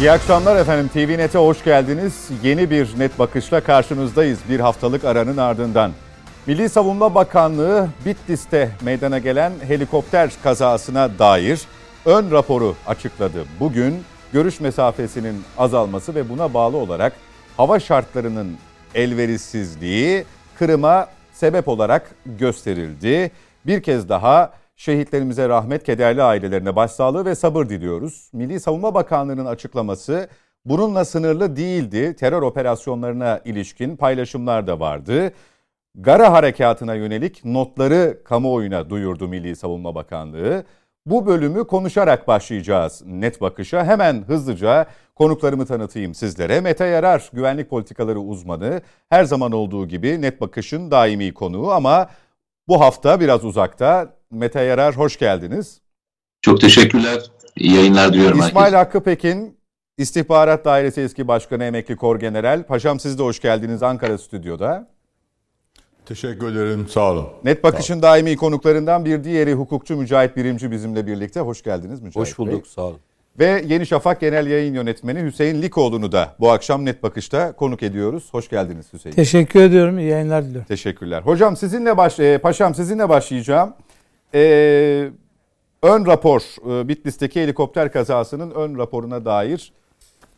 İyi akşamlar efendim. TVNet'e hoş geldiniz. Yeni bir net bakışla karşınızdayız bir haftalık aranın ardından. Milli Savunma Bakanlığı Bitlis'te meydana gelen helikopter kazasına dair ön raporu açıkladı. Bugün görüş mesafesinin azalması ve buna bağlı olarak hava şartlarının elverişsizliği Kırım'a sebep olarak gösterildi. Bir kez daha şehitlerimize rahmet, kederli ailelerine başsağlığı ve sabır diliyoruz. Milli Savunma Bakanlığı'nın açıklaması bununla sınırlı değildi. Terör operasyonlarına ilişkin paylaşımlar da vardı. Gara harekatına yönelik notları kamuoyuna duyurdu Milli Savunma Bakanlığı. Bu bölümü konuşarak başlayacağız net bakışa. Hemen hızlıca konuklarımı tanıtayım sizlere. Mete Yarar, güvenlik politikaları uzmanı. Her zaman olduğu gibi net bakışın daimi konuğu ama bu hafta biraz uzakta. Mete Yarar hoş geldiniz. Çok teşekkürler. İyi yayınlar diliyorum İsmail herkese. Hakkı Pekin, İstihbarat Dairesi eski başkanı emekli kor general. Paşam siz de hoş geldiniz Ankara stüdyoda. Teşekkür ederim. Sağ olun. Net Bakış'ın daimi konuklarından bir diğeri hukukçu Mücahit Birimci bizimle birlikte. Hoş geldiniz Mücahit Hoş bulduk. Bey. Sağ olun. Ve Yeni Şafak Genel Yayın Yönetmeni Hüseyin Likoğlu'nu da bu akşam Net Bakış'ta konuk ediyoruz. Hoş geldiniz Hüseyin. Teşekkür ediyorum. İyi yayınlar diliyorum. Teşekkürler. Hocam sizinle baş, e, paşam sizinle başlayacağım. Ee, ön rapor, e, Bitlis'teki helikopter kazasının ön raporuna dair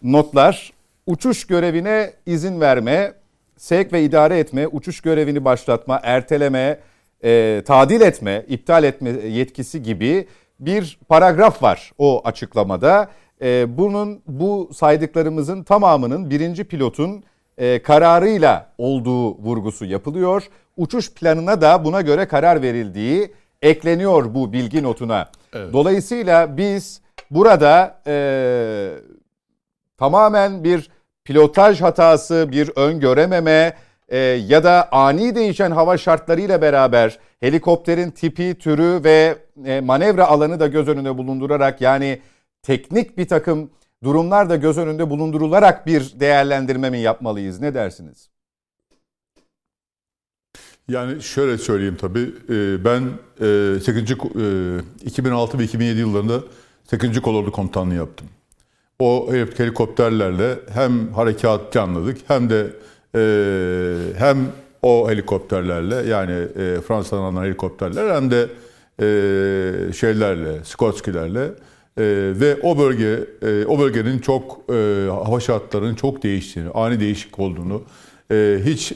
notlar. Uçuş görevine izin verme, sevk ve idare etme, uçuş görevini başlatma, erteleme, e, tadil etme, iptal etme yetkisi gibi bir paragraf var o açıklamada. E, bunun bu saydıklarımızın tamamının birinci pilotun e, kararıyla olduğu vurgusu yapılıyor. Uçuş planına da buna göre karar verildiği ekleniyor bu bilgi notuna. Evet. Dolayısıyla biz burada e, tamamen bir pilotaj hatası, bir öngörememe e, ya da ani değişen hava şartlarıyla beraber helikopterin tipi, türü ve e, manevra alanı da göz önünde bulundurarak yani teknik bir takım durumlar da göz önünde bulundurularak bir değerlendirme mi yapmalıyız? Ne dersiniz? Yani şöyle söyleyeyim tabii. E, ben 8. 2006 ve 2007 yıllarında 8. Kolordu Komutanlığı yaptım. O helikopterlerle hem harekat planladık hem de e, hem o helikopterlerle yani e, Fransa'dan alınan helikopterler hem de şeylerle, Skotsky'lerle ve o bölge o bölgenin çok hava şartlarının çok değiştiğini, ani değişik olduğunu hiç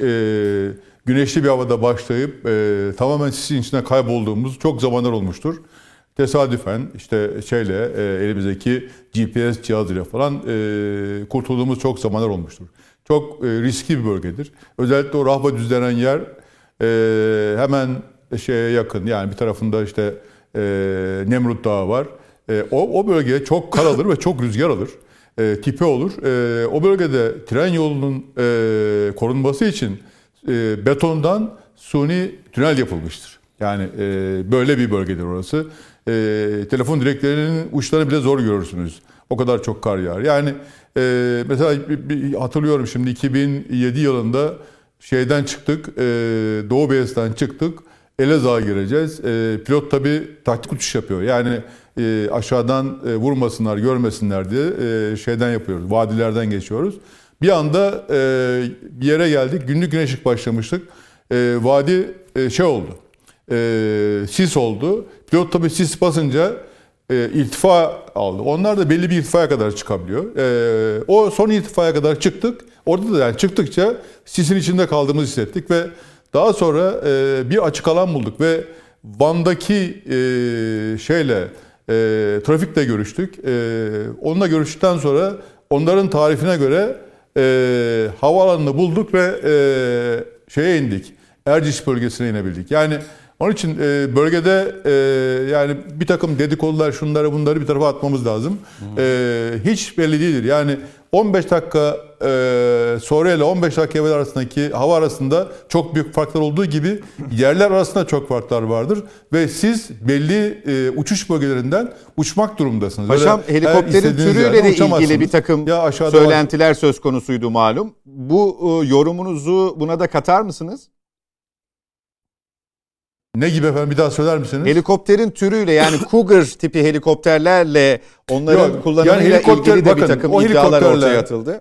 güneşli bir havada başlayıp e, tamamen sisin içine kaybolduğumuz çok zamanlar olmuştur. Tesadüfen işte şeyle e, elimizdeki GPS cihazıyla falan e, kurtulduğumuz çok zamanlar olmuştur. Çok e, riskli bir bölgedir. Özellikle o Rahva düzlenen yer e, hemen şeye yakın yani bir tarafında işte e, Nemrut Dağı var. O, o bölge çok kar alır ve çok rüzgar alır. E, tipi olur. E, o bölgede tren yolunun e, korunması için e, betondan suni tünel yapılmıştır. Yani e, böyle bir bölgedir orası. E, telefon direklerinin uçlarını bile zor görürsünüz. O kadar çok kar yağar. Yani e, mesela bir, bir, hatırlıyorum şimdi 2007 yılında şeyden çıktık, e, Doğu Beyaz'dan çıktık. Elazığ'a gireceğiz. E, pilot tabi taktik uçuş yapıyor. Yani e, aşağıdan e, vurmasınlar, görmesinler diye e, şeyden yapıyoruz. Vadilerden geçiyoruz. Bir anda e, bir yere geldik. Günlük güneşlik başlamıştık. E, vadi e, şey oldu. E, sis oldu. Pilot tabii sis basınca e, irtifa aldı. Onlar da belli bir irtifaya kadar çıkabiliyor. E, o son irtifaya kadar çıktık. Orada da yani çıktıkça sisin içinde kaldığımızı hissettik ve daha sonra e, bir açık alan bulduk ve Van'daki e, şeyle e, trafikle görüştük. E, onunla görüştükten sonra onların tarifine göre e, havaalanını bulduk ve e, şeye indik. Erciş bölgesine inebildik. Yani onun için e, bölgede e, yani bir takım dedikodular şunları bunları bir tarafa atmamız lazım. E, hiç belli değildir. Yani 15 dakika e, sonra ile 15 dakika evvel arasındaki hava arasında çok büyük farklar olduğu gibi yerler arasında çok farklar vardır ve siz belli e, uçuş bölgelerinden uçmak durumundasınız. Paşam Öyle helikopterin türüyle de ilgili bir takım ya söylentiler var. söz konusuydu malum. Bu e, yorumunuzu buna da katar mısınız? Ne gibi efendim bir daha söyler misiniz? Helikopterin türüyle yani Cougar tipi helikopterlerle onların Yok, kullanımıyla yani helikopter- ilgili de bir bakın, takım o iddialar ortaya atıldı.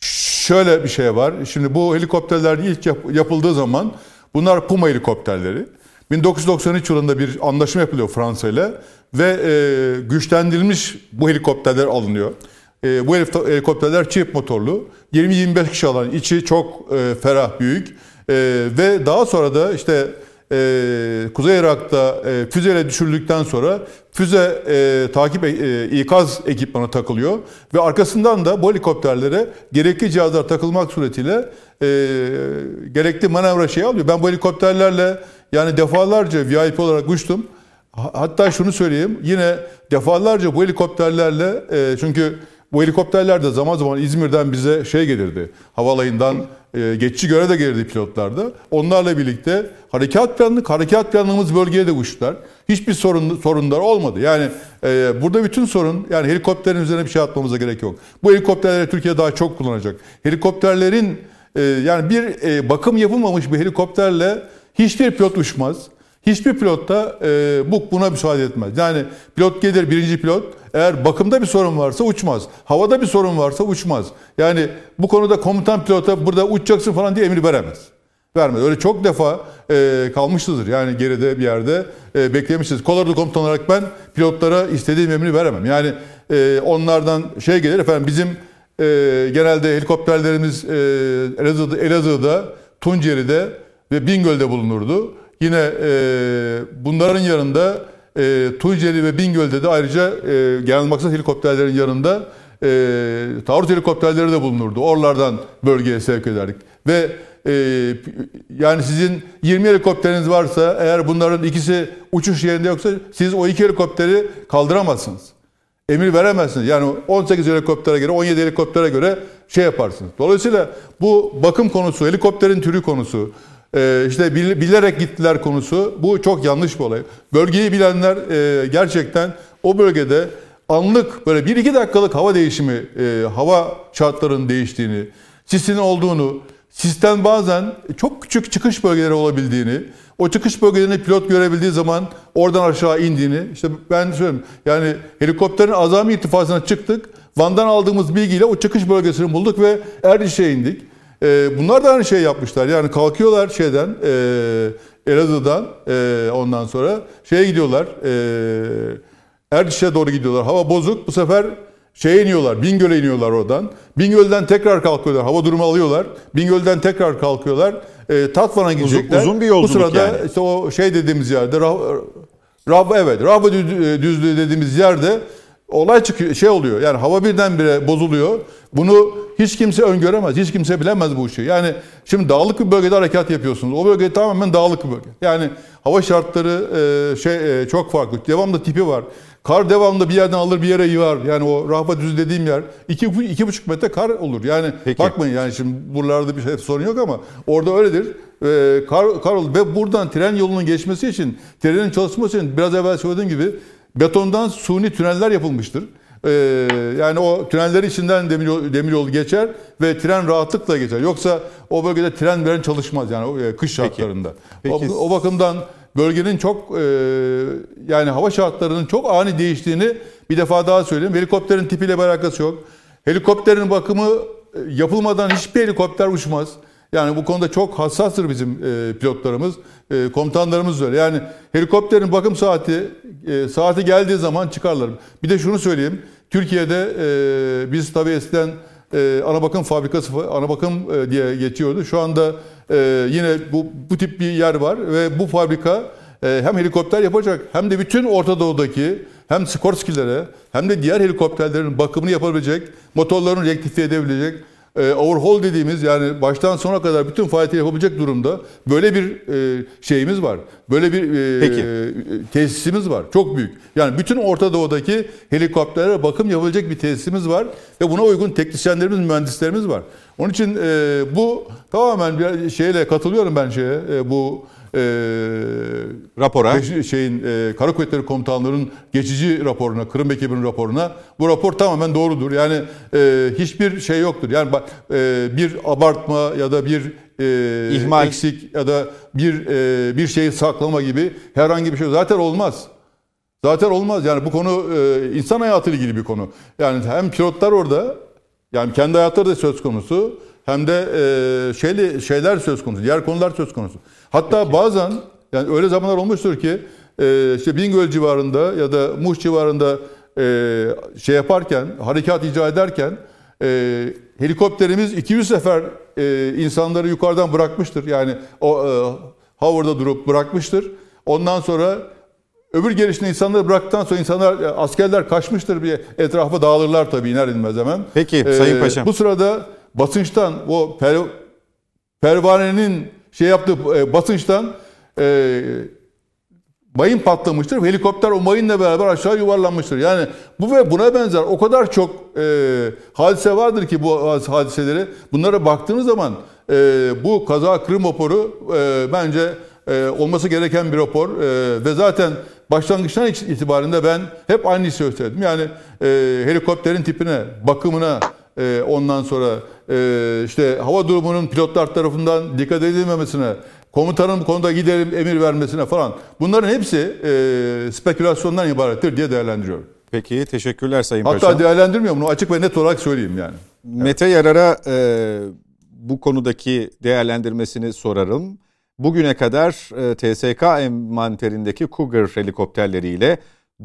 Şöyle bir şey var. Şimdi bu helikopterler ilk yap- yapıldığı zaman bunlar Puma helikopterleri. 1993 yılında bir anlaşma yapılıyor Fransa ile ve e, güçlendirilmiş bu helikopterler alınıyor. E, bu helik- helikopterler çift motorlu. 20-25 kişi alan içi çok e, ferah büyük. E, ve daha sonra da işte e, Kuzey Irak'ta e, füzeyle düşürüldükten sonra füze e, takip e, ikaz ekipmanı takılıyor ve arkasından da bu helikopterlere gerekli cihazlar takılmak suretiyle e, gerekli manevra şeyi alıyor. Ben bu helikopterlerle yani defalarca VIP olarak uçtum. Ha- Hatta şunu söyleyeyim yine defalarca bu helikopterlerle e, çünkü bu helikopterler de zaman zaman İzmir'den bize şey gelirdi. Havalayından geçici görev de gelirdi pilotlarda. Onlarla birlikte harekat planlık, harekat planladığımız bölgeye de uçtular. Hiçbir sorun sorunlar olmadı. Yani e, burada bütün sorun yani helikopterin üzerine bir şey atmamıza gerek yok. Bu helikopterleri Türkiye daha çok kullanacak. Helikopterlerin e, yani bir e, bakım yapılmamış bir helikopterle hiçbir pilot uçmaz. Hiçbir pilot da e, bu buna müsaade etmez. Yani pilot gelir birinci pilot eğer bakımda bir sorun varsa uçmaz. Havada bir sorun varsa uçmaz. Yani bu konuda komutan pilota burada uçacaksın falan diye emir veremez. Vermez. Öyle çok defa e, kalmışızdır. Yani geride bir yerde e, beklemişiz. Kolordu komutan olarak ben pilotlara istediğim emri veremem. Yani e, onlardan şey gelir efendim bizim e, genelde helikopterlerimiz e, Elazığ'da, Elazığ'da, Tunceli'de ve Bingöl'de bulunurdu. Yine e, bunların yanında e, Tunceli ve Bingöl'de de ayrıca e, genel maksat helikopterlerin yanında e, taarruz helikopterleri de bulunurdu. Oralardan bölgeye sevk ederdik. Ve e, yani sizin 20 helikopteriniz varsa eğer bunların ikisi uçuş yerinde yoksa siz o iki helikopteri kaldıramazsınız. Emir veremezsiniz. Yani 18 helikoptere göre 17 helikoptere göre şey yaparsınız. Dolayısıyla bu bakım konusu, helikopterin türü konusu, e, işte bil- bilerek gittiler konusu bu çok yanlış bir olay. Bölgeyi bilenler e, gerçekten o bölgede anlık böyle 1-2 dakikalık hava değişimi, e, hava şartlarının değiştiğini, sisin olduğunu, sisten bazen çok küçük çıkış bölgeleri olabildiğini, o çıkış bölgelerini pilot görebildiği zaman oradan aşağı indiğini, işte ben söyleyeyim yani helikopterin azami irtifasına çıktık, Van'dan aldığımız bilgiyle o çıkış bölgesini bulduk ve Erdiş'e indik. Ee, bunlar da aynı şey yapmışlar. Yani kalkıyorlar şeyden, e, Elazığ'dan e, ondan sonra şeye gidiyorlar, e, Erdiş'e doğru gidiyorlar. Hava bozuk. Bu sefer şeye iniyorlar, Bingöl'e iniyorlar oradan. Bingöl'den tekrar kalkıyorlar. Hava durumu alıyorlar. Bingöl'den tekrar kalkıyorlar. E, Tatvan'a gidecekler. uzun bir yolculuk Bu sırada yani. işte o şey dediğimiz yerde, Rah- Rab, evet, Rabba düz- düzlüğü dediğimiz yerde olay çıkıyor, şey oluyor. Yani hava birdenbire bozuluyor. Bunu hiç kimse öngöremez, hiç kimse bilemez bu işi. Yani şimdi dağlık bir bölgede harekat yapıyorsunuz. O bölge tamamen dağlık bir bölge. Yani hava şartları e, şey e, çok farklı. Devamlı tipi var. Kar devamlı bir yerden alır bir yere yığar. Yani o Rahba düz dediğim yer iki, iki buçuk metre kar olur. Yani Peki. bakmayın yani şimdi buralarda bir şey sorun yok ama orada öyledir. Ee, kar, kar olur. Ve buradan tren yolunun geçmesi için, trenin çalışması için biraz evvel söylediğim gibi betondan suni tüneller yapılmıştır. Ee, yani o tünelleri içinden demiryolu, demiryolu geçer ve tren rahatlıkla geçer. Yoksa o bölgede tren veren çalışmaz yani e, kış şartlarında. Peki. O, o bakımdan bölgenin çok e, yani hava şartlarının çok ani değiştiğini bir defa daha söyleyeyim. Helikopterin tipiyle bir alakası yok. Helikopterin bakımı e, yapılmadan hiçbir helikopter uçmaz. Yani bu konuda çok hassastır bizim e, pilotlarımız, e, komutanlarımız öyle. Yani helikopterin bakım saati e, saati geldiği zaman çıkarlar. Bir de şunu söyleyeyim. Türkiye'de e, biz tabii eskiden e, ana bakım fabrikası, ana bakım e, diye geçiyordu. Şu anda e, yine bu, bu tip bir yer var ve bu fabrika e, hem helikopter yapacak hem de bütün Orta Doğu'daki hem Sikorsky'lere hem de diğer helikopterlerin bakımını yapabilecek, motorlarını rektifiye edebilecek, e, overhaul dediğimiz yani baştan sona kadar bütün faaliyeti yapabilecek durumda böyle bir e, şeyimiz var. Böyle bir e, Peki. e, tesisimiz var. Çok büyük. Yani bütün Orta Doğu'daki helikopterlere bakım yapabilecek bir tesisimiz var ve buna uygun teknisyenlerimiz, mühendislerimiz var. Onun için e, bu tamamen bir şeyle katılıyorum ben şeye. E, bu e, Rapora. Beş- şeyin e, Kara Kuvvetleri Komutanlığı'nın geçici raporuna, Kırım ekibinin raporuna bu rapor tamamen doğrudur. Yani e, hiçbir şey yoktur. Yani e, bir abartma ya da bir e, İhmal. eksik ya da bir e, bir şeyi saklama gibi herhangi bir şey zaten olmaz. Zaten olmaz. Yani bu konu e, insan hayatıyla ilgili bir konu. Yani hem pilotlar orada yani kendi hayatları da söz konusu hem de e, şeyli şeyler söz konusu. Diğer konular söz konusu. Hatta bazen yani öyle zamanlar olmuştur ki e, işte Bingöl civarında ya da Muş civarında e, şey yaparken, harekat icra ederken e, helikopterimiz 200 sefer e, insanları yukarıdan bırakmıştır. Yani o e, hover'da durup bırakmıştır. Ondan sonra öbür gelişinde insanları bıraktıktan sonra insanlar e, askerler kaçmıştır bir etrafa dağılırlar tabii iner inmez hemen. Peki, Sayın Paşam. Bu sırada basınçtan o per, pervanenin şey yaptığı e, basınçtan e, mayın patlamıştır. Helikopter o mayınla beraber aşağı yuvarlanmıştır. Yani bu ve buna benzer o kadar çok e, hadise vardır ki bu hadiseleri. Bunlara baktığınız zaman e, bu kaza kırım raporu e, bence e, olması gereken bir rapor. E, ve zaten başlangıçtan itibarında ben hep aynı şeyi söyledim. Yani e, helikopterin tipine, bakımına, e, ondan sonra e, işte hava durumunun pilotlar tarafından dikkat edilmemesine, komutanın bu konuda giderim emir vermesine falan. Bunların hepsi e, spekülasyondan ibarettir diye değerlendiriyorum. Peki teşekkürler Sayın Hatta Paşam. değerlendirmiyorum bunu açık ve net olarak söyleyeyim yani. Mete Yarar'a e, bu konudaki değerlendirmesini sorarım. Bugüne kadar e, TSK envanterindeki Cougar helikopterleriyle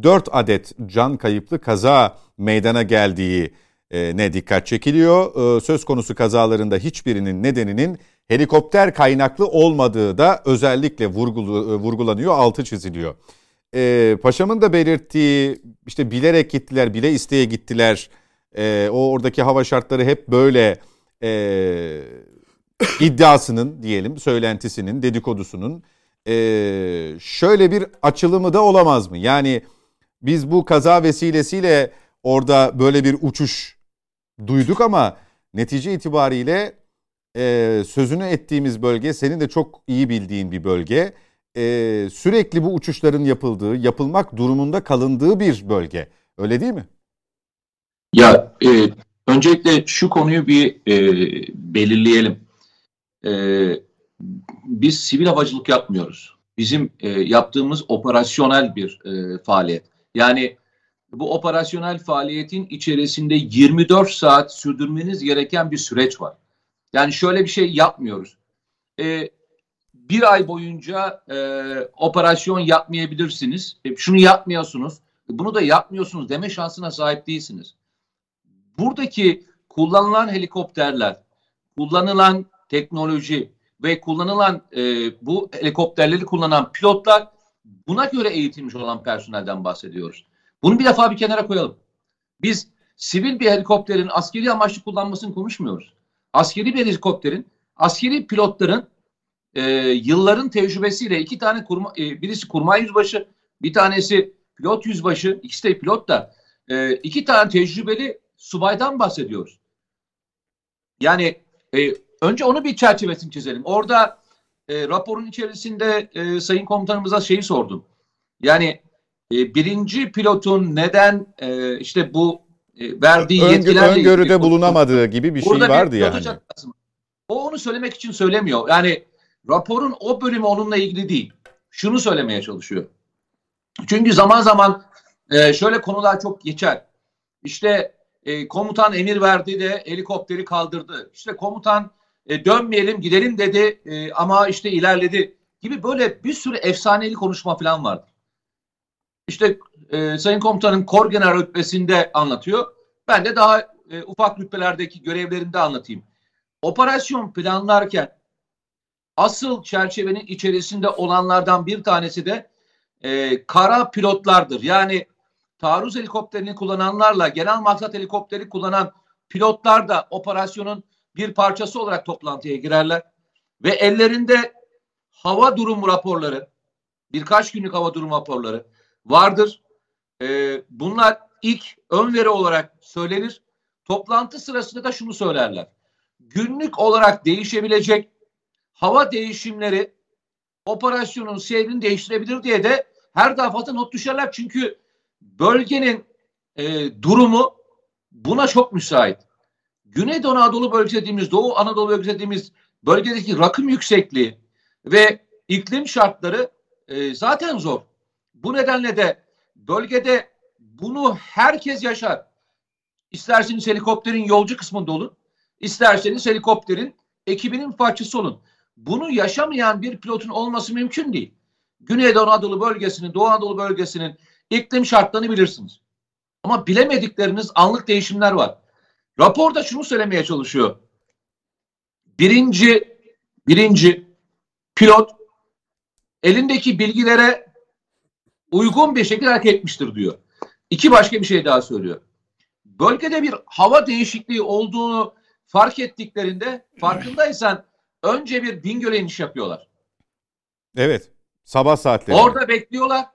4 adet can kayıplı kaza meydana geldiği ne dikkat çekiliyor. E, söz konusu kazalarında hiçbirinin nedeninin helikopter kaynaklı olmadığı da özellikle e, vurgulanıyor, altı çiziliyor. E, paşamın da belirttiği işte bilerek gittiler, bile isteye gittiler. E, o oradaki hava şartları hep böyle e, iddiasının diyelim, söylentisinin, dedikodusunun e, şöyle bir açılımı da olamaz mı? Yani biz bu kaza vesilesiyle orada böyle bir uçuş duyduk ama netice itibariyle e, sözünü ettiğimiz bölge senin de çok iyi bildiğin bir bölge. E, sürekli bu uçuşların yapıldığı, yapılmak durumunda kalındığı bir bölge. Öyle değil mi? Ya e, öncelikle şu konuyu bir e, belirleyelim. E, biz sivil havacılık yapmıyoruz. Bizim e, yaptığımız operasyonel bir e, faaliyet. Yani bu operasyonel faaliyetin içerisinde 24 saat sürdürmeniz gereken bir süreç var. Yani şöyle bir şey yapmıyoruz. E, bir ay boyunca e, operasyon yapmayabilirsiniz. E, şunu yapmıyorsunuz. Bunu da yapmıyorsunuz deme şansına sahip değilsiniz. Buradaki kullanılan helikopterler, kullanılan teknoloji ve kullanılan e, bu helikopterleri kullanan pilotlar buna göre eğitilmiş olan personelden bahsediyoruz. Bunu bir defa bir kenara koyalım. Biz sivil bir helikopterin askeri amaçlı kullanmasını konuşmuyoruz. Askeri bir helikopterin, askeri pilotların e, yılların tecrübesiyle iki tane kurma, e, birisi kurmay yüzbaşı, bir tanesi pilot yüzbaşı, ikisi de pilot da e, iki tane tecrübeli subaydan bahsediyoruz. Yani e, önce onu bir çerçevesini çizelim. Orada e, raporun içerisinde e, sayın komutanımıza şeyi sordum. Yani e, birinci pilotun neden e, işte bu e, verdiği Öngö- yetkilerle öngörüde ilgili- bulunamadığı gibi bir şey vardı bir yani. O onu söylemek için söylemiyor. Yani raporun o bölümü onunla ilgili değil. Şunu söylemeye çalışıyor. Çünkü zaman zaman e, şöyle konular çok geçer. İşte e, komutan emir verdi de helikopteri kaldırdı. İşte komutan e, dönmeyelim gidelim dedi e, ama işte ilerledi gibi böyle bir sürü efsaneli konuşma falan vardır. İşte e, Sayın Komutanın Kor General rütbesinde anlatıyor. Ben de daha e, ufak rütbelerdeki görevlerinde anlatayım. Operasyon planlarken asıl çerçevenin içerisinde olanlardan bir tanesi de e, kara pilotlardır. Yani taarruz helikopterini kullananlarla genel maksat helikopteri kullanan pilotlar da operasyonun bir parçası olarak toplantıya girerler. Ve ellerinde hava durumu raporları, birkaç günlük hava durumu raporları vardır. Ee, bunlar ilk ön veri olarak söylenir. Toplantı sırasında da şunu söylerler. Günlük olarak değişebilecek hava değişimleri operasyonun seyrini değiştirebilir diye de her defasında not düşerler. Çünkü bölgenin e, durumu buna çok müsait. Güneydoğu Anadolu bölgesi dediğimiz, Doğu Anadolu bölgesi dediğimiz bölgedeki rakım yüksekliği ve iklim şartları e, zaten zor. Bu nedenle de bölgede bunu herkes yaşar. İsterseniz helikopterin yolcu kısmında olun, isterseniz helikopterin ekibinin parçası olun. Bunu yaşamayan bir pilotun olması mümkün değil. Güneydoğu Anadolu bölgesinin, Doğu Anadolu bölgesinin iklim şartlarını bilirsiniz. Ama bilemedikleriniz anlık değişimler var. Raporda şunu söylemeye çalışıyor. Birinci, birinci pilot elindeki bilgilere uygun bir şekilde hareket etmiştir diyor. İki başka bir şey daha söylüyor. Bölgede bir hava değişikliği olduğunu fark ettiklerinde farkındaysan önce bir Bingöl'e iniş yapıyorlar. Evet. Sabah saatleri. Orada bekliyorlar.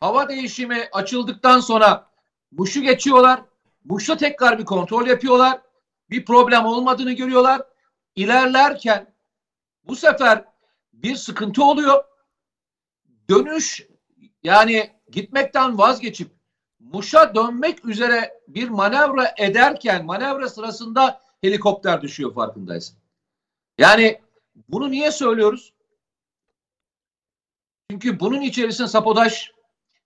Hava değişimi açıldıktan sonra Muş'u geçiyorlar. Muş'ta tekrar bir kontrol yapıyorlar. Bir problem olmadığını görüyorlar. İlerlerken bu sefer bir sıkıntı oluyor. Dönüş yani gitmekten vazgeçip Muş'a dönmek üzere bir manevra ederken manevra sırasında helikopter düşüyor farkındaysın. Yani bunu niye söylüyoruz? Çünkü bunun içerisinde sabotaj,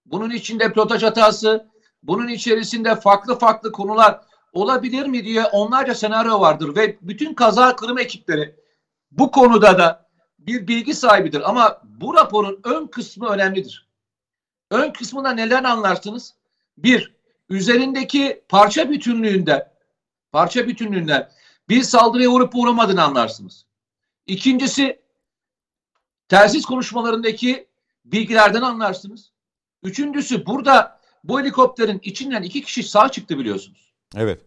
bunun içinde pilotaj hatası, bunun içerisinde farklı farklı konular olabilir mi diye onlarca senaryo vardır ve bütün kaza kırım ekipleri bu konuda da bir bilgi sahibidir. Ama bu raporun ön kısmı önemlidir. Ön kısmında neler anlarsınız? Bir, üzerindeki parça bütünlüğünde, parça bütünlüğünden bir saldırıya uğrayıp uğramadığını anlarsınız. İkincisi, telsiz konuşmalarındaki bilgilerden anlarsınız. Üçüncüsü, burada bu helikopterin içinden iki kişi sağ çıktı biliyorsunuz. Evet.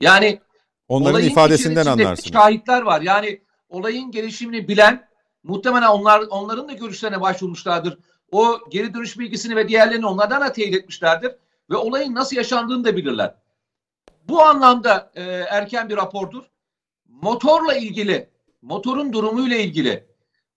Yani Onların ifadesinden anlarsınız. Şahitler var. Yani olayın gelişimini bilen muhtemelen onlar onların da görüşlerine başvurmuşlardır. O geri dönüş bilgisini ve diğerlerini onlardan da teyit etmişlerdir ve olayın nasıl yaşandığını da bilirler. Bu anlamda e, erken bir rapordur. Motorla ilgili, motorun durumuyla ilgili,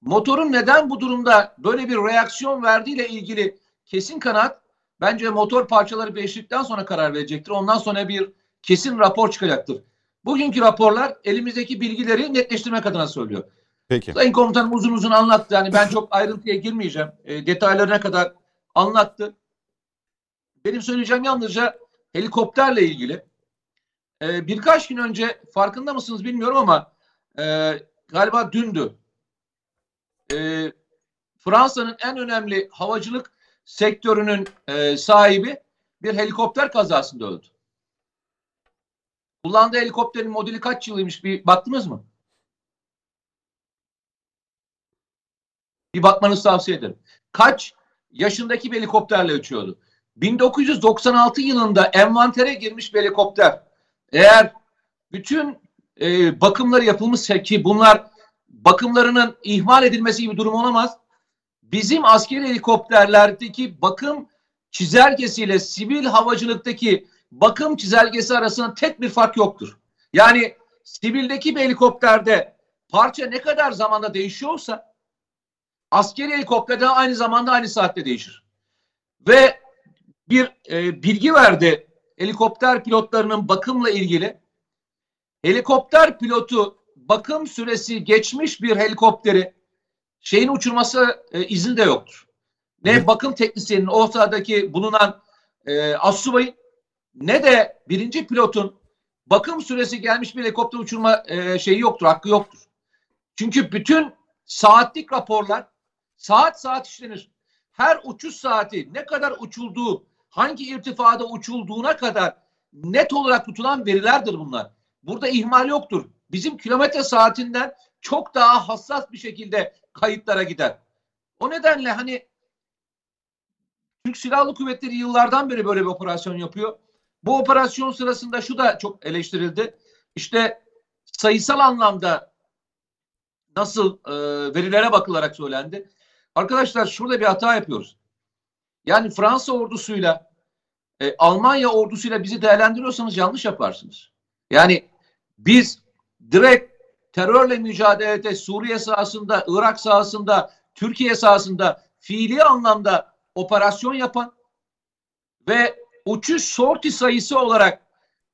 motorun neden bu durumda böyle bir reaksiyon verdiğiyle ilgili kesin kanaat bence motor parçaları değiştikten sonra karar verecektir. Ondan sonra bir kesin rapor çıkacaktır. Bugünkü raporlar elimizdeki bilgileri netleştirmek adına söylüyor. Peki. Sayın komutanım uzun uzun anlattı. Yani ben çok ayrıntıya girmeyeceğim. E, detaylarına kadar anlattı. Benim söyleyeceğim yalnızca helikopterle ilgili. E, birkaç gün önce farkında mısınız bilmiyorum ama e, galiba dündü. E, Fransa'nın en önemli havacılık sektörünün e, sahibi bir helikopter kazasında öldü. Kullandığı helikopterin modeli kaç yılıymış bir baktınız mı? Bir bakmanızı tavsiye ederim. Kaç yaşındaki bir helikopterle uçuyordu? 1996 yılında envantere girmiş bir helikopter. Eğer bütün e, bakımları yapılmışsa ki bunlar bakımlarının ihmal edilmesi gibi durum olamaz. Bizim askeri helikopterlerdeki bakım çizelgesiyle sivil havacılıktaki bakım çizelgesi arasında tek bir fark yoktur. Yani sivildeki bir helikopterde parça ne kadar zamanda değişiyorsa askeri helikopterde aynı zamanda aynı saatte değişir. Ve bir e, bilgi verdi helikopter pilotlarının bakımla ilgili. Helikopter pilotu bakım süresi geçmiş bir helikopteri şeyin uçurması e, izni de yoktur. Ne bakım teknisyeninin ortadaki bulunan e, assubayın ne de birinci pilotun bakım süresi gelmiş bir helikopter uçurma e, şeyi yoktur, hakkı yoktur. Çünkü bütün saatlik raporlar saat saat işlenir. Her uçuş saati ne kadar uçulduğu, hangi irtifada uçulduğuna kadar net olarak tutulan verilerdir bunlar. Burada ihmal yoktur. Bizim kilometre saatinden çok daha hassas bir şekilde kayıtlara gider. O nedenle hani Türk Silahlı Kuvvetleri yıllardan beri böyle bir operasyon yapıyor. Bu operasyon sırasında şu da çok eleştirildi. İşte sayısal anlamda nasıl e, verilere bakılarak söylendi. Arkadaşlar şurada bir hata yapıyoruz. Yani Fransa ordusuyla e, Almanya ordusuyla bizi değerlendiriyorsanız yanlış yaparsınız. Yani biz direkt terörle mücadelede Suriye sahasında, Irak sahasında, Türkiye sahasında fiili anlamda operasyon yapan ve uçuş sorti sayısı olarak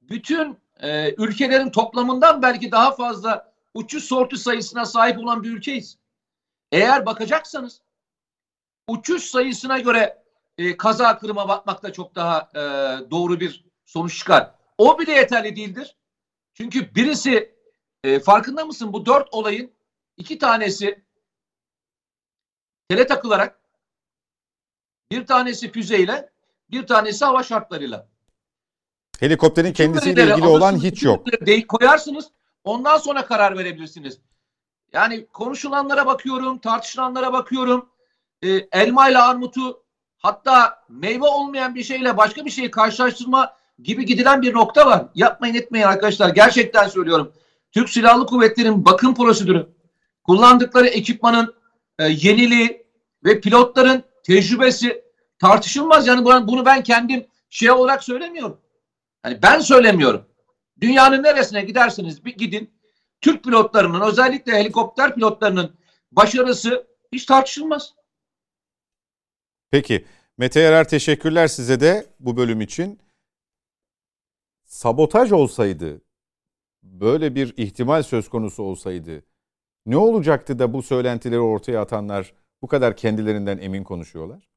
bütün e, ülkelerin toplamından belki daha fazla uçuş sortu sayısına sahip olan bir ülkeyiz. Eğer bakacaksanız uçuş sayısına göre e, kaza kırıma bakmak da çok daha e, doğru bir sonuç çıkar. O bile yeterli değildir. Çünkü birisi e, farkında mısın bu dört olayın iki tanesi tele takılarak bir tanesi füzeyle bir tanesi hava şartlarıyla. Helikopterin kendisiyle ilgili olan hiç yok. Koyarsınız ondan sonra karar verebilirsiniz. Yani konuşulanlara bakıyorum, tartışılanlara bakıyorum. E, elma ile armutu hatta meyve olmayan bir şeyle başka bir şeyi karşılaştırma gibi gidilen bir nokta var. Yapmayın etmeyin arkadaşlar. Gerçekten söylüyorum. Türk Silahlı Kuvvetleri'nin bakım prosedürü, kullandıkları ekipmanın e, yeniliği ve pilotların tecrübesi tartışılmaz. Yani bunu ben kendim şey olarak söylemiyorum. Hani ben söylemiyorum. Dünyanın neresine giderseniz bir gidin. Türk pilotlarının özellikle helikopter pilotlarının başarısı hiç tartışılmaz. Peki. Mete Yarar teşekkürler size de bu bölüm için. Sabotaj olsaydı, böyle bir ihtimal söz konusu olsaydı ne olacaktı da bu söylentileri ortaya atanlar bu kadar kendilerinden emin konuşuyorlar?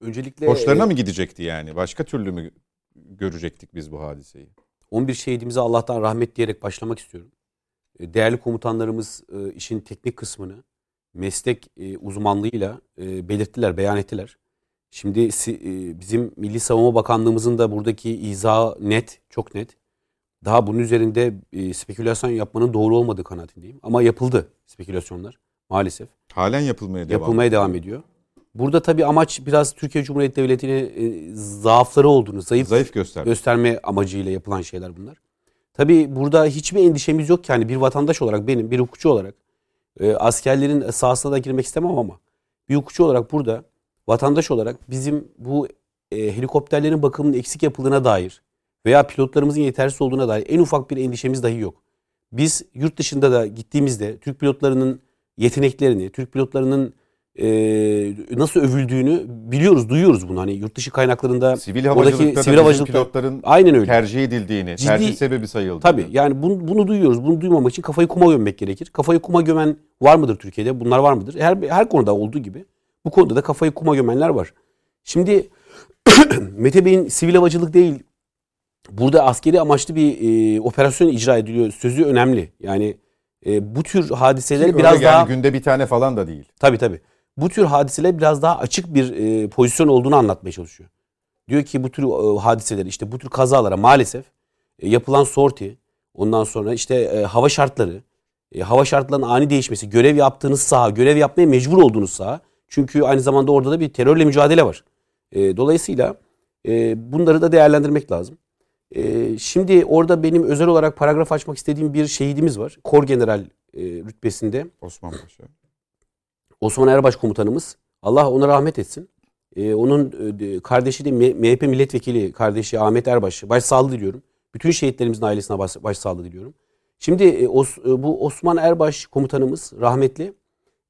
Öncelikle hoşlarına mı gidecekti yani? Başka türlü mü görecektik biz bu hadiseyi? 11 şehidimize Allah'tan rahmet diyerek başlamak istiyorum. E, değerli komutanlarımız e, işin teknik kısmını meslek e, uzmanlığıyla belirttiler, beyan ettiler. Şimdi bizim Milli Savunma Bakanlığımızın da buradaki izahı net, çok net. Daha bunun üzerinde spekülasyon yapmanın doğru olmadığı kanaatindeyim. Ama yapıldı spekülasyonlar maalesef. Halen yapılmaya devam Yapılmaya devam ediyor. Burada tabii amaç biraz Türkiye Cumhuriyeti Devleti'nin e, zaafları olduğunu, zayıf, zayıf gösterme. gösterme amacıyla yapılan şeyler bunlar. Tabii burada hiçbir endişemiz yok ki hani bir vatandaş olarak benim, bir hukukçu olarak e, askerlerin sahasına da girmek istemem ama bir hukukçu olarak burada vatandaş olarak bizim bu e, helikopterlerin bakımının eksik yapıldığına dair veya pilotlarımızın yetersiz olduğuna dair en ufak bir endişemiz dahi yok. Biz yurt dışında da gittiğimizde Türk pilotlarının yeteneklerini, Türk pilotlarının e, nasıl övüldüğünü biliyoruz, duyuyoruz bunu. Hani yurt dışı kaynaklarında sivil havacılıkta sivil havacılıkta pilotların aynen öyle. tercih edildiğini, Ciddi, tercih sebebi sayıldığını. Tabii yani bunu, bunu duyuyoruz. Bunu duymamak için kafayı kuma gömmek gerekir. Kafayı kuma gömen var mıdır Türkiye'de? Bunlar var mıdır? Her her konuda olduğu gibi bu konuda da kafayı kuma gömenler var. Şimdi Mete Bey'in sivil havacılık değil burada askeri amaçlı bir e, operasyon icra ediliyor. Sözü önemli. Yani e, bu tür hadiseleri Ki biraz yani daha günde bir tane falan da değil. Tabii tabii bu tür hadiseler biraz daha açık bir e, pozisyon olduğunu anlatmaya çalışıyor. Diyor ki bu tür e, hadiseler işte bu tür kazalara maalesef e, yapılan sorti ondan sonra işte e, hava şartları e, hava şartlarının ani değişmesi görev yaptığınız saha görev yapmaya mecbur olduğunuz saha çünkü aynı zamanda orada da bir terörle mücadele var. E, dolayısıyla e, bunları da değerlendirmek lazım. E, şimdi orada benim özel olarak paragraf açmak istediğim bir şehidimiz var. Kor General e, rütbesinde. Osman Paşa. Osman Erbaş komutanımız Allah ona rahmet etsin. Ee, onun e, kardeşi de MHP milletvekili kardeşi Ahmet Erbaş. Başsağlığı diliyorum. Bütün şehitlerimizin ailesine baş, başsağlığı diliyorum. Şimdi e, os, e, bu Osman Erbaş komutanımız rahmetli.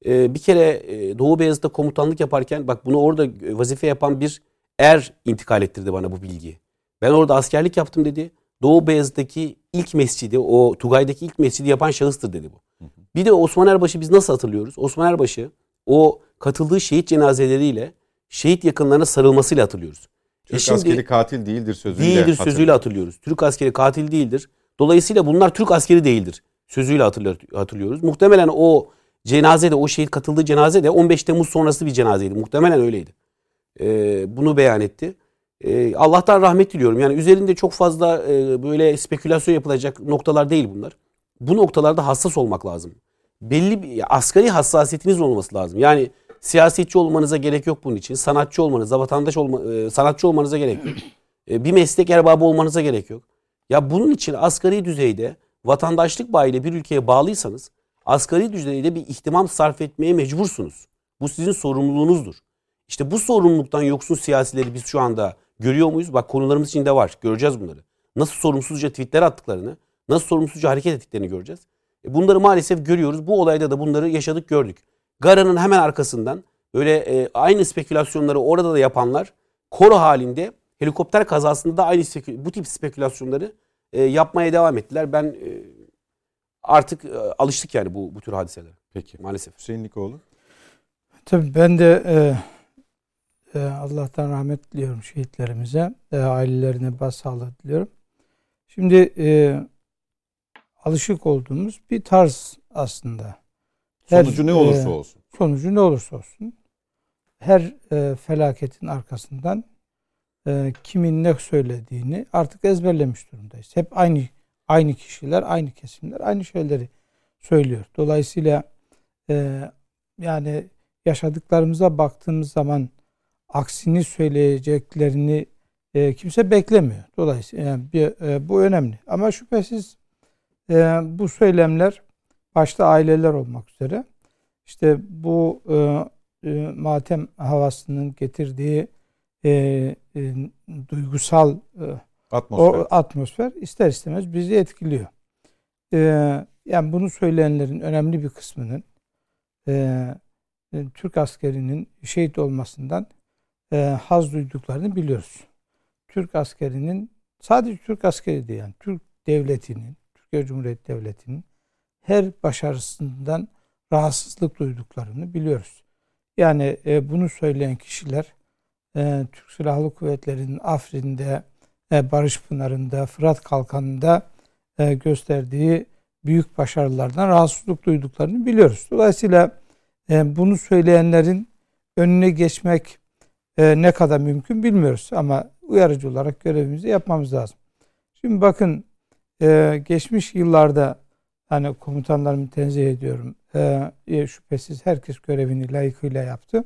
E, bir kere e, Doğu Beyazıt'ta komutanlık yaparken bak bunu orada vazife yapan bir er intikal ettirdi bana bu bilgiyi. Ben orada askerlik yaptım dedi. Doğu Beyazıt'taki ilk mescidi, o Tugay'daki ilk mescidi yapan şahıstır dedi bu. Bir de Osman Erbaş'ı biz nasıl hatırlıyoruz? Osman Erbaş'ı o katıldığı şehit cenazeleriyle şehit yakınlarına sarılmasıyla hatırlıyoruz. E Türk e şimdi, askeri katil değildir sözüyle Değildir sözüyle hatırlıyoruz. Türk askeri katil değildir. Dolayısıyla bunlar Türk askeri değildir. Sözüyle hatırlıyoruz. Muhtemelen o cenazede, o şehit katıldığı cenaze de 15 Temmuz sonrası bir cenazeydi. Muhtemelen öyleydi. Ee, bunu beyan etti. Ee, Allah'tan rahmet diliyorum. Yani üzerinde çok fazla e, böyle spekülasyon yapılacak noktalar değil bunlar. Bu noktalarda hassas olmak lazım belli bir asgari hassasiyetiniz olması lazım. Yani siyasetçi olmanıza gerek yok bunun için. Sanatçı olmanıza, vatandaş olma, e, sanatçı olmanıza gerek yok. E, bir meslek erbabı olmanıza gerek yok. Ya bunun için asgari düzeyde vatandaşlık bağıyla bir ülkeye bağlıysanız asgari düzeyde bir ihtimam sarf etmeye mecbursunuz. Bu sizin sorumluluğunuzdur. İşte bu sorumluluktan yoksun siyasileri biz şu anda görüyor muyuz? Bak konularımız içinde var. Göreceğiz bunları. Nasıl sorumsuzca tweetler attıklarını, nasıl sorumsuzca hareket ettiklerini göreceğiz. E, bunları maalesef görüyoruz. Bu olayda da bunları yaşadık gördük. Gara'nın hemen arkasından böyle e, aynı spekülasyonları orada da yapanlar koro halinde helikopter kazasında da aynı bu tip spekülasyonları e, yapmaya devam ettiler. Ben e, artık e, alıştık yani bu bu tür hadiselere. Peki. Maalesef. Hüseyin Likoğlu. Tabii ben de e, e, Allah'tan rahmet diliyorum şehitlerimize. E, ailelerine başsağlığı diliyorum. Şimdi e, alışık olduğumuz bir tarz aslında. Her, Sonucu ne olursa e, olsun. sonucu ne olursa olsun. Her e, felaketin arkasından e, kimin ne söylediğini artık ezberlemiş durumdayız. Hep aynı aynı kişiler, aynı kesimler aynı şeyleri söylüyor. Dolayısıyla e, yani yaşadıklarımıza baktığımız zaman aksini söyleyeceklerini e, kimse beklemiyor. Dolayısıyla yani bir, e, bu önemli. Ama şüphesiz e, bu söylemler başta aileler olmak üzere işte bu e, e, matem havasının getirdiği e, e, duygusal e, Atmosfer. o atmosfer ister istemez bizi etkiliyor. E, yani bunu söyleyenlerin önemli bir kısmının e, e, Türk askerinin şehit olmasından e, haz duyduklarını biliyoruz. Türk askerinin sadece Türk askeri değil yani Türk devletinin, Türkiye Cumhuriyeti Devleti'nin her başarısından rahatsızlık duyduklarını biliyoruz. Yani e, bunu söyleyen kişiler e, Türk Silahlı Kuvvetleri'nin Afrin'de, Barış Pınarı'nda, Fırat Kalkanı'nda e, gösterdiği büyük başarılardan rahatsızlık duyduklarını biliyoruz. Dolayısıyla e, bunu söyleyenlerin önüne geçmek e, ne kadar mümkün bilmiyoruz ama uyarıcı olarak görevimizi yapmamız lazım. Şimdi bakın e, geçmiş yıllarda hani komutanlarımı tenzih ediyorum. E, e, şüphesiz herkes görevini layıkıyla yaptı.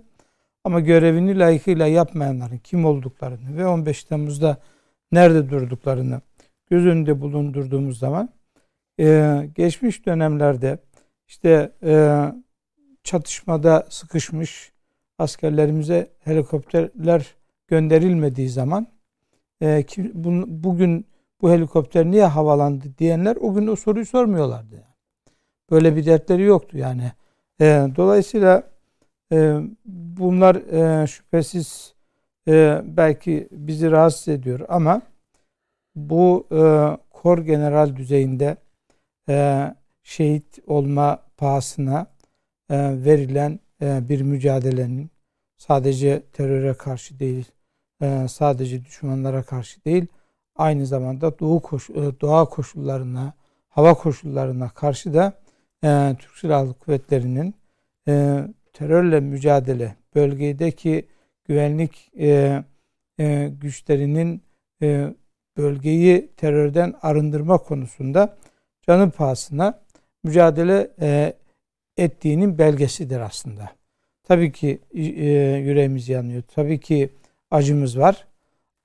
Ama görevini layıkıyla yapmayanların kim olduklarını ve 15 Temmuz'da nerede durduklarını göz önünde bulundurduğumuz zaman e, geçmiş dönemlerde işte e, çatışmada sıkışmış askerlerimize helikopterler gönderilmediği zaman e, kim, bu, bugün bu helikopter niye havalandı diyenler o gün o soruyu sormuyorlardı. Böyle bir dertleri yoktu yani. E, dolayısıyla e, bunlar e, şüphesiz e, belki bizi rahatsız ediyor ama bu e, kor general düzeyinde e, şehit olma pahasına e, verilen e, bir mücadelenin sadece teröre karşı değil, e, sadece düşmanlara karşı değil, aynı zamanda doğu koş, e, doğa koşullarına, hava koşullarına karşı da e, Türk Silahlı Kuvvetleri'nin e, terörle mücadele, bölgedeki güvenlik e, e, güçlerinin e, bölgeyi terörden arındırma konusunda canı pahasına mücadele e, ettiğinin belgesidir aslında. Tabii ki e, yüreğimiz yanıyor. Tabii ki acımız var.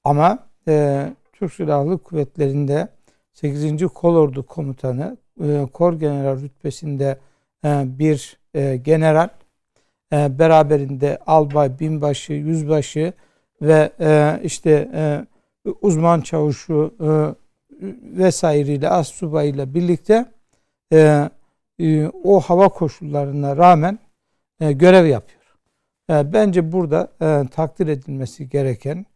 Ama e, Türk Silahlı Kuvvetleri'nde 8. Kolordu Komutanı, e, Kor General rütbesinde e, bir e, general, e, beraberinde albay, binbaşı, yüzbaşı ve e, işte e, uzman çavuşu vesaireyle, as subayıyla birlikte o hava koşullarına rağmen görev yapıyor. Bence burada takdir edilmesi gereken,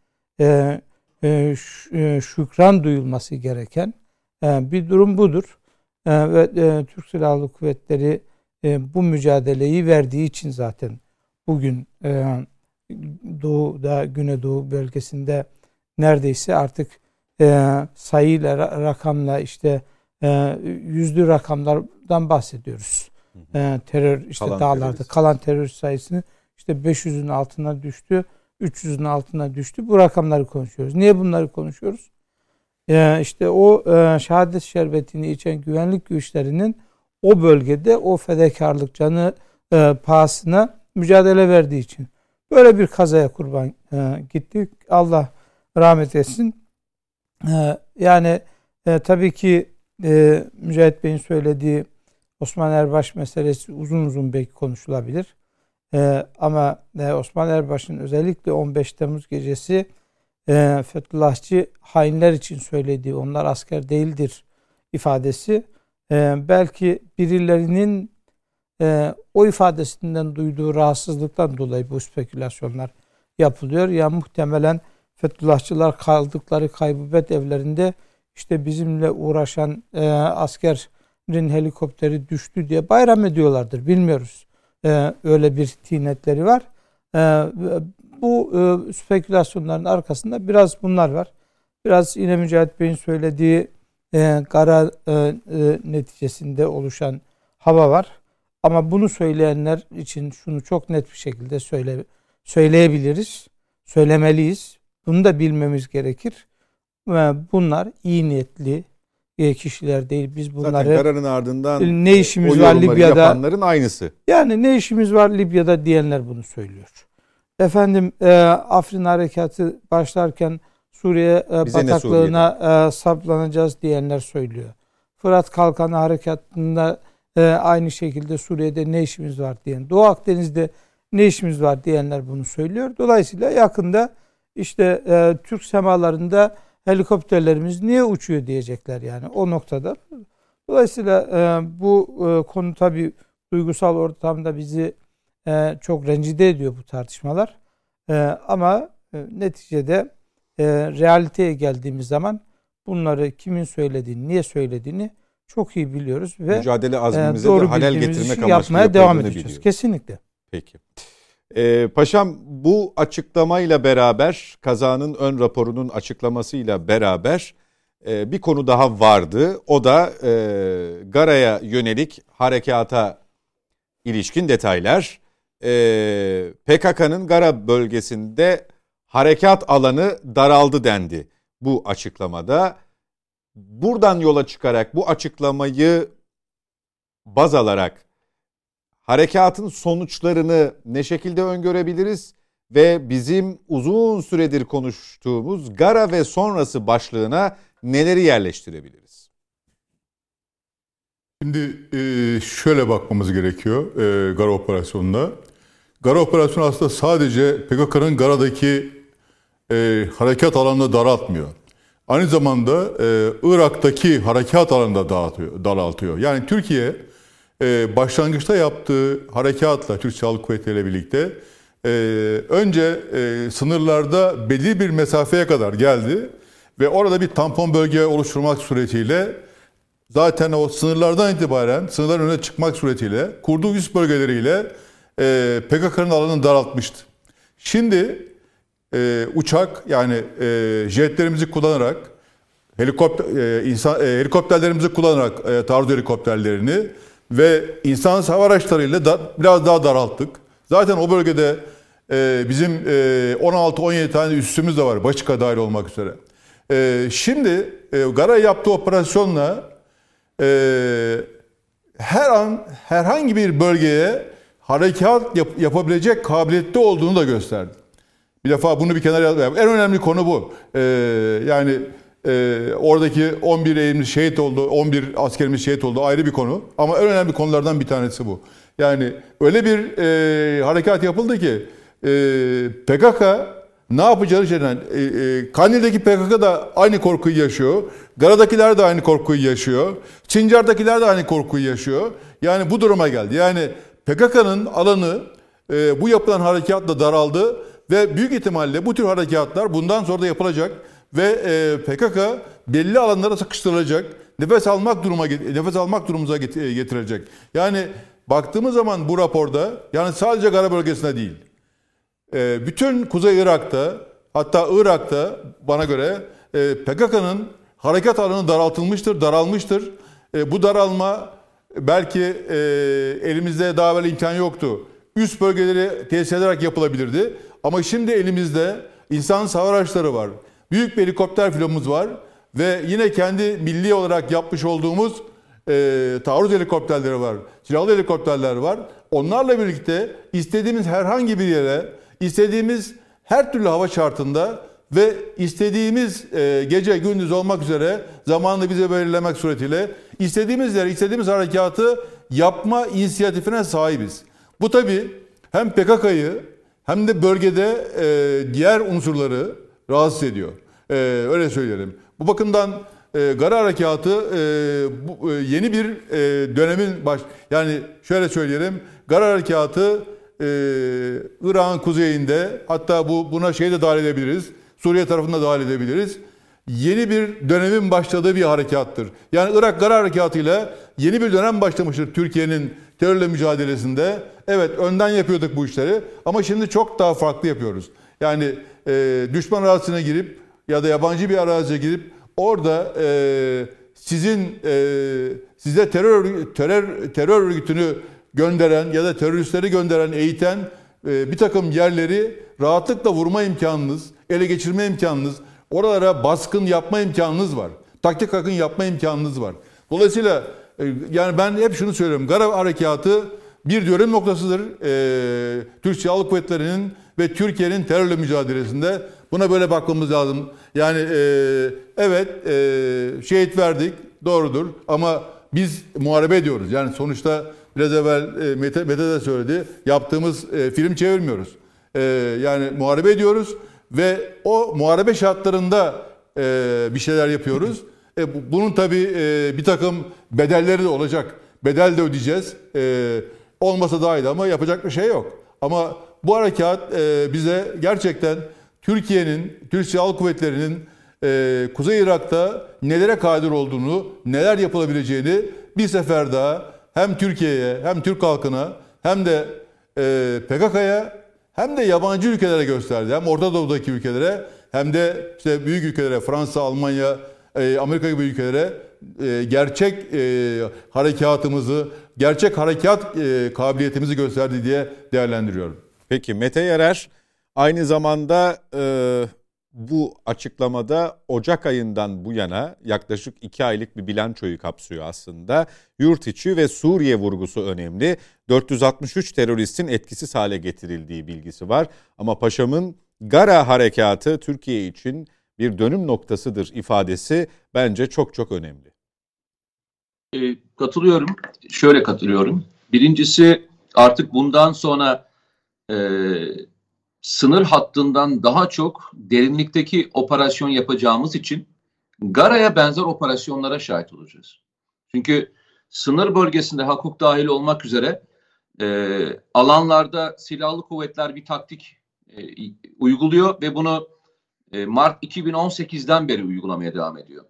şükran duyulması gereken bir durum budur. Ve Türk Silahlı Kuvvetleri e, bu mücadeleyi verdiği için zaten bugün e, Doğu'da, Güneydoğu bölgesinde neredeyse artık e, sayıyla, rakamla işte e, yüzlü rakamlardan bahsediyoruz. E, terör işte kalan dağlarda terörist. kalan terörist sayısını işte 500'ün altına düştü, 300'ün altına düştü. Bu rakamları konuşuyoruz. Niye bunları konuşuyoruz? E, işte o e, şehadet şerbetini içen güvenlik güçlerinin o bölgede o fedakarlık canı e, pahasına mücadele verdiği için. Böyle bir kazaya kurban e, gittik. Allah rahmet etsin. E, yani e, tabii ki e, Mücahit Bey'in söylediği Osman Erbaş meselesi uzun uzun belki konuşulabilir. E, ama e, Osman Erbaş'ın özellikle 15 Temmuz gecesi e, Fethullahçı hainler için söylediği onlar asker değildir ifadesi e, belki birilerinin e, o ifadesinden duyduğu rahatsızlıktan dolayı bu spekülasyonlar yapılıyor. Ya muhtemelen Fethullahçılar kaldıkları kaybubet evlerinde işte bizimle uğraşan e, asker helikopteri düştü diye bayram ediyorlardır. Bilmiyoruz. Ee, öyle bir tinetleri var. Ee, bu e, spekülasyonların arkasında biraz bunlar var. Biraz yine Mücahit Bey'in söylediği e, kara e, e, neticesinde oluşan hava var. Ama bunu söyleyenler için şunu çok net bir şekilde söyle, söyleyebiliriz. Söylemeliyiz. Bunu da bilmemiz gerekir. Ve bunlar iyi niyetli e, kişiler değil. Biz bunları Zaten kararın ardından ne işimiz o var Libya'da? yapanların aynısı. Yani ne işimiz var Libya'da diyenler bunu söylüyor. Efendim e, Afrin harekatı başlarken Suriye e, Bize ne bataklığına e, saplanacağız diyenler söylüyor. Fırat Kalkanı harekatında e, aynı şekilde Suriye'de ne işimiz var diyen, Doğu Akdeniz'de ne işimiz var diyenler bunu söylüyor. Dolayısıyla yakında işte Türk semalarında helikopterlerimiz niye uçuyor diyecekler yani o noktada. Dolayısıyla bu konu tabii duygusal ortamda bizi çok rencide ediyor bu tartışmalar. Ama neticede e, realiteye geldiğimiz zaman bunları kimin söylediğini, niye söylediğini çok iyi biliyoruz ve Mücadele e, azmimize de doğru halel bildiğimiz getirmek amaçlı yapmaya devam edeceğiz. biliyoruz. Kesinlikle. Peki. Ee, paşam bu açıklamayla beraber kazanın ön raporunun açıklamasıyla beraber e, bir konu daha vardı. O da e, Gara'ya yönelik harekata ilişkin detaylar. E, PKK'nın Gara bölgesinde harekat alanı daraldı dendi bu açıklamada. Buradan yola çıkarak bu açıklamayı baz alarak harekatın sonuçlarını ne şekilde öngörebiliriz ve bizim uzun süredir konuştuğumuz Gara ve sonrası başlığına neleri yerleştirebiliriz? Şimdi e, şöyle bakmamız gerekiyor e, Gara operasyonuna. Gara operasyonu aslında sadece PKK'nın Gara'daki e, harekat alanını daraltmıyor. Aynı zamanda e, Irak'taki harekat alanını da daraltıyor. Yani Türkiye e, başlangıçta yaptığı harekatla Türk Silahlı Kuvvetleri ile birlikte e, önce e, sınırlarda belli bir mesafeye kadar geldi ve orada bir tampon bölge oluşturmak suretiyle zaten o sınırlardan itibaren sınırların önüne çıkmak suretiyle kurduğu üst bölgeleriyle e, PKK'nın alanını daraltmıştı. Şimdi e, uçak yani e, jetlerimizi kullanarak helikopter e, insan e, helikopterlerimizi kullanarak e, taarruz helikopterlerini ve insan hava araçlarıyla da, biraz daha daralttık. Zaten o bölgede e, bizim e, 16-17 tane üssümüz de var. Başka dahil olmak üzere. E, şimdi e, Gara yaptığı operasyonla e, her an herhangi bir bölgeye harekat yap, yapabilecek kabiliyette olduğunu da gösterdi. Bir defa bunu bir kenara yazmayalım. En önemli konu bu. E, yani e, oradaki 11 eğimli şehit oldu, 11 askerimiz şehit oldu ayrı bir konu. Ama en önemli konulardan bir tanesi bu. Yani öyle bir e, harekat yapıldı ki e, PKK ne yapacağını şeyden, e, e, Kandil'deki PKK da aynı korkuyu yaşıyor. Gara'dakiler de aynı korkuyu yaşıyor. Çincar'dakiler de aynı korkuyu yaşıyor. Yani bu duruma geldi. Yani PKK'nın alanı e, bu yapılan harekatla daraldı ve büyük ihtimalle bu tür harekatlar bundan sonra da yapılacak ve e, PKK belli alanlara sıkıştırılacak. Nefes almak duruma nefes almak durumumuza getirecek. Yani baktığımız zaman bu raporda yani sadece Gara bölgesinde değil. E, bütün Kuzey Irak'ta hatta Irak'ta bana göre e, PKK'nın harekat alanı daraltılmıştır, daralmıştır. E, bu daralma belki e, elimizde daha evvel imkan yoktu. Üst bölgeleri tesis ederek yapılabilirdi. Ama şimdi elimizde insan hava araçları var. Büyük bir helikopter filomuz var. Ve yine kendi milli olarak yapmış olduğumuz e, taarruz helikopterleri var. Silahlı helikopterler var. Onlarla birlikte istediğimiz herhangi bir yere, istediğimiz her türlü hava şartında ve istediğimiz e, gece gündüz olmak üzere zamanını bize belirlemek suretiyle istediğimiz yere, istediğimiz harekatı yapma inisiyatifine sahibiz. Bu tabi hem PKK'yı hem de bölgede e, diğer unsurları rahatsız ediyor. E, öyle söyleyelim. Bu bakımdan e, Gara Harekatı e, bu, e, yeni bir e, dönemin baş... Yani şöyle söyleyelim. Gara Harekatı e, Irak'ın kuzeyinde hatta bu buna şey de dahil edebiliriz. Suriye tarafında dahil edebiliriz. yeni bir dönemin başladığı bir harekattır. Yani Irak Gara Harekatı ile yeni bir dönem başlamıştır Türkiye'nin terörle mücadelesinde. Evet önden yapıyorduk bu işleri ama şimdi çok daha farklı yapıyoruz. Yani e, düşman arazisine girip ya da yabancı bir araziye girip orada e, sizin e, size terör terör terör örgütünü gönderen ya da teröristleri gönderen, eğiten e, bir takım yerleri rahatlıkla vurma imkanınız, ele geçirme imkanınız, oralara baskın yapma imkanınız var. Taktik akın yapma imkanınız var. Dolayısıyla yani ben hep şunu söylüyorum. Gara harekatı bir dönüm noktasıdır. E, Türk Silahlı Kuvvetleri'nin ve Türkiye'nin terörle mücadelesinde buna böyle bakmamız lazım. Yani e, evet e, şehit verdik doğrudur ama biz muharebe ediyoruz. Yani sonuçta biraz evvel e, Mete, Mete de söyledi yaptığımız e, film çevirmiyoruz. E, yani muharebe ediyoruz ve o muharebe şartlarında e, bir şeyler yapıyoruz. E, bunun tabii e, bir takım bedelleri de olacak. Bedel de ödeyeceğiz. E, olmasa daha iyi ama yapacak bir şey yok. Ama bu harekat e, bize gerçekten Türkiye'nin, Türk Silahlı Kuvvetleri'nin e, Kuzey Irak'ta nelere kadir olduğunu, neler yapılabileceğini bir sefer daha hem Türkiye'ye hem Türk halkına hem de e, PKK'ya hem de yabancı ülkelere gösterdi. Hem Orta Doğu'daki ülkelere hem de işte büyük ülkelere Fransa, Almanya, Amerika gibi ülkelere e, gerçek e, harekatımızı, gerçek harekat e, kabiliyetimizi gösterdi diye değerlendiriyorum. Peki Mete Yarar aynı zamanda e, bu açıklamada Ocak ayından bu yana yaklaşık iki aylık bir bilançoyu kapsıyor aslında. Yurt içi ve Suriye vurgusu önemli. 463 teröristin etkisiz hale getirildiği bilgisi var. Ama Paşam'ın Gara harekatı Türkiye için bir dönüm noktasıdır ifadesi bence çok çok önemli. E, katılıyorum. Şöyle katılıyorum. Birincisi artık bundan sonra e, sınır hattından daha çok derinlikteki operasyon yapacağımız için Gara'ya benzer operasyonlara şahit olacağız. Çünkü sınır bölgesinde hukuk dahil olmak üzere e, alanlarda silahlı kuvvetler bir taktik e, uyguluyor ve bunu e, Mart 2018'den beri uygulamaya devam ediyor.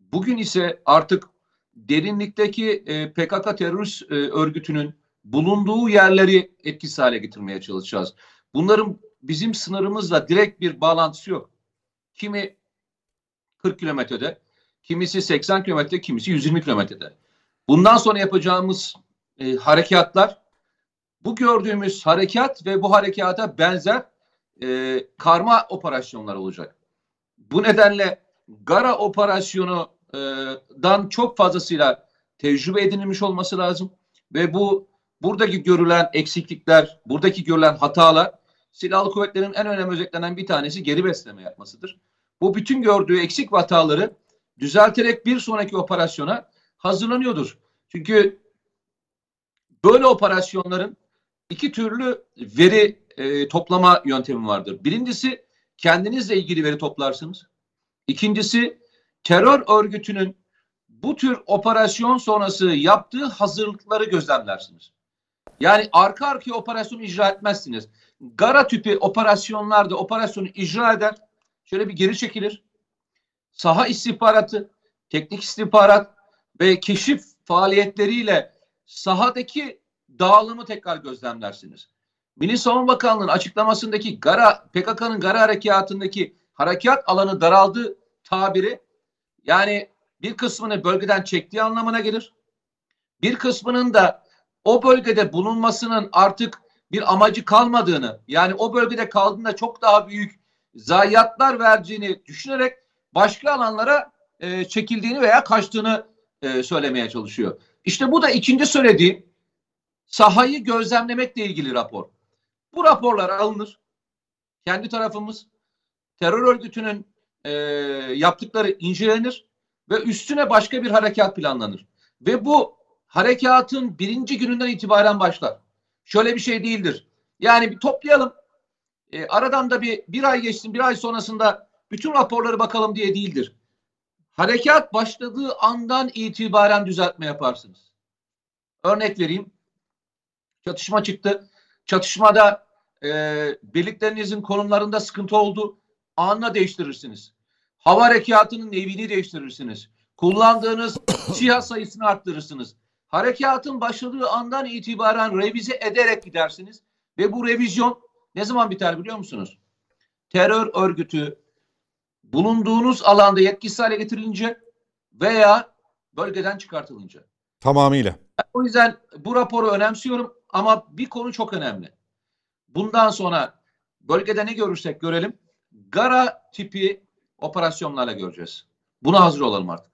Bugün ise artık derinlikteki e, PKK terörist e, örgütünün bulunduğu yerleri etkisiz hale getirmeye çalışacağız. Bunların bizim sınırımızla direkt bir bağlantısı yok. Kimi 40 kilometrede, kimisi 80 kilometre, kimisi 120 kilometrede. Bundan sonra yapacağımız e, harekatlar bu gördüğümüz harekat ve bu harekata benzer e, karma operasyonlar olacak. Bu nedenle Gara operasyonundan çok fazlasıyla tecrübe edinilmiş olması lazım ve bu buradaki görülen eksiklikler, buradaki görülen hatalar silahlı kuvvetlerin en önemli özetlenen bir tanesi geri besleme yapmasıdır. Bu bütün gördüğü eksik hataları düzelterek bir sonraki operasyona hazırlanıyordur. Çünkü böyle operasyonların iki türlü veri e, toplama yöntemi vardır. Birincisi kendinizle ilgili veri toplarsınız. İkincisi terör örgütünün bu tür operasyon sonrası yaptığı hazırlıkları gözlemlersiniz. Yani arka arkaya operasyon icra etmezsiniz. Gara tipi operasyonlarda operasyonu icra eder. Şöyle bir geri çekilir. Saha istihbaratı, teknik istihbarat ve keşif faaliyetleriyle sahadaki dağılımı tekrar gözlemlersiniz. Milli Savunma Bakanlığı'nın açıklamasındaki Gara PKK'nın Gara harekatındaki harekat alanı daraldı tabiri yani bir kısmını bölgeden çektiği anlamına gelir. Bir kısmının da o bölgede bulunmasının artık bir amacı kalmadığını yani o bölgede kaldığında çok daha büyük zayiatlar vereceğini düşünerek başka alanlara e, çekildiğini veya kaçtığını e, söylemeye çalışıyor. İşte bu da ikinci söylediğim sahayı gözlemlemekle ilgili rapor. Bu raporlar alınır. Kendi tarafımız terör örgütünün e, yaptıkları incelenir ve üstüne başka bir harekat planlanır. Ve bu harekatın birinci gününden itibaren başlar. Şöyle bir şey değildir. Yani bir toplayalım. E, aradan da bir, bir ay geçsin, bir ay sonrasında bütün raporları bakalım diye değildir. Harekat başladığı andan itibaren düzeltme yaparsınız. Örnek vereyim. Çatışma çıktı. Çatışmada e, birliklerinizin konumlarında sıkıntı oldu. Anla değiştirirsiniz. Hava harekatının evini değiştirirsiniz. Kullandığınız siyah sayısını arttırırsınız. Harekatın başladığı andan itibaren revize ederek gidersiniz. Ve bu revizyon ne zaman biter biliyor musunuz? Terör örgütü bulunduğunuz alanda yetkisiz hale getirilince veya bölgeden çıkartılınca. Tamamıyla. O yüzden bu raporu önemsiyorum ama bir konu çok önemli. Bundan sonra bölgede ne görürsek görelim gara tipi operasyonlarla göreceğiz. Buna hazır olalım artık.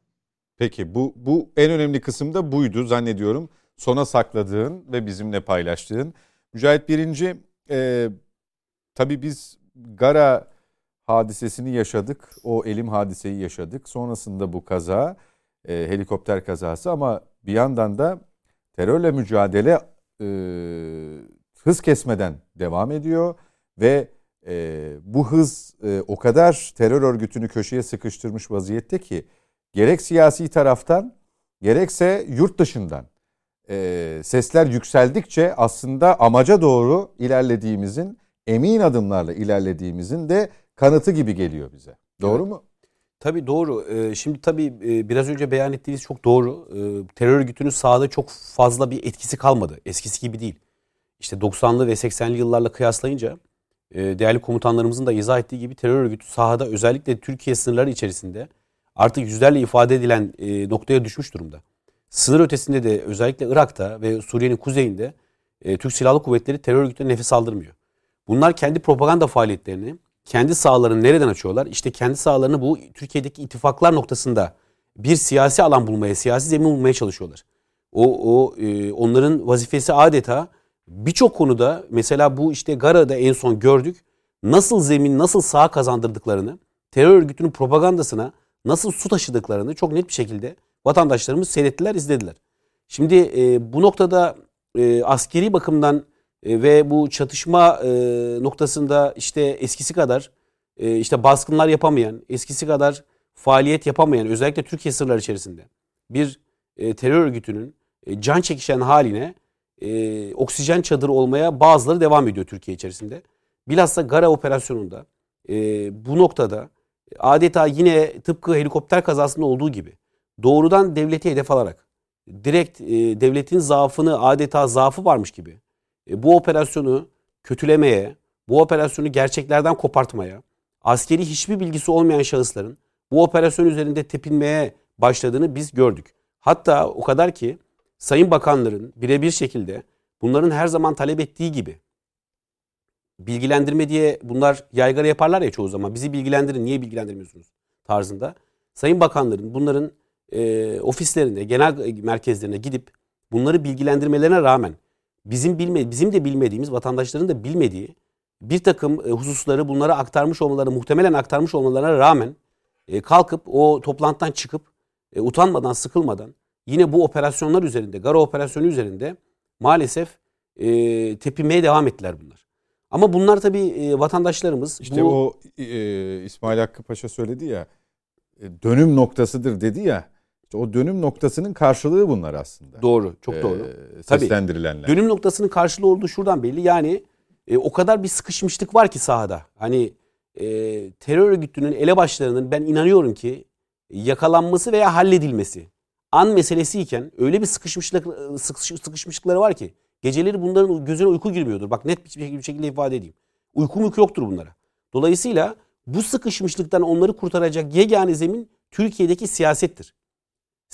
Peki bu bu en önemli kısım da buydu zannediyorum. Sona sakladığın ve bizimle paylaştığın. Mücahit Birinci, e, tabii biz Gara hadisesini yaşadık. O elim hadiseyi yaşadık. Sonrasında bu kaza, e, helikopter kazası ama bir yandan da terörle mücadele e, hız kesmeden devam ediyor ve e, bu hız e, o kadar terör örgütünü köşeye sıkıştırmış vaziyette ki gerek siyasi taraftan gerekse yurt dışından e, sesler yükseldikçe aslında amaca doğru ilerlediğimizin emin adımlarla ilerlediğimizin de kanıtı gibi geliyor bize. Doğru Evet. mu? Tabii doğru. Ee, Şimdi tabii e, biraz önce beyan ettiğiniz çok doğru. Ee, Terör örgütünün sahada çok fazla bir etkisi kalmadı. Eskisi gibi değil. İşte 90'lı ve 80'li yıllarla kıyaslayınca e, değerli komutanlarımızın da izah ettiği gibi terör örgütü sahada özellikle Türkiye sınırları içerisinde artık yüzlerle ifade edilen e, noktaya düşmüş durumda. Sınır ötesinde de özellikle Irak'ta ve Suriye'nin kuzeyinde Türk Silahlı Kuvvetleri terör örgütüne nefes aldırmıyor. Bunlar kendi propaganda faaliyetlerini kendi sahalarını nereden açıyorlar? İşte kendi sahalarını bu Türkiye'deki ittifaklar noktasında bir siyasi alan bulmaya, siyasi zemin bulmaya çalışıyorlar. O, o e, onların vazifesi adeta birçok konuda mesela bu işte Gara'da en son gördük. Nasıl zemin, nasıl saha kazandırdıklarını, terör örgütünün propagandasına nasıl su taşıdıklarını çok net bir şekilde vatandaşlarımız seyrettiler, izlediler. Şimdi e, bu noktada e, askeri bakımdan e, ve bu çatışma e, noktasında işte eskisi kadar e, işte baskınlar yapamayan, eskisi kadar faaliyet yapamayan özellikle Türkiye sınırları içerisinde bir terör örgütünün can çekişen haline oksijen çadırı olmaya bazıları devam ediyor Türkiye içerisinde. Bilhassa Gara operasyonunda bu noktada adeta yine tıpkı helikopter kazasında olduğu gibi doğrudan devleti hedef alarak direkt devletin zaafını adeta zaafı varmış gibi e, bu operasyonu kötülemeye, bu operasyonu gerçeklerden kopartmaya, askeri hiçbir bilgisi olmayan şahısların bu operasyon üzerinde tepinmeye başladığını biz gördük. Hatta o kadar ki sayın bakanların birebir şekilde bunların her zaman talep ettiği gibi bilgilendirme diye bunlar yaygara yaparlar ya çoğu zaman. Bizi bilgilendirin, niye bilgilendirmiyorsunuz tarzında. Sayın bakanların bunların e, ofislerinde, genel merkezlerine gidip bunları bilgilendirmelerine rağmen bizim bilme, bizim de bilmediğimiz, vatandaşların da bilmediği bir takım e, hususları bunlara aktarmış olmaları, muhtemelen aktarmış olmalarına rağmen e, kalkıp o toplantıdan çıkıp e, utanmadan, sıkılmadan yine bu operasyonlar üzerinde, Gara operasyonu üzerinde maalesef tepinmeye devam ettiler bunlar. Ama bunlar tabii vatandaşlarımız İşte bu o e, İsmail Hakkı Paşa söyledi ya dönüm noktasıdır dedi ya. İşte o dönüm noktasının karşılığı bunlar aslında. doğru, çok E, doğru. Tabii. Seslendirilenler. Dönüm noktasının karşılığı olduğu şuradan belli. Yani e, o kadar bir sıkışmışlık var ki sahada. Hani e, terör örgütünün elebaşlarının ben inanıyorum ki yakalanması veya halledilmesi an meselesiyken öyle bir sıkışmışlık sıkış- sıkışmışlıkları var ki geceleri bunların gözüne uyku girmiyordur. Bak net bir şekilde, ifade edeyim. Uyku muyku yoktur bunlara. Dolayısıyla bu sıkışmışlıktan onları kurtaracak yegane zemin Türkiye'deki siyasettir.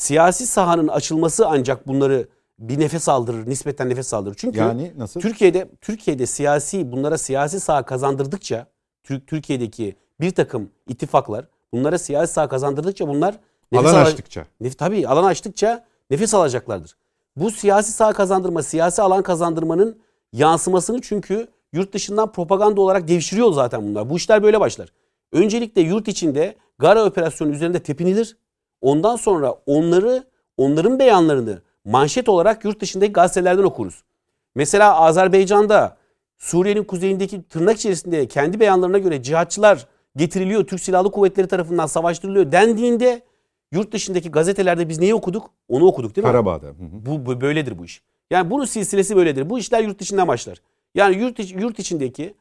Siyasi sahanın açılması ancak bunları bir nefes aldırır, nispeten nefes aldırır. Çünkü Yani nasıl? Türkiye'de Türkiye'de siyasi bunlara siyasi saha kazandırdıkça Türk Türkiye'deki bir takım ittifaklar bunlara siyasi saha kazandırdıkça bunlar nefes Alan ala- açtıkça. Nef- tabii alan açtıkça nefes alacaklardır. Bu siyasi saha kazandırma, siyasi alan kazandırmanın yansımasını çünkü yurt dışından propaganda olarak devşiriyor zaten bunlar. Bu işler böyle başlar. Öncelikle yurt içinde Gara operasyonu üzerinde tepinilir. Ondan sonra onları, onların beyanlarını manşet olarak yurt dışındaki gazetelerden okuruz. Mesela Azerbaycan'da Suriye'nin kuzeyindeki tırnak içerisinde kendi beyanlarına göre cihatçılar getiriliyor, Türk Silahlı Kuvvetleri tarafından savaştırılıyor dendiğinde yurt dışındaki gazetelerde biz neyi okuduk? Onu okuduk değil mi? Karabağ'da. Hı hı. Bu, bu böyledir bu iş. Yani bunun silsilesi böyledir. Bu işler yurt dışından başlar. Yani yurt, iç- yurt içindeki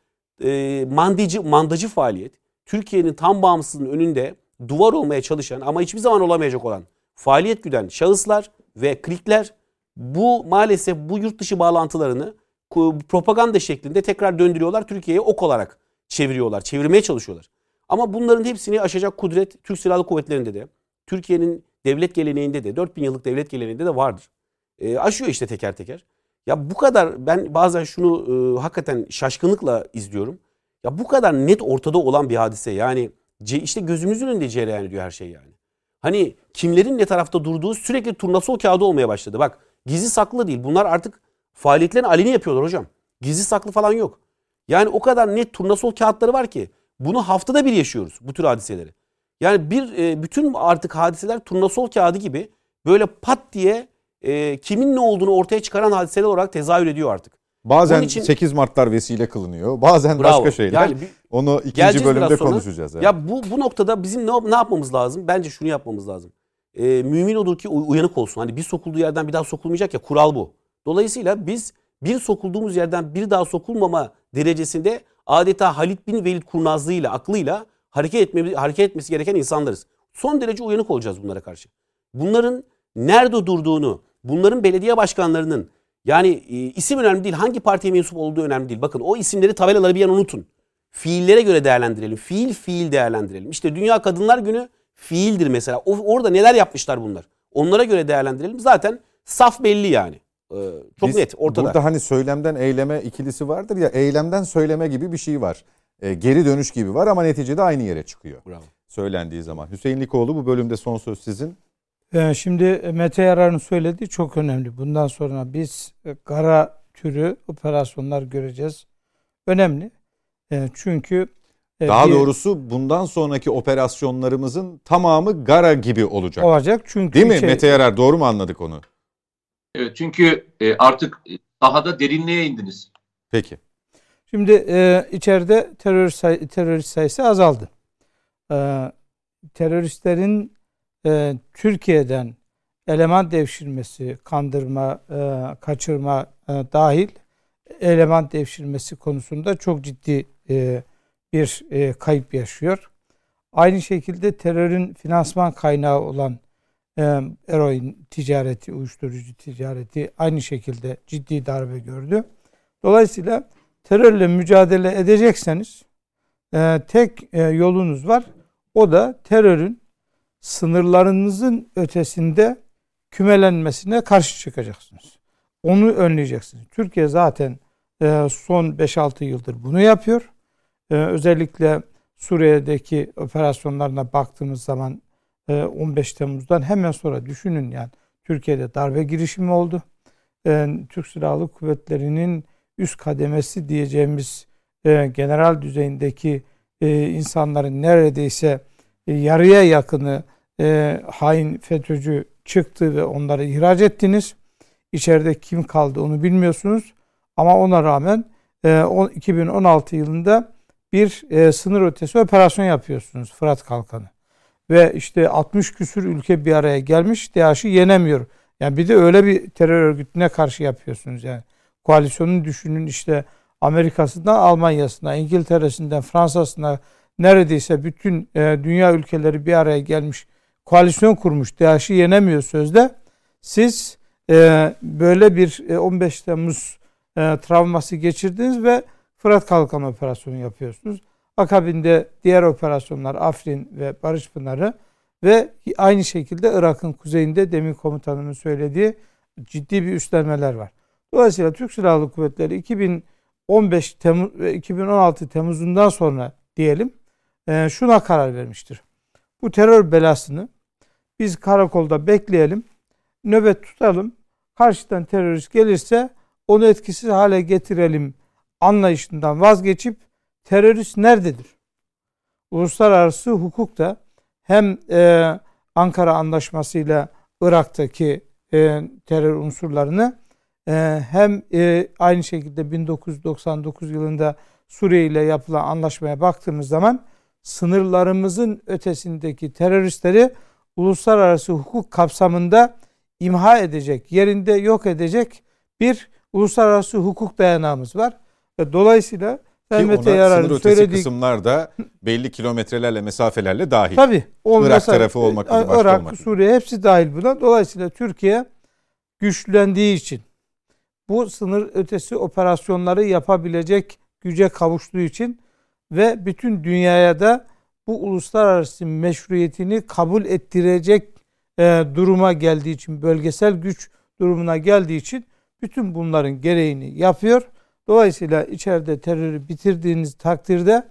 e, mandacı, mandacı faaliyet Türkiye'nin tam bağımsızlığının önünde duvar olmaya çalışan ama hiçbir zaman olamayacak olan faaliyet güden şahıslar ve klikler bu maalesef bu yurt dışı bağlantılarını propaganda şeklinde tekrar döndürüyorlar. Türkiye'ye ok olarak çeviriyorlar. Çevirmeye çalışıyorlar. Ama bunların hepsini aşacak kudret Türk Silahlı Kuvvetleri'nde de, Türkiye'nin devlet geleneğinde de, 4000 yıllık devlet geleneğinde de vardır. E, aşıyor işte teker teker. Ya bu kadar ben bazen şunu e, hakikaten şaşkınlıkla izliyorum. Ya bu kadar net ortada olan bir hadise yani işte gözümüzün önünde cereyan ediyor her şey yani. Hani kimlerin ne tarafta durduğu sürekli turnasol kağıdı olmaya başladı. Bak gizli saklı değil. Bunlar artık faaliyetlerini aleni yapıyorlar hocam. Gizli saklı falan yok. Yani o kadar net turnasol kağıtları var ki bunu haftada bir yaşıyoruz bu tür hadiseleri. Yani bir e, bütün artık hadiseler turnasol kağıdı gibi böyle pat diye e, kimin ne olduğunu ortaya çıkaran hadiseler olarak tezahür ediyor artık. Bazen için, 8 Mart'lar vesile kılınıyor. Bazen bravo, başka şeyler. Yani bir, Onu ikinci bölümde konuşacağız. Yani. Ya bu bu noktada bizim ne, ne yapmamız lazım? Bence şunu yapmamız lazım. E, mümin olur ki uyanık olsun. Hani bir sokulduğu yerden bir daha sokulmayacak ya kural bu. Dolayısıyla biz bir sokulduğumuz yerden bir daha sokulmama derecesinde adeta Halit bin Velid kurnazlığıyla, aklıyla hareket, etme, hareket etmesi gereken insanlarız. Son derece uyanık olacağız bunlara karşı. Bunların nerede durduğunu, bunların belediye başkanlarının yani e, isim önemli değil, hangi partiye mensup olduğu önemli değil. Bakın o isimleri, tabelaları bir an unutun. Fiillere göre değerlendirelim. Fiil fiil değerlendirelim. İşte Dünya Kadınlar Günü fiildir mesela. O, orada neler yapmışlar bunlar? Onlara göre değerlendirelim. Zaten saf belli yani. Ee, çok Biz, net ortada. Burada hani söylemden eyleme ikilisi vardır ya eylemden söyleme gibi bir şey var. Ee, geri dönüş gibi var ama neticede aynı yere çıkıyor. Bravo. Söylendiği zaman. Hüseyin Likoğlu bu bölümde son söz sizin. Ee, şimdi Mete Yarar'ın söylediği çok önemli. Bundan sonra biz kara e, türü operasyonlar göreceğiz. Önemli. Ee, çünkü e, daha bir, doğrusu bundan sonraki operasyonlarımızın tamamı Gara gibi olacak. Olacak çünkü Değil mi şey, Mete Yarar doğru mu anladık onu? Evet çünkü e, artık sahada derinliğe indiniz. Peki. Şimdi e, içeride terörist, say terörist sayısı azaldı. E, teröristlerin e, Türkiye'den eleman devşirmesi, kandırma, e, kaçırma e, dahil eleman devşirmesi konusunda çok ciddi e, bir e, kayıp yaşıyor. Aynı şekilde terörün finansman kaynağı olan e, eroin ticareti, uyuşturucu ticareti aynı şekilde ciddi darbe gördü. Dolayısıyla terörle mücadele edecekseniz e, tek e, yolunuz var. O da terörün sınırlarınızın ötesinde kümelenmesine karşı çıkacaksınız. Onu önleyeceksiniz. Türkiye zaten e, son 5-6 yıldır bunu yapıyor. E, özellikle Suriye'deki operasyonlarına baktığımız zaman 15 e, Temmuz'dan hemen sonra düşünün yani Türkiye'de darbe girişimi oldu. Türk Silahlı Kuvvetleri'nin üst kademesi diyeceğimiz general düzeyindeki insanların neredeyse yarıya yakını hain FETÖ'cü çıktı ve onları ihraç ettiniz. İçeride kim kaldı onu bilmiyorsunuz. Ama ona rağmen 2016 yılında bir sınır ötesi operasyon yapıyorsunuz Fırat Kalkanı ve işte 60 küsür ülke bir araya gelmiş DAEŞ'i yenemiyor. Yani bir de öyle bir terör örgütüne karşı yapıyorsunuz yani. Koalisyonun düşünün işte Amerika'sından Almanya'sına, İngiltere'sinden Fransa'sına neredeyse bütün e, dünya ülkeleri bir araya gelmiş koalisyon kurmuş. DAEŞ'i yenemiyor sözde. Siz e, böyle bir e, 15 Temmuz e, travması geçirdiniz ve Fırat Kalkan operasyonu yapıyorsunuz. Akabinde diğer operasyonlar Afrin ve Barış Pınarı ve aynı şekilde Irak'ın kuzeyinde demin komutanımın söylediği ciddi bir üstlenmeler var. Dolayısıyla Türk Silahlı Kuvvetleri 2015 Temmuz ve 2016 Temmuz'undan sonra diyelim e, şuna karar vermiştir. Bu terör belasını biz karakolda bekleyelim, nöbet tutalım. Karşıdan terörist gelirse onu etkisiz hale getirelim anlayışından vazgeçip terörist nerededir? Uluslararası hukukta hem e, Ankara Anlaşması ile Irak'taki e, terör unsurlarını e, hem e, aynı şekilde 1999 yılında Suriye ile yapılan anlaşmaya baktığımız zaman sınırlarımızın ötesindeki teröristleri uluslararası hukuk kapsamında imha edecek, yerinde yok edecek bir uluslararası hukuk dayanağımız var. Ve dolayısıyla ona Yarar'ın sınır ötesi söylediği- kısımlarda belli kilometrelerle mesafelerle dahil. Tabii. Irak mesela, tarafı olmak üzere, e, başta Irak, olmak. Suriye hepsi dahil buna. Dolayısıyla Türkiye güçlendiği için bu sınır ötesi operasyonları yapabilecek güce kavuştuğu için ve bütün dünyaya da bu uluslararası meşruiyetini kabul ettirecek e, duruma geldiği için bölgesel güç durumuna geldiği için bütün bunların gereğini yapıyor. Dolayısıyla içeride terörü bitirdiğiniz takdirde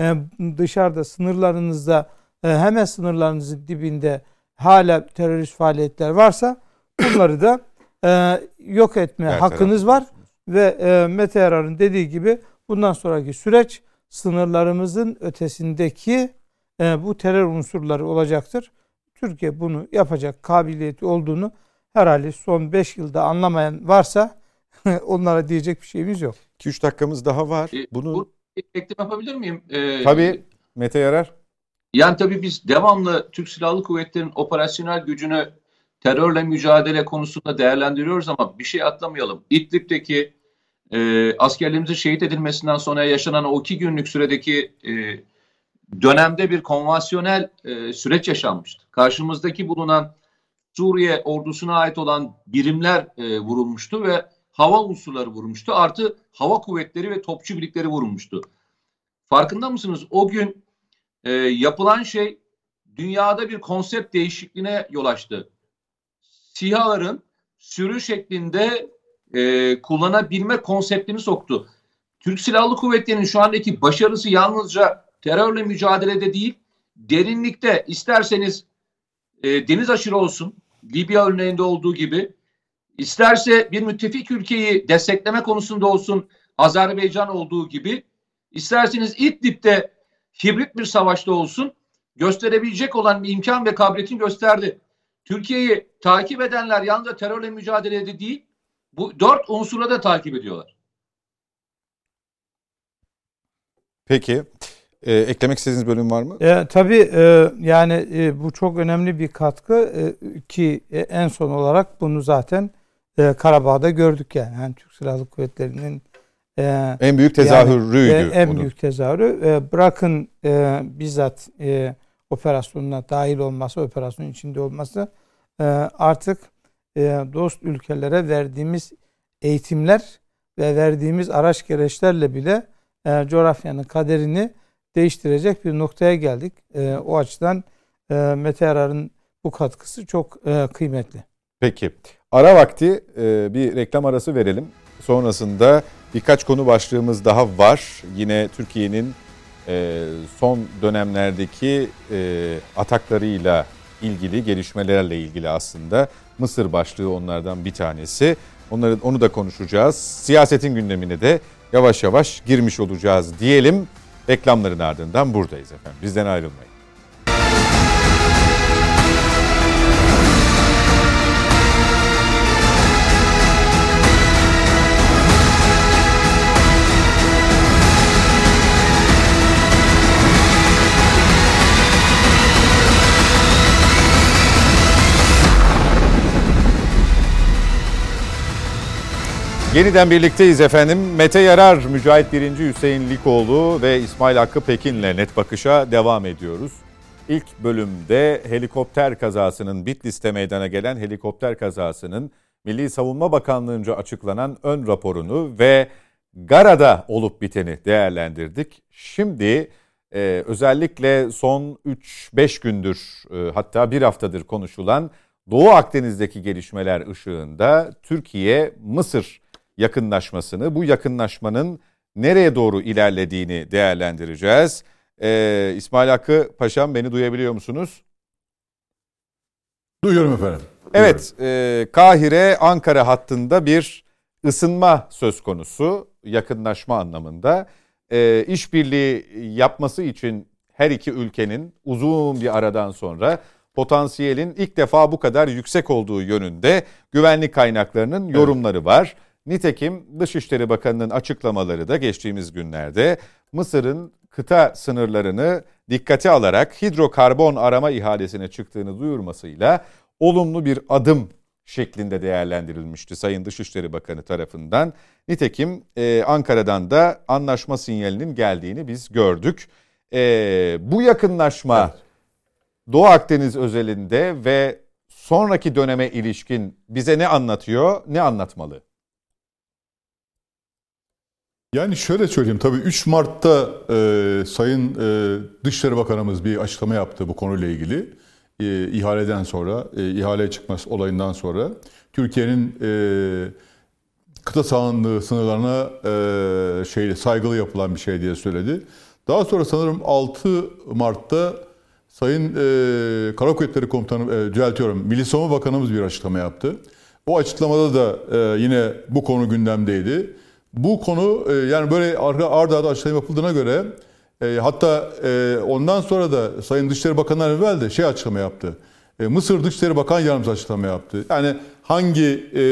e, dışarıda sınırlarınızda e, hemen sınırlarınızın dibinde hala terörist faaliyetler varsa bunları da e, yok etme Her hakkınız var ve e, Mete Yarar'ın dediği gibi bundan sonraki süreç sınırlarımızın ötesindeki e, bu terör unsurları olacaktır. Türkiye bunu yapacak kabiliyeti olduğunu herhalde son 5 yılda anlamayan varsa onlara diyecek bir şeyimiz yok. 2-3 dakikamız daha var. E, Bunu bu- ekleme yapabilir miyim? Ee, tabii Mete Yarar. Yani tabii biz devamlı Türk Silahlı Kuvvetleri'nin operasyonel gücünü terörle mücadele konusunda değerlendiriyoruz ama bir şey atlamayalım. İdlib'deki e, askerlerimizin şehit edilmesinden sonra yaşanan o iki günlük süredeki e, dönemde bir konvansiyonel e, süreç yaşanmıştı. Karşımızdaki bulunan Suriye ordusuna ait olan birimler e, vurulmuştu ve hava unsurları vurulmuştu. Artı hava kuvvetleri ve topçu birlikleri vurulmuştu. Farkında mısınız? O gün e, yapılan şey dünyada bir konsept değişikliğine yol açtı. SİHA'ların sürü şeklinde e, kullanabilme konseptini soktu. Türk Silahlı Kuvvetleri'nin şu andaki başarısı yalnızca terörle mücadelede değil, derinlikte isterseniz e, deniz aşırı olsun, Libya örneğinde olduğu gibi, isterse bir müttefik ülkeyi destekleme konusunda olsun, Azerbaycan olduğu gibi, isterseniz İdlib'de hibrit bir savaşta olsun, gösterebilecek olan imkan ve kabiliyetini gösterdi. Türkiye'yi takip edenler yalnızca terörle mücadelede değil, bu dört unsura da takip ediyorlar. Peki. Ee, eklemek istediğiniz bölüm var mı? E, tabii e, yani e, bu çok önemli bir katkı e, ki e, en son olarak bunu zaten e, Karabağ'da gördük yani. yani Türk Silahlı Kuvvetleri'nin e, En büyük tezahürüydü. Yani, e, en bunun. büyük tezahürü. E, bırakın e, bizzat e, operasyonuna dahil olması, operasyonun içinde olması e, artık e, dost ülkelere verdiğimiz eğitimler ve verdiğimiz araç gereçlerle bile e, coğrafyanın kaderini değiştirecek bir noktaya geldik. E, o açıdan e, Mete Yarar'ın bu katkısı çok e, kıymetli. Peki. Ara vakti e, bir reklam arası verelim. Sonrasında birkaç konu başlığımız daha var. Yine Türkiye'nin e, son dönemlerdeki e, ataklarıyla ilgili, gelişmelerle ilgili aslında. Mısır başlığı onlardan bir tanesi. Onları, onu da konuşacağız. Siyasetin gündemine de yavaş yavaş girmiş olacağız diyelim. Reklamların ardından buradayız efendim. Bizden ayrılmayın. Yeniden birlikteyiz efendim. Mete Yarar, Mücahit Birinci Hüseyin Likoğlu ve İsmail Hakkı Pekin'le net bakışa devam ediyoruz. İlk bölümde helikopter kazasının Bitlis'te meydana gelen helikopter kazasının Milli Savunma Bakanlığı'nca açıklanan ön raporunu ve Gara'da olup biteni değerlendirdik. Şimdi e, özellikle son 3-5 gündür e, hatta bir haftadır konuşulan Doğu Akdeniz'deki gelişmeler ışığında Türkiye-Mısır yakınlaşmasını, bu yakınlaşmanın nereye doğru ilerlediğini değerlendireceğiz. Ee, İsmail Hakkı Paşam beni duyabiliyor musunuz? Duyuyorum efendim. Evet, e, Kahire-Ankara hattında bir ısınma söz konusu yakınlaşma anlamında. E, işbirliği yapması için her iki ülkenin uzun bir aradan sonra potansiyelin ilk defa bu kadar yüksek olduğu yönünde güvenlik kaynaklarının yorumları var. Nitekim Dışişleri Bakanı'nın açıklamaları da geçtiğimiz günlerde Mısır'ın kıta sınırlarını dikkate alarak hidrokarbon arama ihalesine çıktığını duyurmasıyla olumlu bir adım şeklinde değerlendirilmişti Sayın Dışişleri Bakanı tarafından. Nitekim e, Ankara'dan da anlaşma sinyalinin geldiğini biz gördük. E, bu yakınlaşma Doğu Akdeniz özelinde ve sonraki döneme ilişkin bize ne anlatıyor, ne anlatmalı? Yani şöyle söyleyeyim tabii 3 Mart'ta e, Sayın e, Dışişleri Bakanımız bir açıklama yaptı bu konuyla ilgili. E, ihaleden sonra, e, ihale çıkması olayından sonra Türkiye'nin e, kıta sahanlığı sınırlarına e, şeyle saygılı yapılan bir şey diye söyledi. Daha sonra sanırım 6 Mart'ta Sayın e, Kara Kuvvetleri Komutanı, e, düzeltiyorum, Milli Savunma Bakanımız bir açıklama yaptı. O açıklamada da e, yine bu konu gündemdeydi. Bu konu e, yani böyle arka arda arda açıklama yapıldığına göre e, hatta e, ondan sonra da Sayın Dışişleri Bakanı evvel de şey açıklama yaptı. E, Mısır Dışişleri Bakan Yardımcısı açıklama yaptı. Yani hangi e,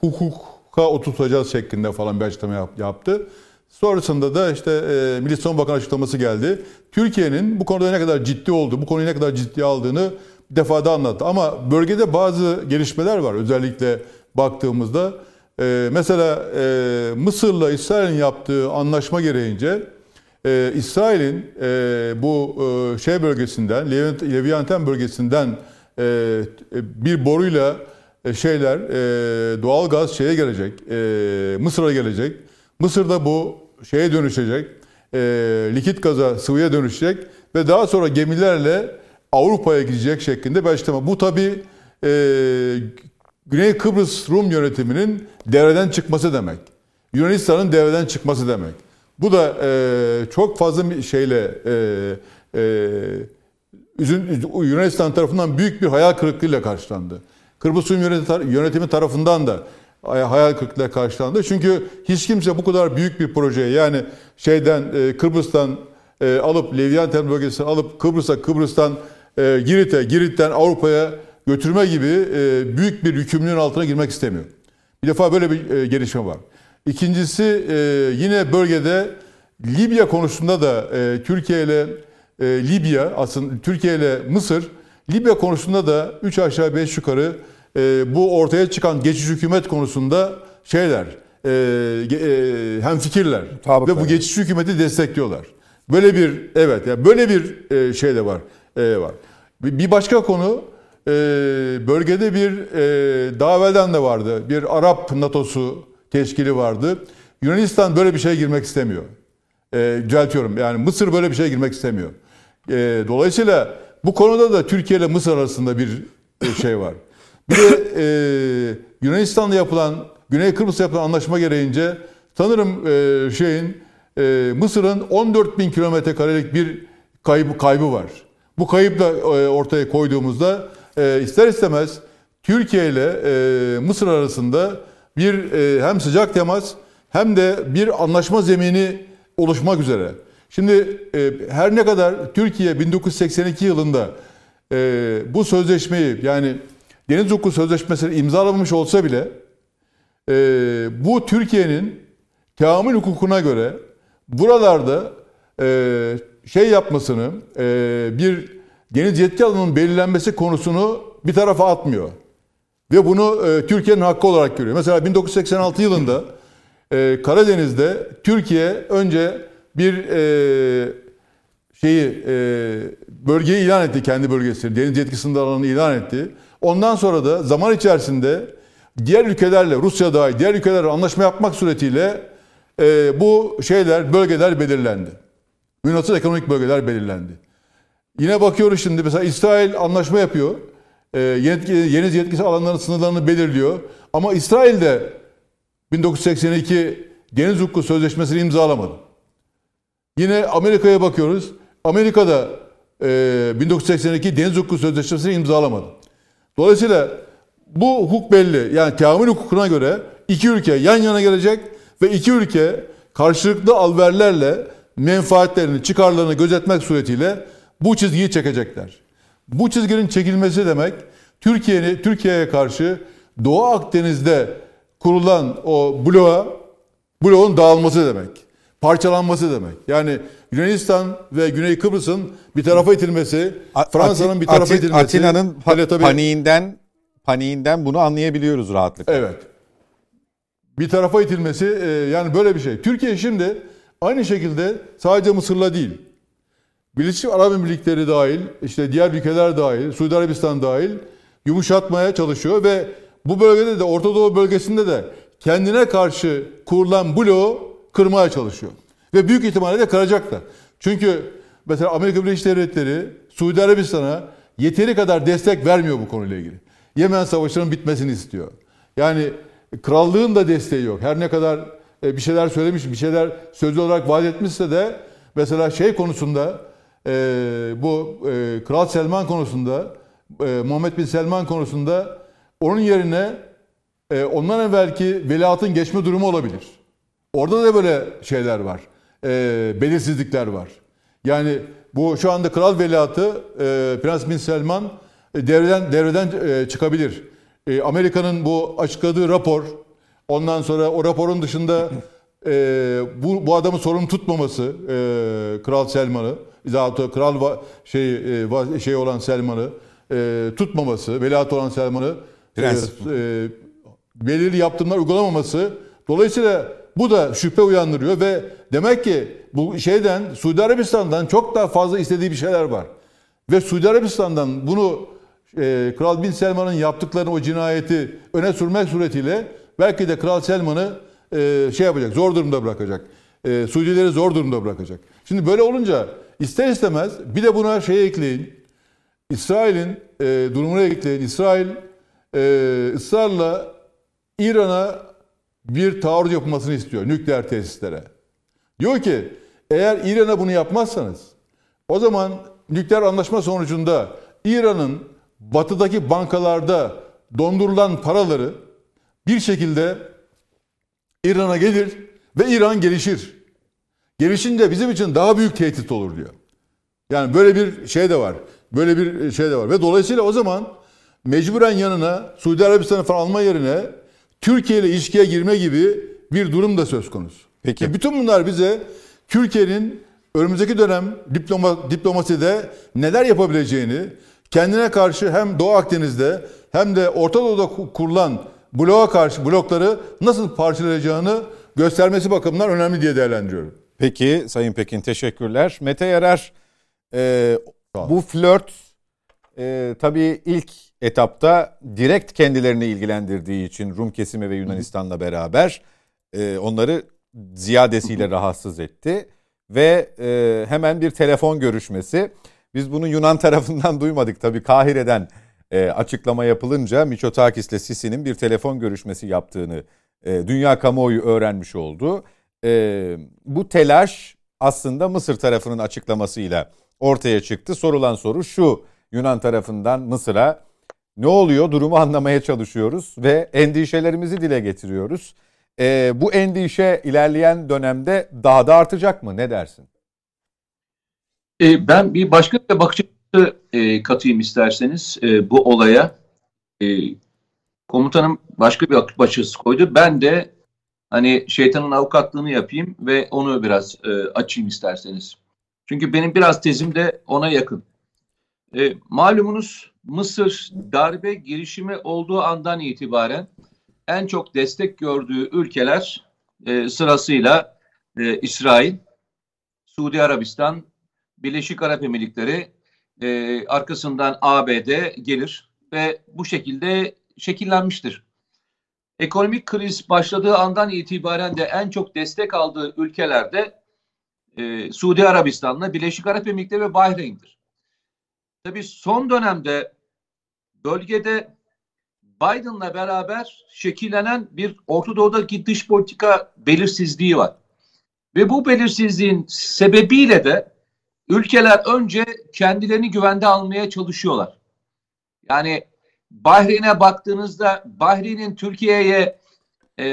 hukuka oturtacağız şeklinde falan bir açıklama yap, yaptı. Sonrasında da işte e, Milli Savunma Bakanı açıklaması geldi. Türkiye'nin bu konuda ne kadar ciddi olduğu, bu konuyu ne kadar ciddiye aldığını bir defada anlattı. Ama bölgede bazı gelişmeler var. Özellikle baktığımızda e, mesela e, Mısır'la İsrail'in yaptığı anlaşma gereğince e, İsrail'in e, bu e, şey bölgesinden, Leviathan bölgesinden e, bir boruyla e, şeyler e, doğal gaz şeye gelecek, e, Mısır'a gelecek. Mısır'da bu şeye dönüşecek, e, likit gaza, sıvıya dönüşecek ve daha sonra gemilerle Avrupa'ya gidecek şeklinde bir açıklama. Bu tabi e, Güney Kıbrıs Rum yönetiminin devreden çıkması demek. Yunanistan'ın devreden çıkması demek. Bu da e, çok fazla bir şeyle e, e, Yunanistan tarafından büyük bir hayal kırıklığıyla karşılandı. Kıbrıs Rum yöneti- yönetimi tarafından da hayal kırıklığıyla karşılandı. Çünkü hiç kimse bu kadar büyük bir projeye yani şeyden e, Kıbrıs'tan e, alıp Leviathan bölgesini alıp Kıbrıs'a, Kıbrıs'tan e, Girit'e, Girit'ten Avrupa'ya götürme gibi e, büyük bir yükümlülüğün altına girmek istemiyor. Bir defa böyle bir e, gelişme var. İkincisi e, yine bölgede Libya konusunda da e, Türkiye ile e, Libya aslında Türkiye ile Mısır Libya konusunda da 3 aşağı 5 yukarı e, bu ortaya çıkan geçici hükümet konusunda şeyler e, e, hem fikirler Mutabıklar. ve bu geçici hükümeti destekliyorlar. Böyle bir evet yani böyle bir e, şey de var e, var. Bir başka konu e, bölgede bir e, daha evvelden de vardı bir Arap NATO'su teşkili vardı. Yunanistan böyle bir şeye girmek istemiyor. E, düzeltiyorum yani Mısır böyle bir şeye girmek istemiyor. E, dolayısıyla bu konuda da Türkiye ile Mısır arasında bir e, şey var. Bir de e, Yunanistan'la yapılan, Güney Kıbrıs'la yapılan anlaşma gereğince sanırım e, şeyin e, Mısır'ın 14 bin kilometre karelik bir kaybı, kaybı var. Bu kayıp da e, ortaya koyduğumuzda e, ister istemez Türkiye ile e, Mısır arasında bir e, hem sıcak temas hem de bir anlaşma zemini oluşmak üzere. Şimdi e, her ne kadar Türkiye 1982 yılında e, bu sözleşmeyi yani Deniz Hukuku Sözleşmesi'ni imzalamamış olsa bile e, bu Türkiye'nin teamül hukukuna göre buralarda e, şey yapmasını e, bir deniz yetki alanının belirlenmesi konusunu bir tarafa atmıyor. Ve bunu e, Türkiye'nin hakkı olarak görüyor. Mesela 1986 yılında e, Karadeniz'de Türkiye önce bir e, şeyi e, bölgeyi ilan etti kendi bölgesini. Deniz yetkisinde alanını ilan etti. Ondan sonra da zaman içerisinde diğer ülkelerle Rusya dahil diğer ülkelerle anlaşma yapmak suretiyle e, bu şeyler bölgeler belirlendi. Münhasır ekonomik bölgeler belirlendi. Yine bakıyoruz şimdi mesela İsrail anlaşma yapıyor. E, yetki, yeni yetkisi alanların sınırlarını belirliyor. Ama İsrail de 1982 Deniz Hukuku Sözleşmesi'ni imzalamadı. Yine Amerika'ya bakıyoruz. Amerika'da e, 1982 Deniz Hukuku Sözleşmesi'ni imzalamadı. Dolayısıyla bu hukuk belli. Yani teamül hukukuna göre iki ülke yan yana gelecek ve iki ülke karşılıklı alverlerle menfaatlerini, çıkarlarını gözetmek suretiyle bu çizgiyi çekecekler. Bu çizginin çekilmesi demek Türkiye'nin Türkiye'ye karşı Doğu Akdeniz'de kurulan o bloğa bloğun dağılması demek. Parçalanması demek. Yani Yunanistan ve Güney Kıbrıs'ın bir tarafa itilmesi, Fransa'nın bir tarafa itilmesi. Atina'nın pa- tabii- paniğinden paniğinden bunu anlayabiliyoruz rahatlıkla. Evet. Bir tarafa itilmesi e, yani böyle bir şey. Türkiye şimdi aynı şekilde sadece Mısır'la değil. Birleşik Arap Emirlikleri dahil, işte diğer ülkeler dahil, Suudi Arabistan dahil yumuşatmaya çalışıyor ve bu bölgede de Orta Doğu bölgesinde de kendine karşı kurulan bloğu kırmaya çalışıyor. Ve büyük ihtimalle de kıracaklar. Çünkü mesela Amerika Birleşik Devletleri Suudi Arabistan'a yeteri kadar destek vermiyor bu konuyla ilgili. Yemen Savaşı'nın bitmesini istiyor. Yani krallığın da desteği yok. Her ne kadar e, bir şeyler söylemiş, bir şeyler sözlü olarak vaat etmişse de mesela şey konusunda e, bu e, Kral Selman konusunda Muhammed Bin Selman konusunda onun yerine ondan evvelki veliahtın geçme durumu olabilir. Orada da böyle şeyler var. Belirsizlikler var. Yani bu şu anda kral veliahtı Prens Bin Selman devreden devreden çıkabilir. Amerika'nın bu açıkladığı rapor, ondan sonra o raporun dışında e, bu, bu adamı sorumlu tutmaması, e, Kral Selman'ı, zaten kral va, şey e, şey olan Selman'ı e, tutmaması, veliaht olan Selman'ı e, e, belirli yaptırımlar uygulamaması, dolayısıyla bu da şüphe uyandırıyor ve demek ki bu şeyden Suudi Arabistan'dan çok daha fazla istediği bir şeyler var. Ve Suudi Arabistan'dan bunu e, Kral Bin Selman'ın yaptıklarını o cinayeti öne sürmek suretiyle belki de Kral Selman'ı e, şey yapacak, zor durumda bırakacak. E, Suudileri zor durumda bırakacak. Şimdi böyle olunca ister istemez bir de buna şey ekleyin. İsrail'in e, durumuna ekleyin. İsrail e, ısrarla İran'a bir taarruz yapılmasını istiyor nükleer tesislere. Diyor ki eğer İran'a bunu yapmazsanız o zaman nükleer anlaşma sonucunda İran'ın batıdaki bankalarda dondurulan paraları bir şekilde İran'a gelir ve İran gelişir. Gelişince bizim için daha büyük tehdit olur diyor. Yani böyle bir şey de var. Böyle bir şey de var. Ve dolayısıyla o zaman mecburen yanına Suudi Arabistan'ı falan alma yerine Türkiye ile ilişkiye girme gibi bir durum da söz konusu. Peki. E bütün bunlar bize Türkiye'nin önümüzdeki dönem diploma, diplomaside neler yapabileceğini, kendine karşı hem Doğu Akdeniz'de hem de Orta Doğu'da kurulan bloğa karşı blokları nasıl parçalayacağını göstermesi bakımından önemli diye değerlendiriyorum. Peki Sayın Pekin teşekkürler. Mete Yarar e, bu flört e, tabii ilk etapta direkt kendilerini ilgilendirdiği için Rum kesimi ve Yunanistan'la beraber e, onları ziyadesiyle rahatsız etti. Ve e, hemen bir telefon görüşmesi. Biz bunu Yunan tarafından duymadık tabii Kahire'den e, açıklama yapılınca Miçotakis ile Sisi'nin bir telefon görüşmesi yaptığını e, dünya kamuoyu öğrenmiş oldu. E, bu telaş aslında Mısır tarafının açıklamasıyla ortaya çıktı. Sorulan soru şu Yunan tarafından Mısır'a ne oluyor durumu anlamaya çalışıyoruz ve endişelerimizi dile getiriyoruz. E, bu endişe ilerleyen dönemde daha da artacak mı ne dersin? E, ben bir başka bir bakış açısı e, katayım isterseniz e, bu olaya. E, komutanım başka bir bakış açısı koydu. Ben de hani şeytanın avukatlığını yapayım ve onu biraz e, açayım isterseniz. Çünkü benim biraz tezim de ona yakın. E, malumunuz Mısır darbe girişimi olduğu andan itibaren en çok destek gördüğü ülkeler e, sırasıyla e, İsrail, Suudi Arabistan, Birleşik Arap Emirlikleri, e, arkasından ABD gelir ve bu şekilde şekillenmiştir. Ekonomik kriz başladığı andan itibaren de en çok destek aldığı ülkelerde e, Suudi Arabistan'la Birleşik Arap Emirlikleri ve Bahreyn'dir. Tabii son dönemde bölgede Biden'la beraber şekillenen bir Orta Doğu'daki dış politika belirsizliği var. Ve bu belirsizliğin sebebiyle de ülkeler önce kendilerini güvende almaya çalışıyorlar. Yani Bahreyn'e baktığınızda Bahreyn'in Türkiye'ye e,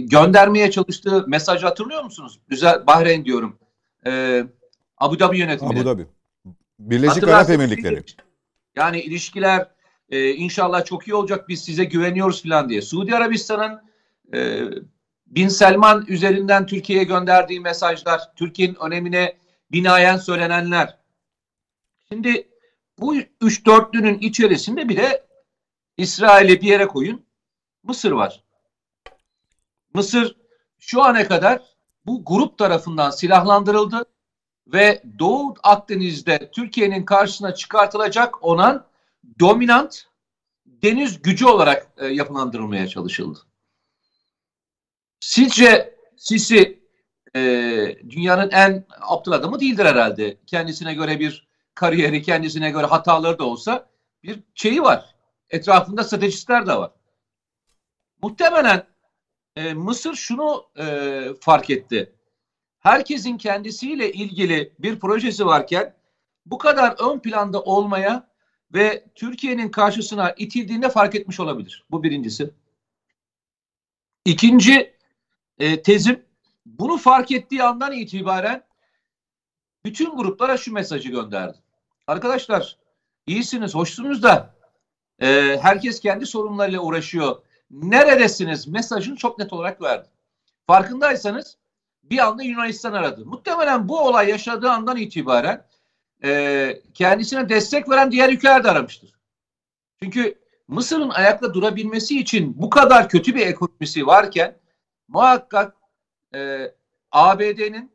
göndermeye çalıştığı mesaj hatırlıyor musunuz? Güzel Bahreyn diyorum. E, Abu Dhabi yönetimi. Abu Dhabi. Birleşik Arap Emirlikleri. Yani ilişkiler e, inşallah çok iyi olacak biz size güveniyoruz falan diye. Suudi Arabistan'ın e, Bin Selman üzerinden Türkiye'ye gönderdiği mesajlar, Türkiye'nin önemine binaen söylenenler. Şimdi bu üç dörtlünün içerisinde bir de İsrail'i bir yere koyun. Mısır var. Mısır şu ana kadar bu grup tarafından silahlandırıldı ve Doğu Akdeniz'de Türkiye'nin karşısına çıkartılacak olan dominant deniz gücü olarak e, yapılandırılmaya çalışıldı. Sizce Sisi e, dünyanın en aptal adamı değildir herhalde. Kendisine göre bir kariyeri, kendisine göre hataları da olsa bir şeyi var. Etrafında stratejistler de var. Muhtemelen e, Mısır şunu e, fark etti. Herkesin kendisiyle ilgili bir projesi varken bu kadar ön planda olmaya ve Türkiye'nin karşısına itildiğinde fark etmiş olabilir. Bu birincisi. İkinci e, tezim bunu fark ettiği andan itibaren bütün gruplara şu mesajı gönderdi. Arkadaşlar iyisiniz, hoşsunuz da e, herkes kendi sorunlarıyla uğraşıyor. Neredesiniz mesajını çok net olarak verdi. Farkındaysanız bir anda Yunanistan aradı. Muhtemelen bu olay yaşadığı andan itibaren e, kendisine destek veren diğer ülkeler de aramıştır. Çünkü Mısır'ın ayakta durabilmesi için bu kadar kötü bir ekonomisi varken muhakkak e, ABD'nin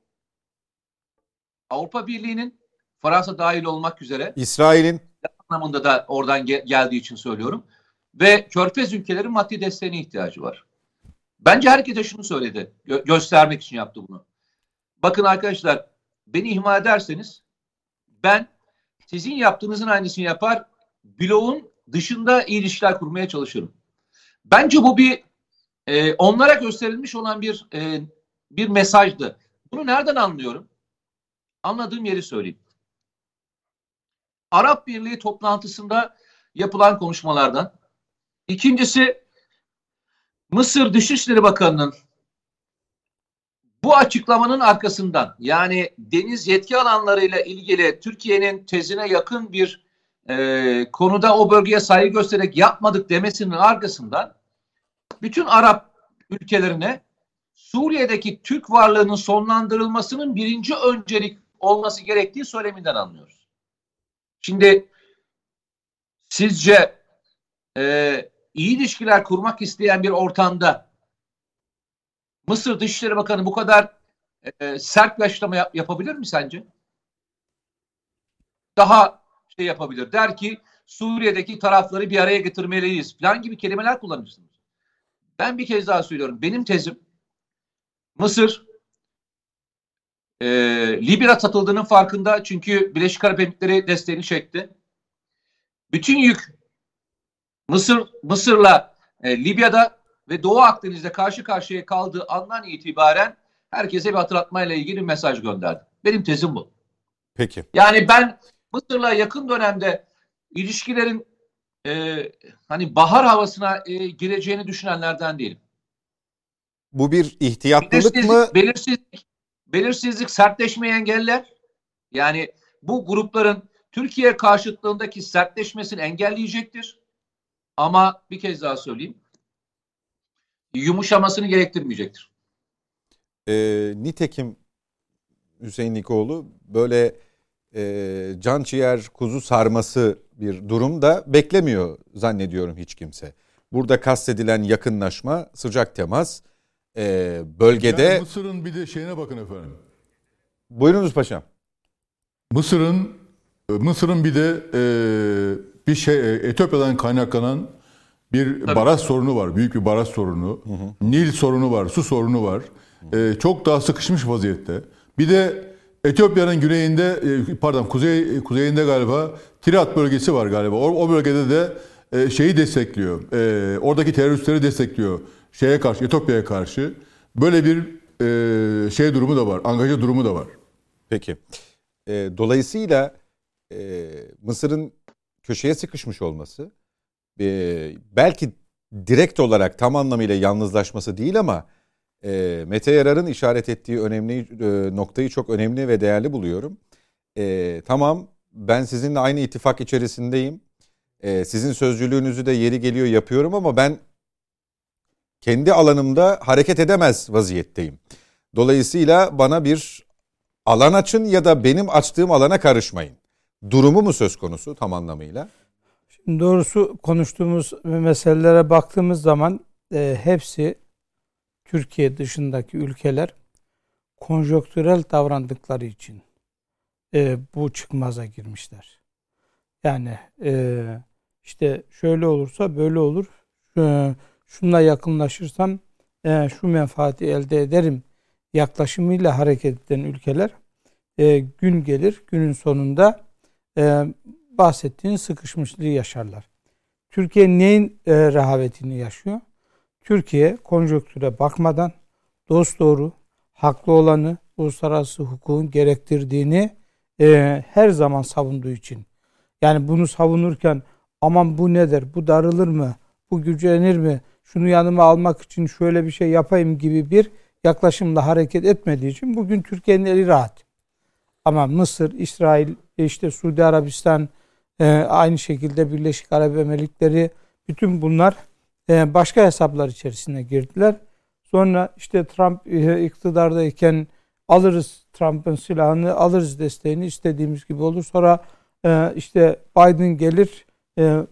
Avrupa Birliği'nin Fransa dahil olmak üzere İsrail'in anlamında da oradan ge- geldiği için söylüyorum. Ve Körfez ülkelerin maddi desteğine ihtiyacı var. Bence herkese şunu söyledi. Gö- göstermek için yaptı bunu. Bakın arkadaşlar beni ihmal ederseniz ben sizin yaptığınızın aynısını yapar bloğun dışında iyi ilişkiler kurmaya çalışırım. Bence bu bir e, onlara gösterilmiş olan bir e, bir mesajdı. Bunu nereden anlıyorum? Anladığım yeri söyleyeyim. Arap Birliği toplantısında yapılan konuşmalardan. İkincisi Mısır Dışişleri Bakanı'nın bu açıklamanın arkasından yani deniz yetki alanlarıyla ilgili Türkiye'nin tezine yakın bir e, konuda o bölgeye saygı göstererek yapmadık demesinin arkasından bütün Arap ülkelerine Suriye'deki Türk varlığının sonlandırılmasının birinci öncelik olması gerektiği söyleminden anlıyoruz. Şimdi sizce e, iyi ilişkiler kurmak isteyen bir ortamda Mısır Dışişleri Bakanı bu kadar e, sert bir açıklama yap- yapabilir mi sence? Daha şey yapabilir. Der ki Suriye'deki tarafları bir araya getirmeliyiz falan gibi kelimeler kullanırsınız. Ben bir kez daha söylüyorum. Benim tezim Mısır e, Libya satıldığının farkında çünkü Birleşik Arap Emirlikleri desteğini çekti. Bütün yük Mısır Mısır'la e, Libya'da ve Doğu Akdeniz'de karşı karşıya kaldığı andan itibaren herkese bir hatırlatmayla ilgili bir mesaj gönderdi. Benim tezim bu. peki. Yani ben Mısır'la yakın dönemde ilişkilerin e, hani bahar havasına e, gireceğini düşünenlerden değilim. Bu bir ihtiyatlılık Belirsizlik, mı? belirsizlik, belirsizlik sertleşmeyi engeller. Yani bu grupların Türkiye karşıtlığındaki sertleşmesini engelleyecektir. Ama bir kez daha söyleyeyim. Yumuşamasını gerektirmeyecektir. E, nitekim Hüseyin Nikoğlu böyle e, can ciğer kuzu sarması bir durum da beklemiyor zannediyorum hiç kimse. Burada kastedilen yakınlaşma, sıcak temas e, bölgede... Yani Mısır'ın bir de şeyine bakın efendim. Buyurunuz paşam. Mısır'ın Mısır'ın bir de e, bir şey e, Etiyopya'dan kaynaklanan bir baraj sorunu var. Büyük bir baraj sorunu. Nil sorunu var, su sorunu var. E, çok daha sıkışmış vaziyette. Bir de Etiyopya'nın güneyinde e, pardon kuzey kuzeyinde galiba Tirat bölgesi var galiba. O, o bölgede de e, şeyi destekliyor. E, oradaki teröristleri destekliyor. Şeye karşı, Etiyopya'ya karşı. Böyle bir e, şey durumu da var. Angaja durumu da var. Peki. E, dolayısıyla e, Mısır'ın köşeye sıkışmış olması e, belki direkt olarak tam anlamıyla yalnızlaşması değil ama e, Mete Yarar'ın işaret ettiği önemli e, noktayı çok önemli ve değerli buluyorum. E, tamam ben sizinle aynı ittifak içerisindeyim. E, sizin sözcülüğünüzü de yeri geliyor yapıyorum ama ben kendi alanımda hareket edemez vaziyetteyim. Dolayısıyla bana bir alan açın ya da benim açtığım alana karışmayın. Durumu mu söz konusu tam anlamıyla? Şimdi doğrusu konuştuğumuz meselelere baktığımız zaman e, hepsi Türkiye dışındaki ülkeler konjonktürel davrandıkları için e, bu çıkmaza girmişler. Yani e, işte şöyle olursa böyle olur. E, şunla yakınlaşırsam e, şu menfaati elde ederim yaklaşımıyla hareket eden ülkeler e, gün gelir günün sonunda e, bahsettiğin sıkışmışlığı yaşarlar. Türkiye neyin e, rehavetini yaşıyor? Türkiye konjonktüre bakmadan dost doğru, haklı olanı, uluslararası hukukun gerektirdiğini e, her zaman savunduğu için. Yani bunu savunurken aman bu nedir, bu darılır mı, bu gücenir mi, şunu yanıma almak için şöyle bir şey yapayım gibi bir yaklaşımla hareket etmediği için bugün Türkiye'nin eli rahat. Ama Mısır, İsrail, işte Suudi Arabistan, e, aynı şekilde Birleşik Arap Emirlikleri bütün bunlar e, başka hesaplar içerisine girdiler. Sonra işte Trump e, iktidardayken alırız Trump'ın silahını, alırız desteğini istediğimiz gibi olur. Sonra işte Biden gelir,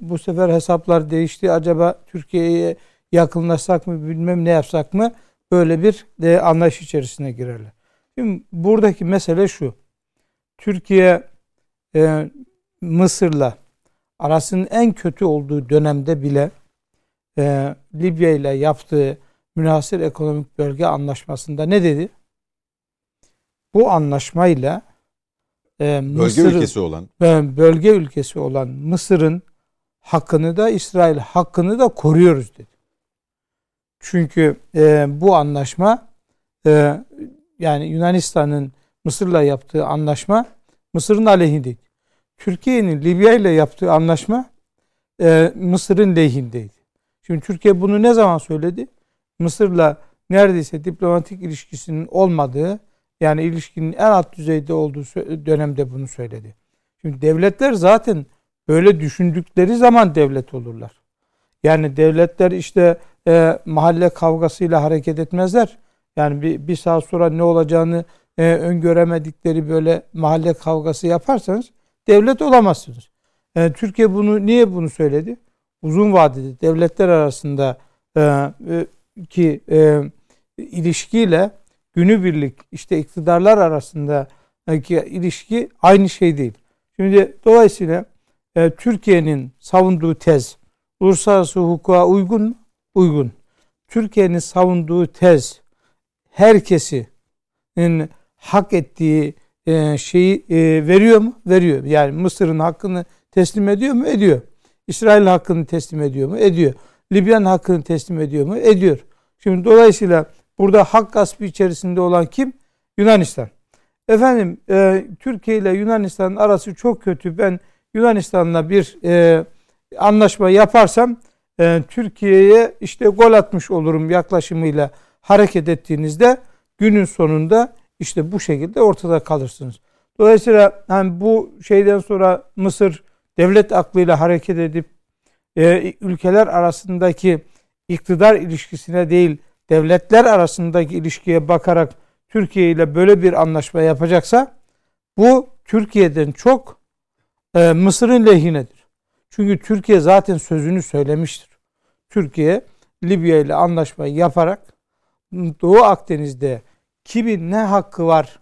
bu sefer hesaplar değişti. Acaba Türkiye'ye yakınlaşsak mı bilmem ne yapsak mı böyle bir e, anlayış içerisine girerler. Şimdi buradaki mesele şu. Türkiye e, Mısır'la arasının en kötü olduğu dönemde bile e, Libya ile yaptığı münasır ekonomik bölge anlaşmasında ne dedi? Bu anlaşmayla e, bölge ülkesi olan e, bölge ülkesi olan Mısır'ın hakkını da İsrail hakkını da koruyoruz dedi. Çünkü e, bu anlaşma e, yani Yunanistan'ın Mısır'la yaptığı anlaşma Mısır'ın aleyhindeydi. Türkiye'nin Libya ile yaptığı anlaşma e, Mısır'ın lehindeydi. Şimdi Türkiye bunu ne zaman söyledi? Mısır'la neredeyse diplomatik ilişkisinin olmadığı yani ilişkinin en alt düzeyde olduğu dönemde bunu söyledi. Şimdi devletler zaten böyle düşündükleri zaman devlet olurlar. Yani devletler işte e, mahalle kavgasıyla hareket etmezler. Yani bir, bir saat sonra ne olacağını e, öngöremedikleri böyle mahalle kavgası yaparsanız devlet olamazsınız. E, Türkiye bunu niye bunu söyledi? Uzun vadede devletler arasında e, e, ki e, ilişkiyle günübirlik işte iktidarlar arasındaki ilişki aynı şey değil. Şimdi dolayısıyla e, Türkiye'nin savunduğu tez uluslararası hukuka uygun mu? Uygun. Türkiye'nin savunduğu tez herkesi hak ettiği e, şeyi e, veriyor mu? Veriyor. Yani Mısır'ın hakkını teslim ediyor mu? Ediyor. İsrail hakkını teslim ediyor mu? Ediyor. Libya'nın hakkını teslim ediyor mu? Ediyor. Şimdi dolayısıyla burada hak gaspı içerisinde olan kim? Yunanistan. Efendim e, Türkiye ile Yunanistan'ın arası çok kötü. Ben Yunanistan'la bir e, anlaşma yaparsam e, Türkiye'ye işte gol atmış olurum yaklaşımıyla hareket ettiğinizde günün sonunda işte bu şekilde ortada kalırsınız. Dolayısıyla hani bu şeyden sonra Mısır devlet aklıyla hareket edip e, ülkeler arasındaki iktidar ilişkisine değil devletler arasındaki ilişkiye bakarak Türkiye ile böyle bir anlaşma yapacaksa bu Türkiye'den çok e, Mısır'ın lehinedir. Çünkü Türkiye zaten sözünü söylemiştir. Türkiye Libya ile anlaşma yaparak Doğu Akdeniz'de kimin ne hakkı var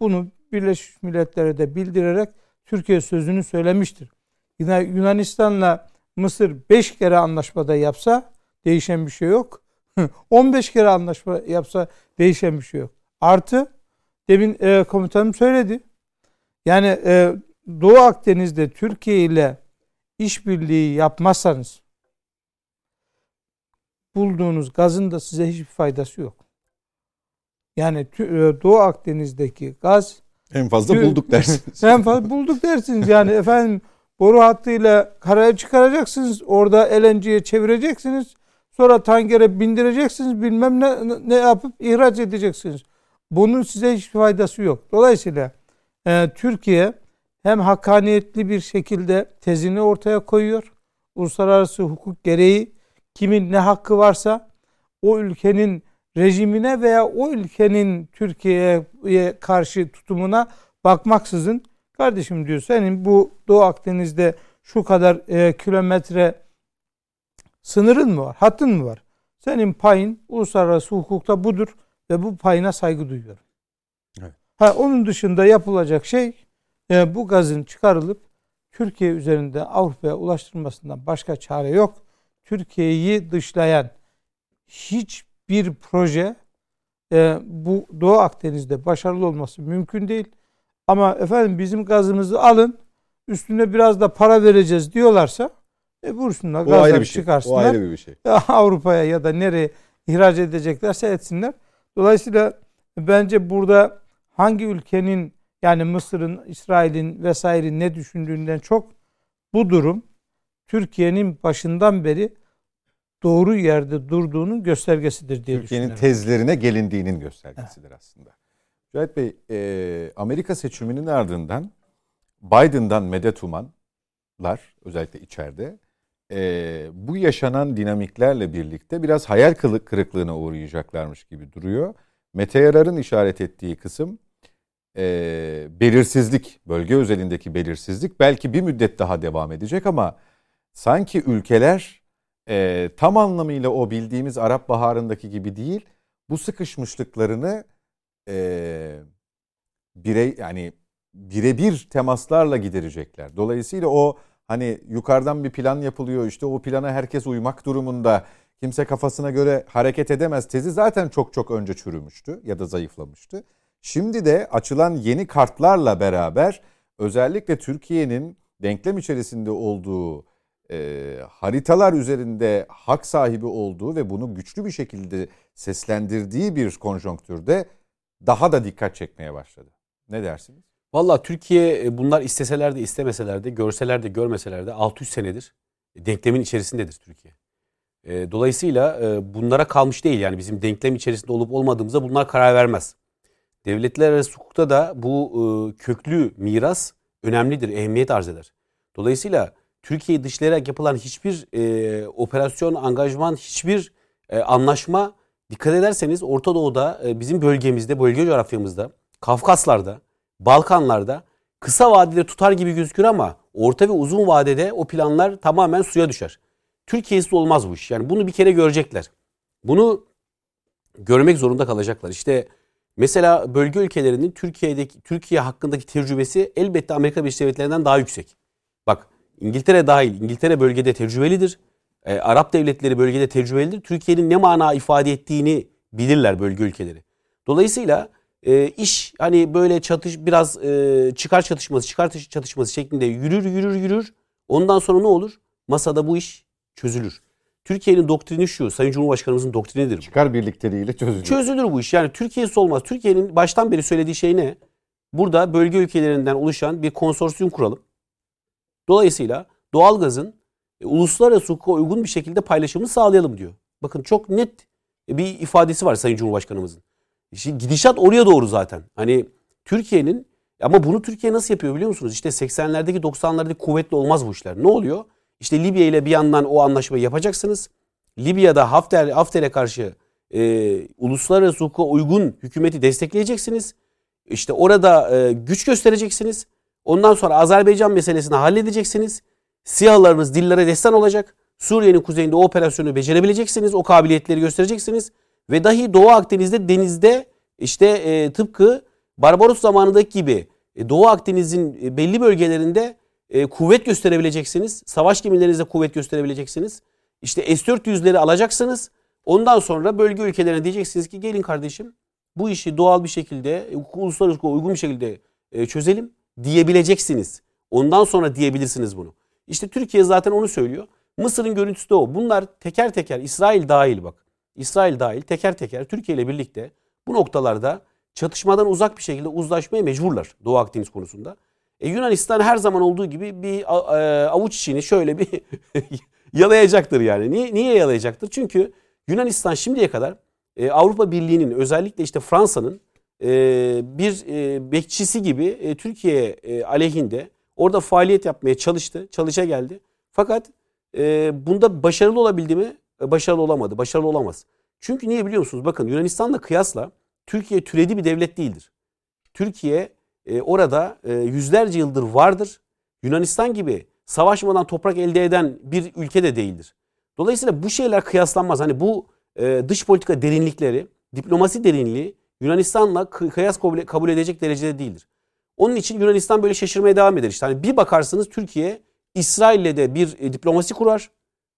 bunu Birleşmiş Milletler'e de bildirerek Türkiye sözünü söylemiştir. Yine Yunanistan'la Mısır 5 kere anlaşmada yapsa değişen bir şey yok. 15 kere anlaşma yapsa değişen bir şey yok. Artı demin e, komutanım söyledi. Yani e, Doğu Akdeniz'de Türkiye ile işbirliği yapmazsanız bulduğunuz gazın da size hiçbir faydası yok. Yani e, Doğu Akdeniz'deki gaz en fazla bulduk dersiniz. en fazla bulduk dersiniz. Yani efendim boru hattıyla karaya çıkaracaksınız. Orada LNG'ye çevireceksiniz. Sonra tangere bindireceksiniz. Bilmem ne, ne yapıp ihraç edeceksiniz. Bunun size hiç faydası yok. Dolayısıyla e, Türkiye hem hakkaniyetli bir şekilde tezini ortaya koyuyor. Uluslararası hukuk gereği kimin ne hakkı varsa o ülkenin rejimine veya o ülkenin Türkiye'ye karşı tutumuna bakmaksızın kardeşim diyor senin bu Doğu Akdeniz'de şu kadar e, kilometre sınırın mı var? Hattın mı var? Senin payın uluslararası hukukta budur ve bu payına saygı duyuyorum. Evet. Ha, onun dışında yapılacak şey e, bu gazın çıkarılıp Türkiye üzerinde Avrupa'ya ulaştırılmasından başka çare yok. Türkiye'yi dışlayan hiçbir proje e, bu Doğu Akdeniz'de başarılı olması mümkün değil. Ama efendim bizim gazımızı alın üstüne biraz da para vereceğiz diyorlarsa e vursunlar O bir şey. O çıkarsınlar. ayrı bir şey. Avrupa'ya ya da nereye ihraç edeceklerse etsinler. Dolayısıyla bence burada hangi ülkenin yani Mısır'ın, İsrail'in vesaire ne düşündüğünden çok bu durum Türkiye'nin başından beri doğru yerde durduğunun göstergesidir diye Türkiye'nin tezlerine gelindiğinin göstergesidir aslında. Cahit Bey, e, Amerika seçiminin ardından Biden'dan medet umanlar özellikle içeride e, bu yaşanan dinamiklerle birlikte biraz hayal kırıklığına uğrayacaklarmış gibi duruyor. Mete Yarar'ın işaret ettiği kısım e, belirsizlik, bölge özelindeki belirsizlik belki bir müddet daha devam edecek ama sanki ülkeler e, tam anlamıyla o bildiğimiz Arap Baharı'ndaki gibi değil, bu sıkışmışlıklarını e, birey yani birebir temaslarla giderecekler. Dolayısıyla o hani yukarıdan bir plan yapılıyor işte o plana herkes uymak durumunda. Kimse kafasına göre hareket edemez tezi zaten çok çok önce çürümüştü ya da zayıflamıştı. Şimdi de açılan yeni kartlarla beraber özellikle Türkiye'nin denklem içerisinde olduğu e, haritalar üzerinde hak sahibi olduğu ve bunu güçlü bir şekilde seslendirdiği bir konjonktürde daha da dikkat çekmeye başladı. Ne dersiniz? Valla Türkiye e, bunlar isteseler de istemeseler de görseler de görmeseler de 600 senedir denklemin içerisindedir Türkiye. E, Dolayısıyla e, bunlara kalmış değil yani bizim denklem içerisinde olup olmadığımıza bunlar karar vermez. Devletler arası hukukta da bu e, köklü miras önemlidir, ehemmiyet arz eder. Dolayısıyla Türkiye'yi dışlayarak yapılan hiçbir e, operasyon, angajman, hiçbir e, anlaşma dikkat ederseniz Orta Doğu'da e, bizim bölgemizde, bölge coğrafyamızda, Kafkaslar'da, Balkanlar'da kısa vadede tutar gibi gözükür ama orta ve uzun vadede o planlar tamamen suya düşer. Türkiye'siz olmaz bu iş. Yani bunu bir kere görecekler. Bunu görmek zorunda kalacaklar. İşte mesela bölge ülkelerinin Türkiye'deki Türkiye hakkındaki tecrübesi elbette Amerika Birleşik Devletleri'nden daha yüksek. İngiltere dahil. İngiltere bölgede tecrübelidir. Ee, Arap devletleri bölgede tecrübelidir. Türkiye'nin ne mana ifade ettiğini bilirler bölge ülkeleri. Dolayısıyla e, iş hani böyle çatış biraz e, çıkar çatışması, çıkar çatışması şeklinde yürür yürür yürür. Ondan sonra ne olur? Masada bu iş çözülür. Türkiye'nin doktrini şu, Sayın Cumhurbaşkanımızın doktrinidir bu. Çıkar birlikleriyle çözülüyor. Çözülür bu iş. Yani Türkiye'si olmaz. Türkiye'nin baştan beri söylediği şey ne? Burada bölge ülkelerinden oluşan bir konsorsiyum kuralım. Dolayısıyla doğalgazın e, uluslararası hukuka uygun bir şekilde paylaşımını sağlayalım diyor. Bakın çok net bir ifadesi var Sayın Cumhurbaşkanımızın. Şimdi gidişat oraya doğru zaten. Hani Türkiye'nin ama bunu Türkiye nasıl yapıyor biliyor musunuz? İşte 80'lerdeki 90'lardaki kuvvetli olmaz bu işler. Ne oluyor? İşte Libya ile bir yandan o anlaşmayı yapacaksınız. Libya'da Hafter Hafter'e karşı e, uluslararası hukuka uygun hükümeti destekleyeceksiniz. İşte orada e, güç göstereceksiniz. Ondan sonra Azerbaycan meselesini halledeceksiniz. Siyahlarınız dillere destan olacak. Suriye'nin kuzeyinde o operasyonu becerebileceksiniz. O kabiliyetleri göstereceksiniz. Ve dahi Doğu Akdeniz'de denizde işte e, tıpkı Barbaros zamanındaki gibi e, Doğu Akdeniz'in e, belli bölgelerinde e, kuvvet gösterebileceksiniz. Savaş gemilerinizde kuvvet gösterebileceksiniz. İşte S-400'leri alacaksınız. Ondan sonra bölge ülkelerine diyeceksiniz ki gelin kardeşim bu işi doğal bir şekilde, uluslararası uygun bir şekilde e, çözelim diyebileceksiniz. Ondan sonra diyebilirsiniz bunu. İşte Türkiye zaten onu söylüyor. Mısır'ın görüntüsü de o. Bunlar teker teker İsrail dahil bak. İsrail dahil teker teker Türkiye ile birlikte bu noktalarda çatışmadan uzak bir şekilde uzlaşmaya mecburlar Doğu Akdeniz konusunda. E, Yunanistan her zaman olduğu gibi bir e, avuç içini şöyle bir yalayacaktır yani. Niye, niye yalayacaktır? Çünkü Yunanistan şimdiye kadar e, Avrupa Birliği'nin özellikle işte Fransa'nın bir e, bekçisi gibi e, Türkiye e, aleyhinde orada faaliyet yapmaya çalıştı. Çalışa geldi. Fakat e, bunda başarılı olabildi mi? E, başarılı olamadı. Başarılı olamaz. Çünkü niye biliyor musunuz? Bakın Yunanistan'la kıyasla Türkiye türedi bir devlet değildir. Türkiye e, orada e, yüzlerce yıldır vardır. Yunanistan gibi savaşmadan toprak elde eden bir ülke de değildir. Dolayısıyla bu şeyler kıyaslanmaz. Hani bu e, dış politika derinlikleri, diplomasi derinliği Yunanistan'la kıyas kabul edecek derecede değildir. Onun için Yunanistan böyle şaşırmaya devam eder. İşte hani bir bakarsınız Türkiye İsrail'le de bir e, diplomasi kurar.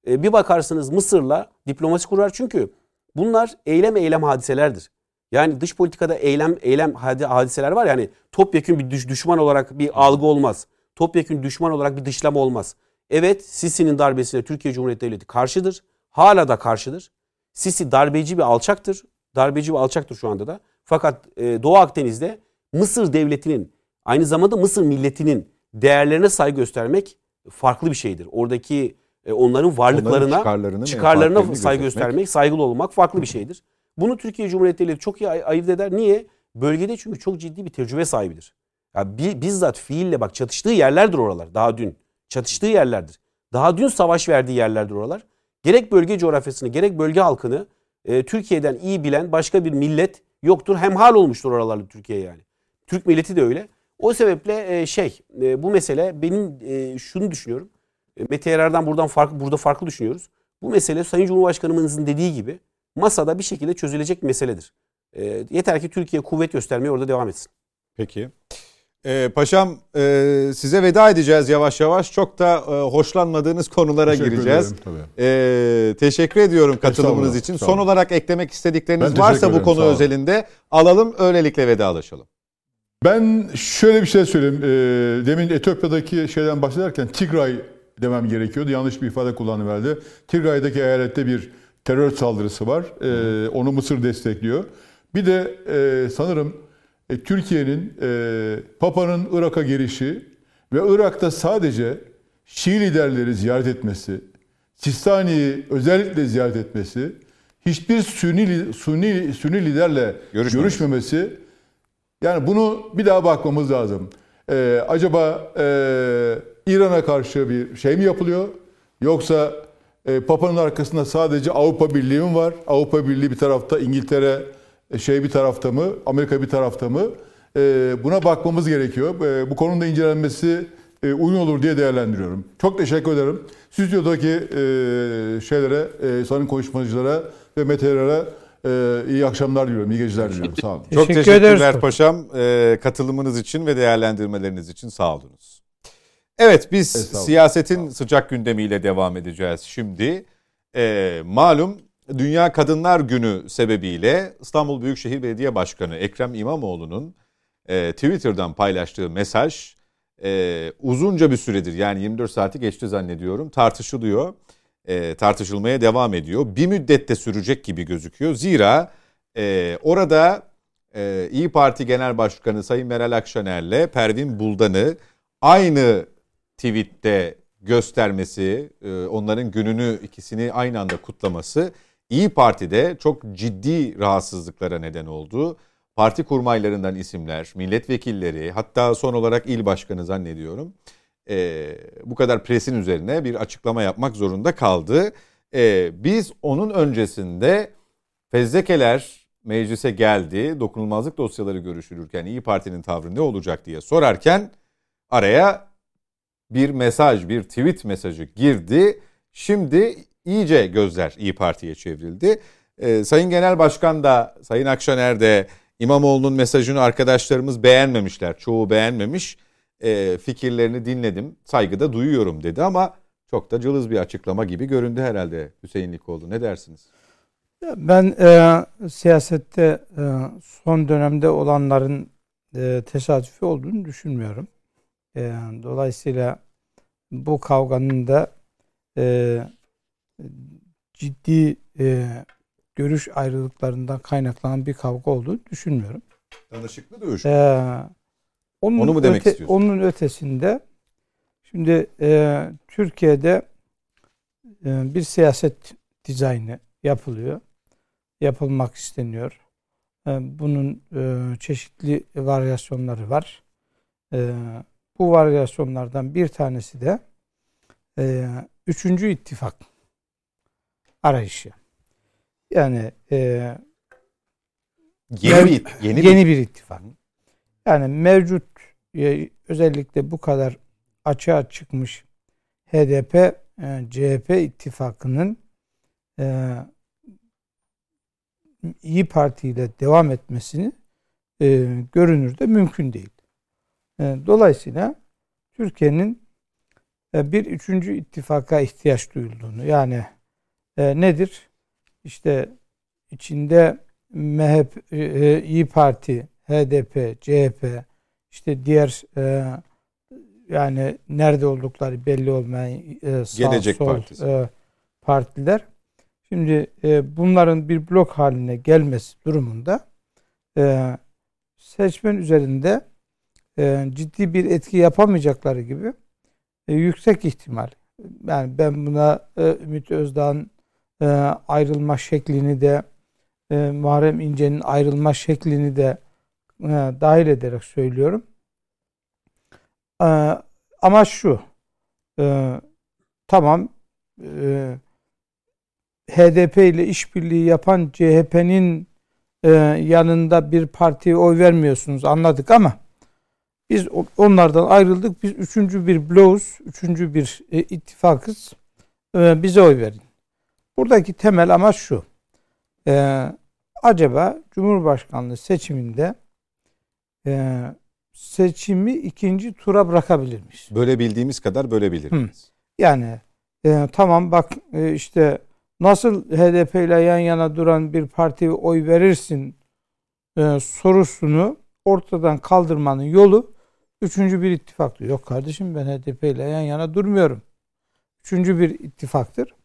E, bir bakarsınız Mısır'la diplomasi kurar. Çünkü bunlar eylem eylem hadiselerdir. Yani dış politikada eylem eylem hadiseler var yani topyekun bir düş, düşman olarak bir algı olmaz. Topyekun düşman olarak bir dışlama olmaz. Evet Sisi'nin darbesine Türkiye Cumhuriyeti Devleti karşıdır. Hala da karşıdır. Sisi darbeci bir alçaktır. Darbeci bir alçaktır şu anda da. Fakat e, Doğu Akdeniz'de Mısır devletinin aynı zamanda Mısır milletinin değerlerine saygı göstermek farklı bir şeydir. Oradaki e, onların varlıklarına, onların çıkarlarına, çıkarlarına saygı göstermek, saygılı olmak farklı bir şeydir. Bunu Türkiye Cumhuriyeti Devleti çok iyi ayırt eder. Niye? Bölgede çünkü çok ciddi bir tecrübe sahibidir. Ya bizzat fiille bak çatıştığı yerlerdir oralar daha dün. Çatıştığı yerlerdir. Daha dün savaş verdiği yerlerdir oralar. Gerek bölge coğrafyasını gerek bölge halkını e, Türkiye'den iyi bilen başka bir millet yoktur. Hemhal olmuştur oralarla Türkiye yani. Türk milleti de öyle. O sebeple e, şey e, bu mesele benim e, şunu düşünüyorum. E, Mete Yarar'dan buradan farklı burada farklı düşünüyoruz. Bu mesele Sayın Cumhurbaşkanımızın dediği gibi masada bir şekilde çözülecek meseledir. Yeter ki Türkiye kuvvet göstermeye orada devam etsin. Peki. Ee, paşam e, size veda edeceğiz yavaş yavaş. Çok da e, hoşlanmadığınız konulara teşekkür gireceğiz. Ederim, Ee, teşekkür ediyorum katılımınız için. Son olarak eklemek istedikleriniz ben varsa bu konu özelinde alalım öylelikle vedalaşalım. Ben şöyle bir şey söyleyeyim. E, demin Etiyopya'daki şeyden bahsederken Tigray demem gerekiyordu. Yanlış bir ifade kullanıverdi. Tigray'daki eyalette bir terör saldırısı var. E, onu Mısır destekliyor. Bir de e, sanırım e, Türkiye'nin e, Papa'nın Irak'a girişi ve Irak'ta sadece Şii liderleri ziyaret etmesi, Sistani'yi özellikle ziyaret etmesi, hiçbir Sünni, Sünni, Sünni liderle görüşmemesi, yani bunu bir daha bakmamız lazım. Ee, acaba e, İran'a karşı bir şey mi yapılıyor? Yoksa e, Papa'nın arkasında sadece Avrupa Birliği mi var? Avrupa Birliği bir tarafta, İngiltere şey bir tarafta mı, Amerika bir tarafta mı? E, buna bakmamız gerekiyor. E, bu konunun da incelenmesi e, uygun olur diye değerlendiriyorum. Çok teşekkür ederim. Stüdyodaki e, şeylere, e, sayın konuşmacılara ve Meteor'a e, iyi akşamlar diliyorum, iyi geceler diliyorum. Sağ olun. Çok teşekkür teşekkürler paşam. E, katılımınız için ve değerlendirmeleriniz için sağ olunuz. Evet biz siyasetin sıcak gündemiyle devam edeceğiz şimdi. E, malum Dünya Kadınlar Günü sebebiyle İstanbul Büyükşehir Belediye Başkanı Ekrem İmamoğlu'nun e, Twitter'dan paylaştığı mesaj e, uzunca bir süredir yani 24 saati geçti zannediyorum tartışılıyor. E, tartışılmaya devam ediyor. Bir müddette sürecek gibi gözüküyor. Zira e, orada e, İyi Parti Genel Başkanı Sayın Meral Akşener'le Pervin Buldan'ı aynı tweette göstermesi, e, onların gününü ikisini aynı anda kutlaması İyi Parti'de çok ciddi rahatsızlıklara neden oldu. Parti kurmaylarından isimler, milletvekilleri, hatta son olarak il başkanı zannediyorum. E, bu kadar presin üzerine bir açıklama yapmak zorunda kaldı. E, biz onun öncesinde fezlekeler meclise geldi, dokunulmazlık dosyaları görüşülürken İyi Parti'nin tavrı ne olacak diye sorarken araya bir mesaj, bir tweet mesajı girdi. Şimdi iyice gözler İyi Parti'ye çevrildi. Ee, Sayın Genel Başkan da Sayın Akşener de İmamoğlu'nun mesajını arkadaşlarımız beğenmemişler. Çoğu beğenmemiş. E, fikirlerini dinledim. Saygıda duyuyorum dedi ama çok da cılız bir açıklama gibi göründü herhalde Hüseyin Likoğlu. Ne dersiniz? Ben e, siyasette e, son dönemde olanların e, tesadüfi olduğunu düşünmüyorum. E, dolayısıyla bu kavganın da e, ciddi e, görüş ayrılıklarından kaynaklanan bir kavga olduğunu düşünmüyorum. Danışıklı dövüş. Ee, onun Onu mu demek öte, istiyorsun? Onun ötesinde şimdi e, Türkiye'de e, bir siyaset dizaynı yapılıyor. Yapılmak isteniyor. E, bunun e, çeşitli varyasyonları var. E, bu varyasyonlardan bir tanesi de e, üçüncü ittifak arayışı. Yani e, yeni, bir, yeni, yeni bir, bir ittifak. Yani mevcut e, özellikle bu kadar açığa çıkmış HDP e, CHP ittifakının e, İyi Parti ile devam etmesini e, görünürde mümkün değil. E, dolayısıyla Türkiye'nin e, bir üçüncü ittifaka ihtiyaç duyulduğunu yani e, nedir? İşte içinde MHP, e, İyi Parti, HDP, CHP, işte diğer e, yani nerede oldukları belli olmayan e, sağ, Gelecek sol Partisi. e, partiler. Şimdi e, bunların bir blok haline gelmesi durumunda e, seçmen üzerinde e, ciddi bir etki yapamayacakları gibi e, yüksek ihtimal. Yani ben buna e, Ümit Özdağ'ın e, ayrılma şeklini de e, Muharrem İnce'nin ayrılma şeklini de e, dahil ederek söylüyorum. E, ama şu e, tamam e, HDP ile işbirliği yapan CHP'nin e, yanında bir partiye oy vermiyorsunuz anladık ama biz onlardan ayrıldık. Biz üçüncü bir bloğuz, üçüncü bir e, ittifakız. E, bize oy verin. Buradaki temel amaç şu. E, acaba Cumhurbaşkanlığı seçiminde e, seçimi ikinci tura bırakabilir miyiz? Böyle bildiğimiz kadar böyle biliriz. Yani e, tamam bak e, işte nasıl HDP ile yan yana duran bir partiye oy verirsin e, sorusunu ortadan kaldırmanın yolu üçüncü bir ittifaktır. Yok kardeşim ben HDP ile yan yana durmuyorum. Üçüncü bir ittifaktır.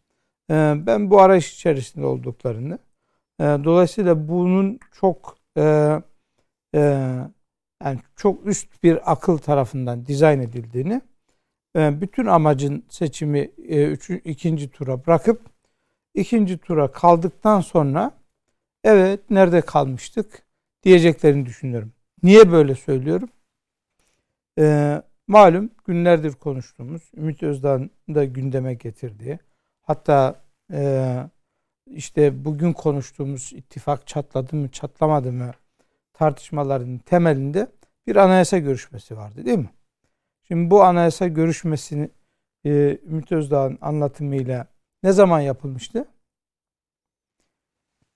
E, ben bu arayış içerisinde olduklarını e, dolayısıyla bunun çok e, e, yani çok üst bir akıl tarafından dizayn edildiğini bütün amacın seçimi üçü, ikinci tura bırakıp ikinci tura kaldıktan sonra evet nerede kalmıştık diyeceklerini düşünüyorum. Niye böyle söylüyorum? Ee, malum günlerdir konuştuğumuz Ümit Özdağ'ın da gündeme getirdiği hatta e, işte bugün konuştuğumuz ittifak çatladı mı çatlamadı mı tartışmaların temelinde bir anayasa görüşmesi vardı değil mi? Şimdi bu anayasa görüşmesini e, Ümit Özdağ'ın anlatımıyla ne zaman yapılmıştı?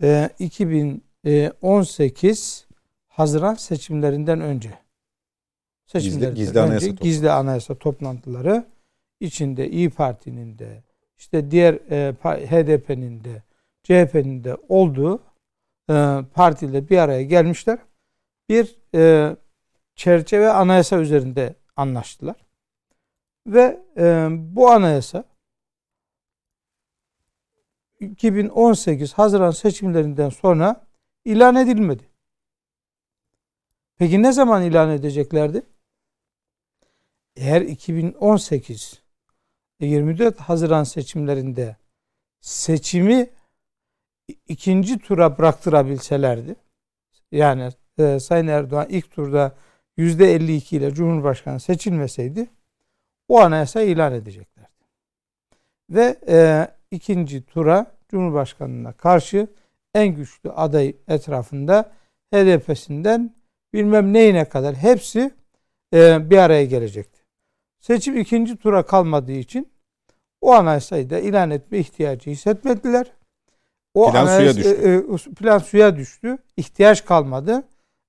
E, 2018 Haziran seçimlerinden önce. Seçimlerinden Gizli- gizli anayasa önce toplantısı. gizli anayasa toplantıları içinde İyi Parti'nin de işte diğer e, HDP'nin de CHP'nin de olduğu e, partiyle bir araya gelmişler. Bir e, çerçeve anayasa üzerinde anlaştılar. Ve e, bu anayasa 2018 Haziran seçimlerinden sonra ilan edilmedi. Peki ne zaman ilan edeceklerdi? Eğer 2018 24 Haziran seçimlerinde seçimi ikinci tura bıraktırabilselerdi yani e, Sayın Erdoğan ilk turda %52 ile Cumhurbaşkanı seçilmeseydi o anayasa ilan edeceklerdi. Ve e, ikinci tura Cumhurbaşkanı'na karşı en güçlü aday etrafında HDP'sinden bilmem neyine kadar hepsi e, bir araya gelecekti. Seçim ikinci tura kalmadığı için o anayasayı da ilan etme ihtiyacı hissetmediler. O Plan suya düştü. e, e, plan suya düştü. İhtiyaç kalmadı.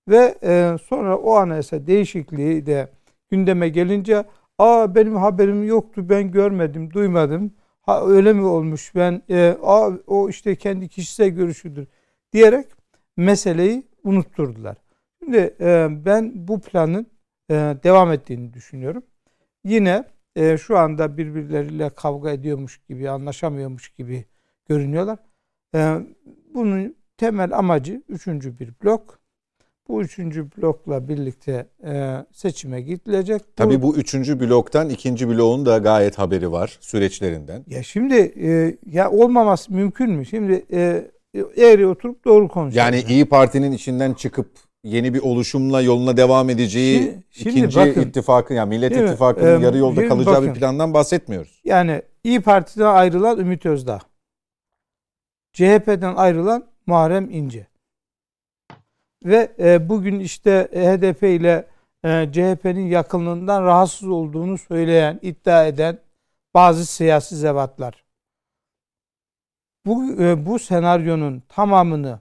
Ve e, sonra o anayasa değişikliği de gündeme gelince aa benim haberim yoktu ben görmedim duymadım ha öyle mi olmuş ben e, aa, o işte kendi kişisel görüşüdür diyerek meseleyi unutturdular. Şimdi e, ben bu planın e, devam ettiğini düşünüyorum. Yine e, şu anda birbirleriyle kavga ediyormuş gibi anlaşamıyormuş gibi görünüyorlar. E, bunun temel amacı üçüncü bir blok. Bu üçüncü blokla birlikte e, seçime gidilecek. Tabii bu üçüncü bloktan ikinci bloğun da gayet haberi var süreçlerinden. Ya şimdi e, ya olmaması mümkün mü? Şimdi e, eğri oturup doğru konuşalım. Yani İyi Parti'nin içinden çıkıp yeni bir oluşumla yoluna devam edeceği Şimdi- şimdi ikinci bakın. ittifakın yani Millet? İttifakı'nın Ee, yarı yolda kalacağı bir bakın. plandan bahsetmiyoruz. Yani İyi Parti'den ayrılan Ümit Özdağ. CHP'den ayrılan Muharrem İnce. Ve e, bugün işte HDP ile e, CHP'nin yakınlığından rahatsız olduğunu söyleyen, iddia eden bazı siyasi zevatlar. Bu e, bu senaryonun tamamını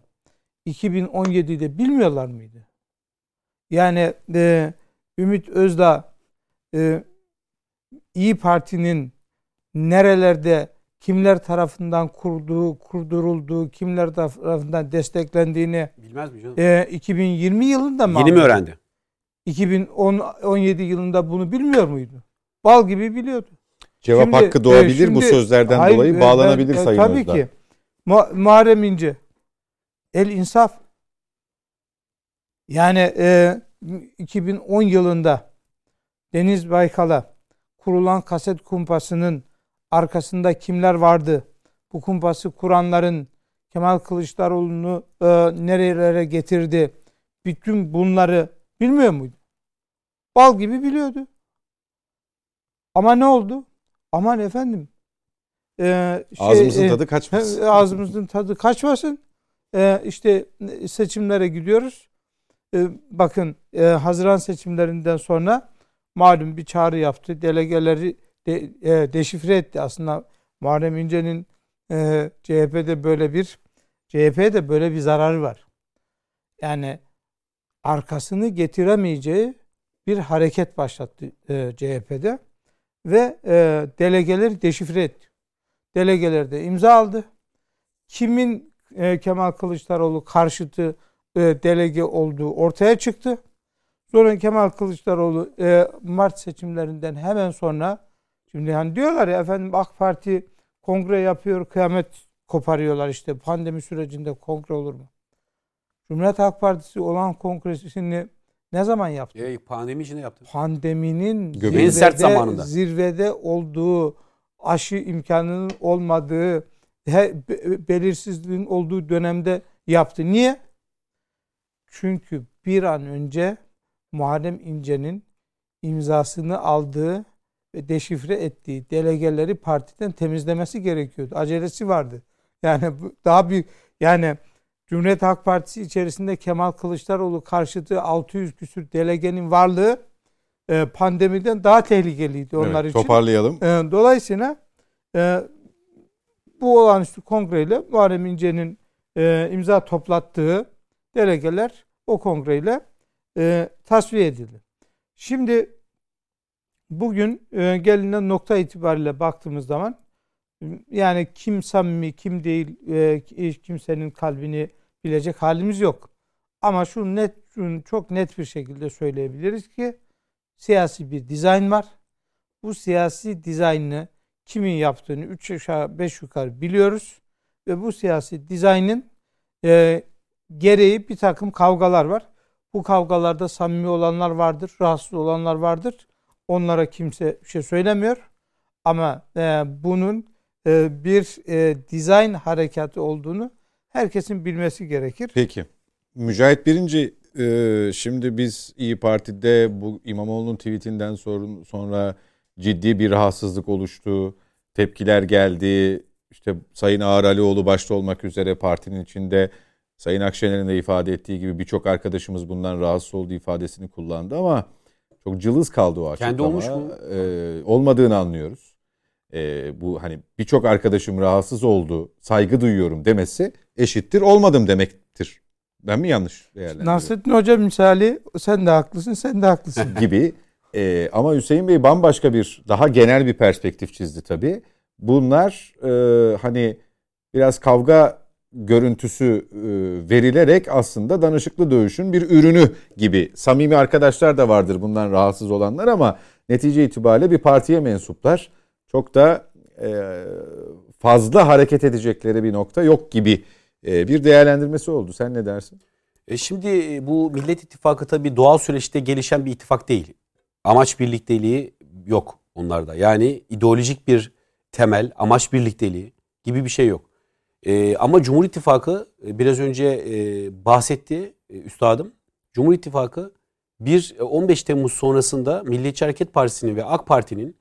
2017'de bilmiyorlar mıydı? Yani e, Ümit Özdağ e, İyi Parti'nin nerelerde kimler tarafından kurduğu, kurdurulduğu, kimler tarafından desteklendiğini Bilmez mi canım? e, 2020 yılında mı? Yeni mi öğrendi? 2017 yılında bunu bilmiyor muydu? Bal gibi biliyordu. Cevap Şimdi, hakkı doğabilir e, bu şimdi- sözlerden Hayır, dolayı e, bağlanabilir e, Sayın Tabii Özdağ. ki. Mu- Muharrem İnce. El insaf. Yani e, 2010 yılında Deniz Baykal'a kurulan kaset kumpasının arkasında kimler vardı? Bu kumpası kuranların Kemal Kılıçdaroğlu'nu e, nerelere getirdi? Bütün bunları bilmiyor muydu? Bal gibi biliyordu. Ama ne oldu? Aman efendim. e, şey, Ağzımızın e, tadı kaçmasın. He, Ağzımızın tadı kaçmasın. Ee, işte seçimlere gidiyoruz. Ee, bakın e, Haziran seçimlerinden sonra malum bir çağrı yaptı. Delegeleri de, e, deşifre etti. Aslında Muharrem İnce'nin e, CHP'de böyle bir CHP'de böyle bir zararı var. Yani arkasını getiremeyeceği bir hareket başlattı e, CHP'de ve e, delegeleri deşifre etti. Delegeler de imza aldı. Kimin e, Kemal Kılıçdaroğlu karşıtı e, delege olduğu ortaya çıktı. Sonra Kemal Kılıçdaroğlu e, Mart seçimlerinden hemen sonra şimdi hani diyorlar ya efendim AK Parti kongre yapıyor, kıyamet koparıyorlar işte pandemi sürecinde kongre olur mu? Cumhuriyet Halk Partisi olan kongresini ne zaman yaptı? E, pandemi içinde yaptı. pandeminin Göbeği. En sert zirvede, zamanında. zirvede olduğu, aşı imkanının olmadığı, he- belirsizliğin olduğu dönemde yaptı. Niye? Çünkü bir an önce Muharrem İnce'nin imzasını aldığı ve deşifre ettiği delegeleri partiden temizlemesi gerekiyordu. Acelesi vardı. Yani daha bir yani Cumhuriyet Halk Partisi içerisinde Kemal Kılıçdaroğlu karşıtı 600 küsür delegenin varlığı e, pandemiden daha tehlikeliydi onlar Evet, için. Toparlayalım. E, dolayısıyla e, bu olağanüstü kongreyle Muharrem İnce'nin e, imza toplattığı delegeler o kongreyle e, tasfiye edildi. Şimdi bugün e, gelinen nokta itibariyle baktığımız zaman yani kim samimi kim değil e, kimsenin kalbini bilecek halimiz yok. Ama şu net çok net bir şekilde söyleyebiliriz ki siyasi bir dizayn var. Bu siyasi dizaynı kimin yaptığını 3 aşağı 5 yukarı biliyoruz. Ve bu siyasi dizaynın e, gereği bir takım kavgalar var. Bu kavgalarda samimi olanlar vardır, rahatsız olanlar vardır. Onlara kimse bir şey söylemiyor. Ama e, bunun e, bir e, dizayn harekatı olduğunu herkesin bilmesi gerekir. Peki. Mücahit Birinci e, şimdi biz İyi Parti'de bu İmamoğlu'nun tweetinden sonra, ciddi bir rahatsızlık oluştu. Tepkiler geldi. İşte Sayın Ağar Alioğlu başta olmak üzere partinin içinde Sayın Akşener'in de ifade ettiği gibi birçok arkadaşımız bundan rahatsız olduğu ifadesini kullandı ama çok cılız kaldı o açıklama. Kendi olmuş mu? E, olmadığını anlıyoruz. E, bu hani birçok arkadaşım rahatsız oldu, saygı duyuyorum demesi eşittir olmadım demektir. Ben mi yanlış değerlendiriyorum? Nasrettin Hoca misali sen de haklısın, sen de haklısın. gibi. E, ama Hüseyin Bey bambaşka bir daha genel bir perspektif çizdi tabii. Bunlar e, hani biraz kavga görüntüsü e, verilerek aslında danışıklı dövüşün bir ürünü gibi. Samimi arkadaşlar da vardır bundan rahatsız olanlar ama netice itibariyle bir partiye mensuplar. Çok da e, fazla hareket edecekleri bir nokta yok gibi e, bir değerlendirmesi oldu. Sen ne dersin? E şimdi e, bu Millet İttifakı tabii doğal süreçte gelişen bir ittifak değil. Amaç birlikteliği yok onlarda. Yani ideolojik bir temel, amaç birlikteliği gibi bir şey yok. E, ama Cumhur İttifakı e, biraz önce e, bahsetti e, üstadım. Cumhur İttifakı bir e, 15 Temmuz sonrasında Milliyetçi Hareket Partisi'nin ve AK Parti'nin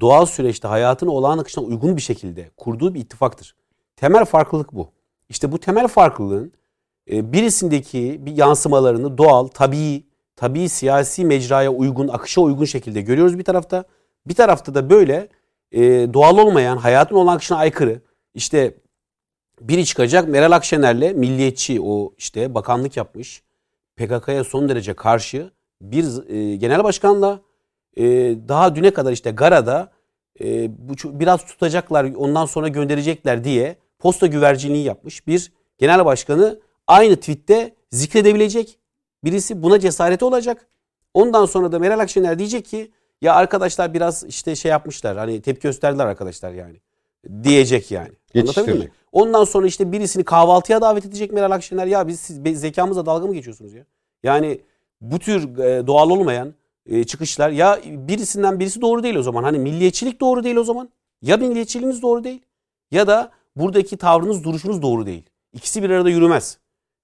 doğal süreçte hayatın olağan akışına uygun bir şekilde kurduğu bir ittifaktır. Temel farklılık bu. İşte bu temel farklılığın e, birisindeki bir yansımalarını doğal, tabii, tabii siyasi mecraya uygun, akışa uygun şekilde görüyoruz bir tarafta. Bir tarafta da böyle e, doğal olmayan, hayatın olan akışına aykırı işte biri çıkacak Meral Akşener'le milliyetçi o işte bakanlık yapmış PKK'ya son derece karşı bir e, genel başkanla e, daha düne kadar işte Gara'da e, bu biraz tutacaklar ondan sonra gönderecekler diye posta güvercinliği yapmış bir genel başkanı aynı tweette zikredebilecek birisi buna cesareti olacak. Ondan sonra da Meral Akşener diyecek ki ya arkadaşlar biraz işte şey yapmışlar hani tepki gösterdiler arkadaşlar yani diyecek yani. Anlatabildim mi? Ondan sonra işte birisini kahvaltıya davet edecek Meral Akşener. Ya biz siz zekamızla dalga mı geçiyorsunuz ya? Yani bu tür e, doğal olmayan e, çıkışlar ya birisinden birisi doğru değil o zaman. Hani milliyetçilik doğru değil o zaman. Ya milliyetçiliğiniz doğru değil ya da buradaki tavrınız duruşunuz doğru değil. İkisi bir arada yürümez.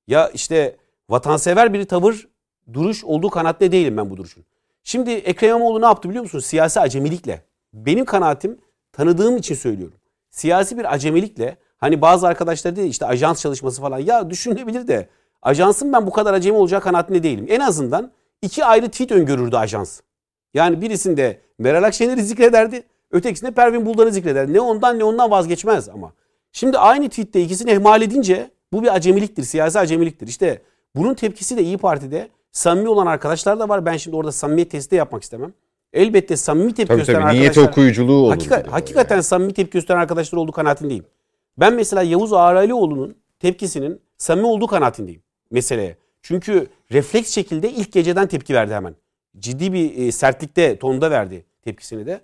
Ya işte vatansever bir tavır duruş olduğu kanaatte değilim ben bu duruşun. Şimdi Ekrem İmamoğlu ne yaptı biliyor musunuz? Siyasi acemilikle. Benim kanaatim tanıdığım için söylüyorum. Siyasi bir acemilikle hani bazı arkadaşlar dedi işte ajans çalışması falan ya düşünülebilir de ajansın ben bu kadar acemi olacağı kanaatinde değilim. En azından iki ayrı tweet öngörürdü ajans. Yani birisinde Meral Akşener'i zikrederdi. Ötekisinde Pervin Buldan'ı zikrederdi. Ne ondan ne ondan vazgeçmez ama. Şimdi aynı tweette ikisini ihmal edince bu bir acemiliktir. Siyasi acemiliktir. İşte bunun tepkisi de İyi Parti'de samimi olan arkadaşlar da var. Ben şimdi orada samimiyet testi de yapmak istemem. Elbette samimi tepki Tabii gösteren tabii arkadaşlar. okuyuculuğu olur. Hakika- hakikaten samimi tepki gösteren arkadaşlar olduğu kanaatindeyim. Ben mesela Yavuz Ağralioğlu'nun tepkisinin samimi olduğu kanaatindeyim meseleye. Çünkü refleks şekilde ilk geceden tepki verdi hemen. Ciddi bir e, sertlikte, tonda verdi tepkisini de.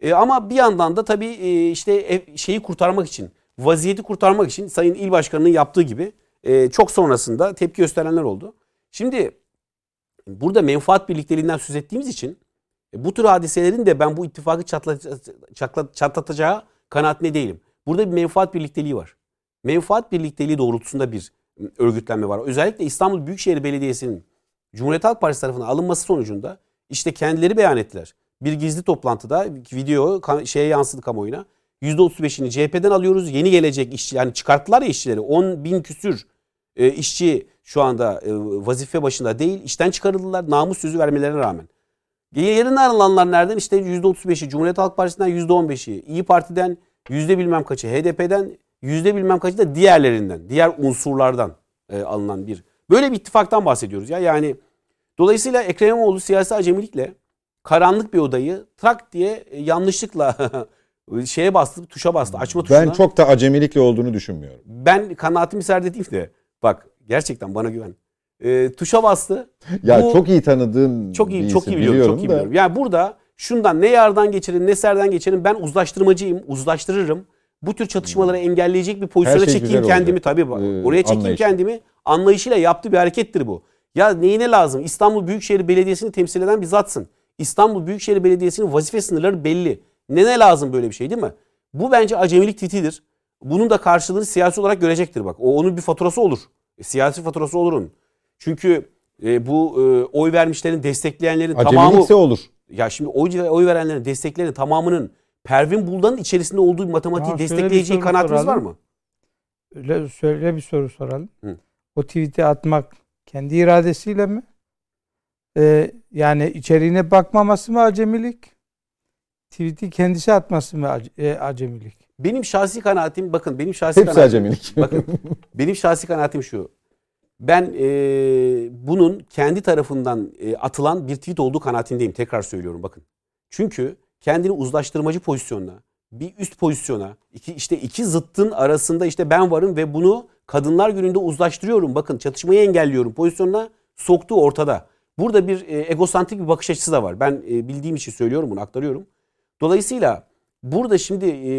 E, ama bir yandan da tabii e, işte şeyi kurtarmak için, vaziyeti kurtarmak için Sayın İl Başkanı'nın yaptığı gibi e, çok sonrasında tepki gösterenler oldu. Şimdi burada menfaat birlikteliğinden söz ettiğimiz için e, bu tür hadiselerin de ben bu ittifakı çatla, çatla, çatlatacağı kanaatinde değilim. Burada bir menfaat birlikteliği var. Menfaat birlikteliği doğrultusunda bir örgütlenme var. Özellikle İstanbul Büyükşehir Belediyesi'nin Cumhuriyet Halk Partisi tarafından alınması sonucunda işte kendileri beyan ettiler. Bir gizli toplantıda video şeye yansıdı kamuoyuna. %35'ini CHP'den alıyoruz. Yeni gelecek işçi yani çıkarttılar ya işçileri. 10 bin küsür e, işçi şu anda e, vazife başında değil. işten çıkarıldılar namus sözü vermelerine rağmen. Yerine alılanlar nereden? İşte %35'i Cumhuriyet Halk Partisi'nden %15'i, İyi Parti'den yüzde bilmem kaçı, HDP'den yüzde bilmem kaçı da diğerlerinden, diğer unsurlardan e, alınan bir. Böyle bir ittifaktan bahsediyoruz ya. Yani dolayısıyla Ekrem İmamoğlu siyasi acemilikle karanlık bir odayı trak diye e, yanlışlıkla şeye bastı, tuşa bastı, açma tuşuna. Ben çok da acemilikle olduğunu düşünmüyorum. ben kanaatimi serdedeyim de bak gerçekten bana güven. E, tuşa bastı. Ya Bu- çok iyi tanıdığım çok iyi, çok iyi biliyorum, çok iyi da. biliyorum. Yani burada şundan ne yardan geçerim ne serden geçerim ben uzlaştırmacıyım, uzlaştırırım. Bu tür çatışmaları engelleyecek bir pozisyona şey çekeyim kendimi olacak. tabii. Ee, Oraya çekeyim anlayışla. kendimi. Anlayışıyla yaptığı bir harekettir bu. Ya neyine lazım? İstanbul Büyükşehir Belediyesi'ni temsil eden bir zatsın. İstanbul Büyükşehir Belediyesi'nin vazife sınırları belli. Ne ne lazım böyle bir şey değil mi? Bu bence acemilik titidir. Bunun da karşılığını siyasi olarak görecektir bak. O onun bir faturası olur. E, siyasi faturası olur onun. Çünkü e, bu e, oy vermişlerin, destekleyenlerin tamamı Acemilikse olur. ya şimdi oy, oy verenlerin, desteklerin tamamının Pervin Buldan'ın içerisinde olduğu bir matematiği Ya destekleyeceği kanaatiniz var soralım. mı? Öyle söyle bir soru soralım. Hı. O tweet'i atmak kendi iradesiyle mi? Ee, yani içeriğine bakmaması mı acemilik? Tweet'i kendisi atması mı e, acemilik? Benim şahsi kanaatim bakın benim şahsi Hepsi kanaatim. acemilik. Bakın benim şahsi kanaatim şu. Ben e, bunun kendi tarafından e, atılan bir tweet olduğu kanaatindeyim. Tekrar söylüyorum bakın. Çünkü kendini uzlaştırmacı pozisyonuna, bir üst pozisyona, iki, işte iki zıttın arasında işte ben varım ve bunu kadınlar gününde uzlaştırıyorum. Bakın çatışmayı engelliyorum pozisyonuna soktuğu ortada. Burada bir e, egosantrik bir bakış açısı da var. Ben e, bildiğim için söylüyorum bunu aktarıyorum. Dolayısıyla burada şimdi e,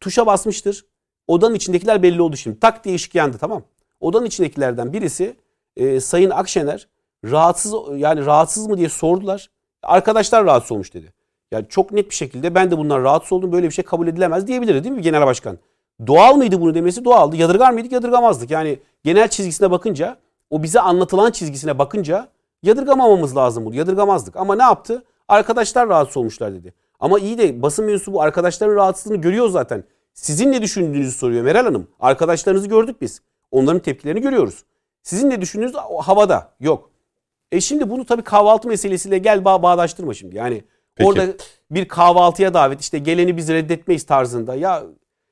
tuşa basmıştır. Odanın içindekiler belli oldu şimdi. Tak diye ışık yandı tamam. Odanın içindekilerden birisi e, Sayın Akşener rahatsız yani rahatsız mı diye sordular. Arkadaşlar rahatsız olmuş dedi. Yani çok net bir şekilde ben de bundan rahatsız oldum böyle bir şey kabul edilemez diyebilir değil mi genel başkan? Doğal mıydı bunu demesi? Doğaldı. Yadırgar mıydık? Yadırgamazdık. Yani genel çizgisine bakınca o bize anlatılan çizgisine bakınca yadırgamamamız lazım bunu. Yadırgamazdık. Ama ne yaptı? Arkadaşlar rahatsız olmuşlar dedi. Ama iyi de basın mensubu arkadaşların rahatsızlığını görüyor zaten. Sizin ne düşündüğünüzü soruyor Meral Hanım. Arkadaşlarınızı gördük biz. Onların tepkilerini görüyoruz. Sizin ne düşündüğünüz havada yok. E şimdi bunu tabii kahvaltı meselesiyle gel bağ bağdaştırma şimdi. Yani Peki. Orada bir kahvaltıya davet işte geleni biz reddetmeyiz tarzında. Ya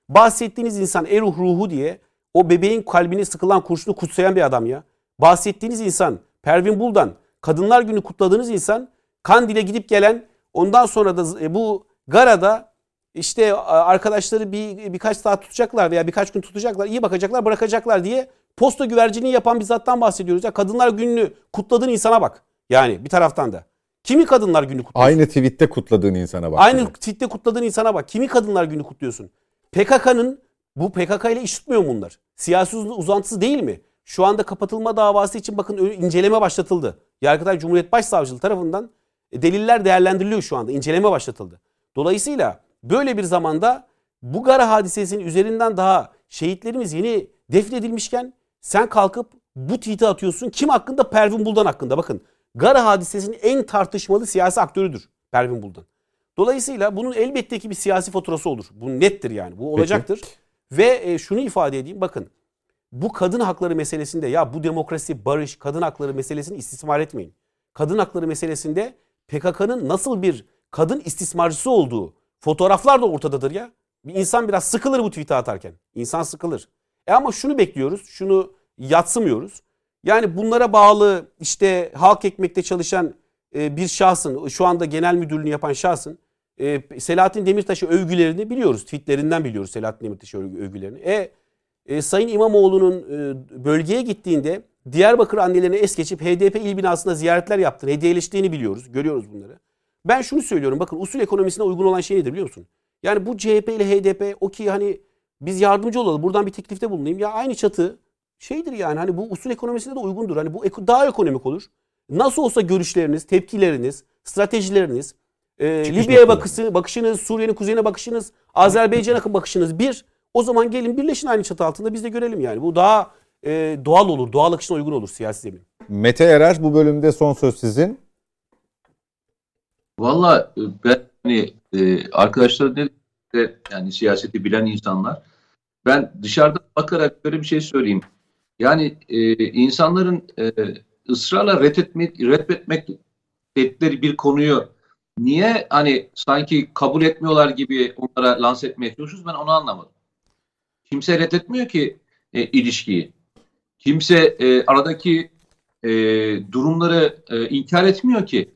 bahsettiğiniz insan eruh ruhu diye o bebeğin kalbine sıkılan kurşunu kutsayan bir adam ya. Bahsettiğiniz insan Pervin Buldan Kadınlar Günü kutladığınız insan Kandil'e gidip gelen ondan sonra da e, bu Gara'da işte arkadaşları bir birkaç saat tutacaklar veya birkaç gün tutacaklar, iyi bakacaklar, bırakacaklar diye posta güvercini yapan bir zattan bahsediyoruz. Ya Kadınlar Günü'nü kutladığın insana bak. Yani bir taraftan da. Kimi Kadınlar Günü kutluyorsun? Aynı tweette kutladığın insana bak. Aynı tweette kutladığın insana bak. Kimi Kadınlar Günü kutluyorsun? PKK'nın bu PKK ile iş tutmuyor mu bunlar? Siyasi uzantısı değil mi? Şu anda kapatılma davası için bakın inceleme başlatıldı. Yargıtay Cumhuriyet Başsavcılığı tarafından e, deliller değerlendiriliyor şu anda. İnceleme başlatıldı. Dolayısıyla böyle bir zamanda bu Gara hadisesinin üzerinden daha şehitlerimiz yeni defnedilmişken sen kalkıp bu tweet'i atıyorsun. Kim hakkında? Pervin Buldan hakkında. Bakın Gara hadisesinin en tartışmalı siyasi aktörüdür Pervin Buldan. Dolayısıyla bunun elbette ki bir siyasi faturası olur. Bu nettir yani. Bu olacaktır. Peki. Ve e, şunu ifade edeyim. Bakın bu kadın hakları meselesinde ya bu demokrasi, barış, kadın hakları meselesini istismar etmeyin. Kadın hakları meselesinde PKK'nın nasıl bir kadın istismarcısı olduğu fotoğraflar da ortadadır ya. Bir insan biraz sıkılır bu tweet'i atarken. İnsan sıkılır. E ama şunu bekliyoruz, şunu yatsımıyoruz. Yani bunlara bağlı işte halk ekmekte çalışan e, bir şahsın, şu anda genel müdürlüğünü yapan şahsın e, Selahattin Demirtaş'ı övgülerini biliyoruz. Tweetlerinden biliyoruz Selahattin Demirtaş'ı övgülerini. E, e Sayın İmamoğlu'nun e, bölgeye gittiğinde Diyarbakır annelerini es geçip HDP il binasında ziyaretler yaptığını, hediyeleştiğini biliyoruz. Görüyoruz bunları. Ben şunu söylüyorum. Bakın usul ekonomisine uygun olan şey nedir biliyor musun? Yani bu CHP ile HDP o ki hani biz yardımcı olalım. Buradan bir teklifte bulunayım. Ya aynı çatı şeydir yani hani bu usul ekonomisine de uygundur. Hani bu daha ekonomik olur. Nasıl olsa görüşleriniz, tepkileriniz, stratejileriniz, e, Libya'ya bakışı, bakışınız, Suriye'nin kuzeyine bakışınız, Azerbaycan'a bakışınız bir. O zaman gelin birleşin aynı çatı altında biz de görelim yani. Bu daha e, doğal olur, doğal akışına uygun olur siyasi zemin. Mete Erer bu bölümde son söz sizin. Valla e, ben hani, e, arkadaşlar ne de yani siyaseti bilen insanlar ben dışarıda bakarak böyle bir şey söyleyeyim. Yani e, insanların e, ısrarla reddetmek, reddetmek dedikleri bir konuyu niye hani sanki kabul etmiyorlar gibi onlara lanse etmeye çalışıyoruz ben onu anlamadım. Kimse reddetmiyor ki e, ilişkiyi. Kimse e, aradaki e, durumları e, inkar etmiyor ki.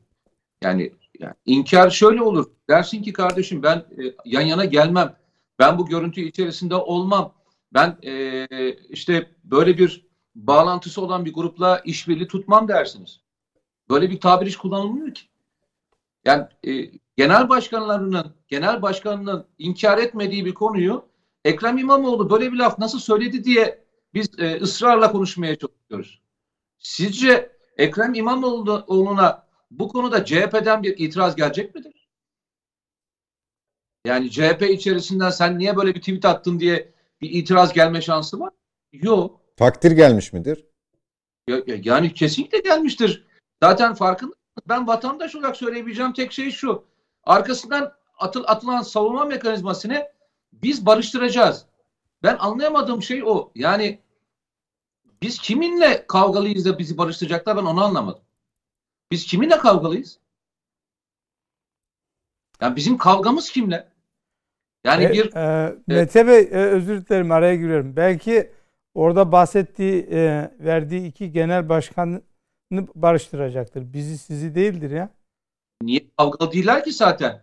Yani, yani inkar şöyle olur. Dersin ki kardeşim ben e, yan yana gelmem. Ben bu görüntü içerisinde olmam. Ben e, işte böyle bir bağlantısı olan bir grupla işbirliği tutmam dersiniz. Böyle bir tabir hiç kullanılmıyor ki. Yani e, genel başkanlarının, genel başkanının inkar etmediği bir konuyu Ekrem İmamoğlu böyle bir laf nasıl söyledi diye biz e, ısrarla konuşmaya çalışıyoruz. Sizce Ekrem İmamoğlu'na bu konuda CHP'den bir itiraz gelecek midir? Yani CHP içerisinden sen niye böyle bir tweet attın diye bir itiraz gelme şansı var? Yok. Takdir gelmiş midir? Yani kesinlikle gelmiştir. Zaten farkında. Ben vatandaş olarak söyleyebileceğim tek şey şu. Arkasından atıl, atılan savunma mekanizmasını biz barıştıracağız. Ben anlayamadığım şey o. Yani biz kiminle kavgalıyız da bizi barıştıracaklar ben onu anlamadım. Biz kiminle kavgalıyız? Yani bizim kavgamız kimle? Yani e, bir e, Mete Bey e, özür dilerim araya giriyorum. Belki orada bahsettiği e, verdiği iki genel başkanı barıştıracaktır. Bizi sizi değildir ya. Niye kavgalı değiller ki zaten?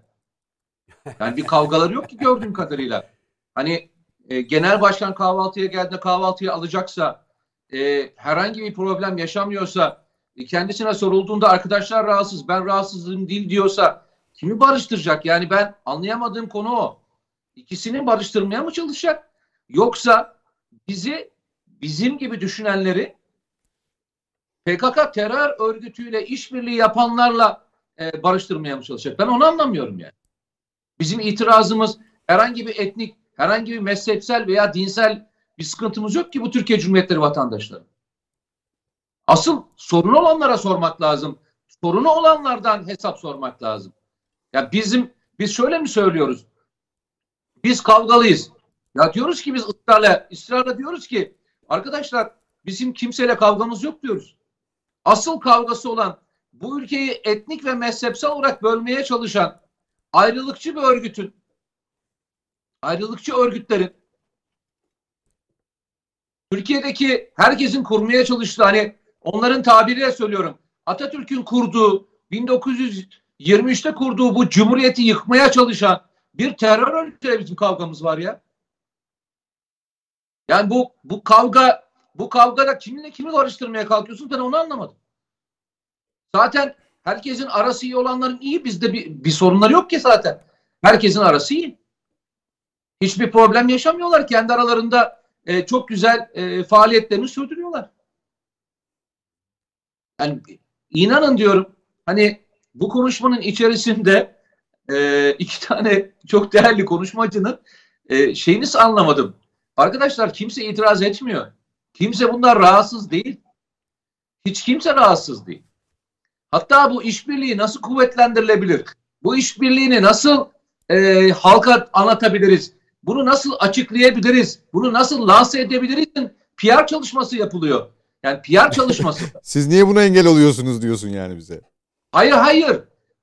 Yani bir kavgaları yok ki gördüğüm kadarıyla. Hani e, genel başkan kahvaltıya geldiğinde kahvaltıya alacaksa e, herhangi bir problem yaşamıyorsa e, kendisine sorulduğunda arkadaşlar rahatsız ben rahatsızım değil diyorsa kimi barıştıracak? Yani ben anlayamadığım konu o. İkisini barıştırmaya mı çalışacak? Yoksa bizi bizim gibi düşünenleri PKK terör örgütüyle işbirliği yapanlarla e, barıştırmaya mı çalışacak? Ben onu anlamıyorum yani. Bizim itirazımız herhangi bir etnik, herhangi bir mezhepsel veya dinsel bir sıkıntımız yok ki bu Türkiye Cumhuriyetleri vatandaşları. Asıl sorunu olanlara sormak lazım. Sorunu olanlardan hesap sormak lazım. Ya bizim biz şöyle mi söylüyoruz? Biz kavgalıyız. Ya diyoruz ki biz ısrarla, ısrarla diyoruz ki arkadaşlar bizim kimseyle kavgamız yok diyoruz. Asıl kavgası olan bu ülkeyi etnik ve mezhepsel olarak bölmeye çalışan ayrılıkçı bir örgütün ayrılıkçı örgütlerin Türkiye'deki herkesin kurmaya çalıştığı hani onların tabiriyle söylüyorum Atatürk'ün kurduğu 1923'te kurduğu bu cumhuriyeti yıkmaya çalışan bir terör örgütüyle bizim kavgamız var ya. Yani bu bu kavga bu kavgada kiminle kimi karıştırmaya kalkıyorsun ben onu anlamadım. Zaten herkesin arası iyi olanların iyi bizde bir, bir sorunları yok ki zaten. Herkesin arası iyi. Hiçbir problem yaşamıyorlar. Kendi aralarında e, çok güzel e, faaliyetlerini sürdürüyorlar. Yani inanın diyorum hani bu konuşmanın içerisinde e, iki tane çok değerli konuşmacının e, şeyini anlamadım. Arkadaşlar kimse itiraz etmiyor. Kimse bunlar rahatsız değil. Hiç kimse rahatsız değil. Hatta bu işbirliği nasıl kuvvetlendirilebilir? Bu işbirliğini nasıl e, halka anlatabiliriz? Bunu nasıl açıklayabiliriz? Bunu nasıl lanse edebiliriz? PR çalışması yapılıyor. Yani PR çalışması. Siz niye buna engel oluyorsunuz diyorsun yani bize. Hayır hayır.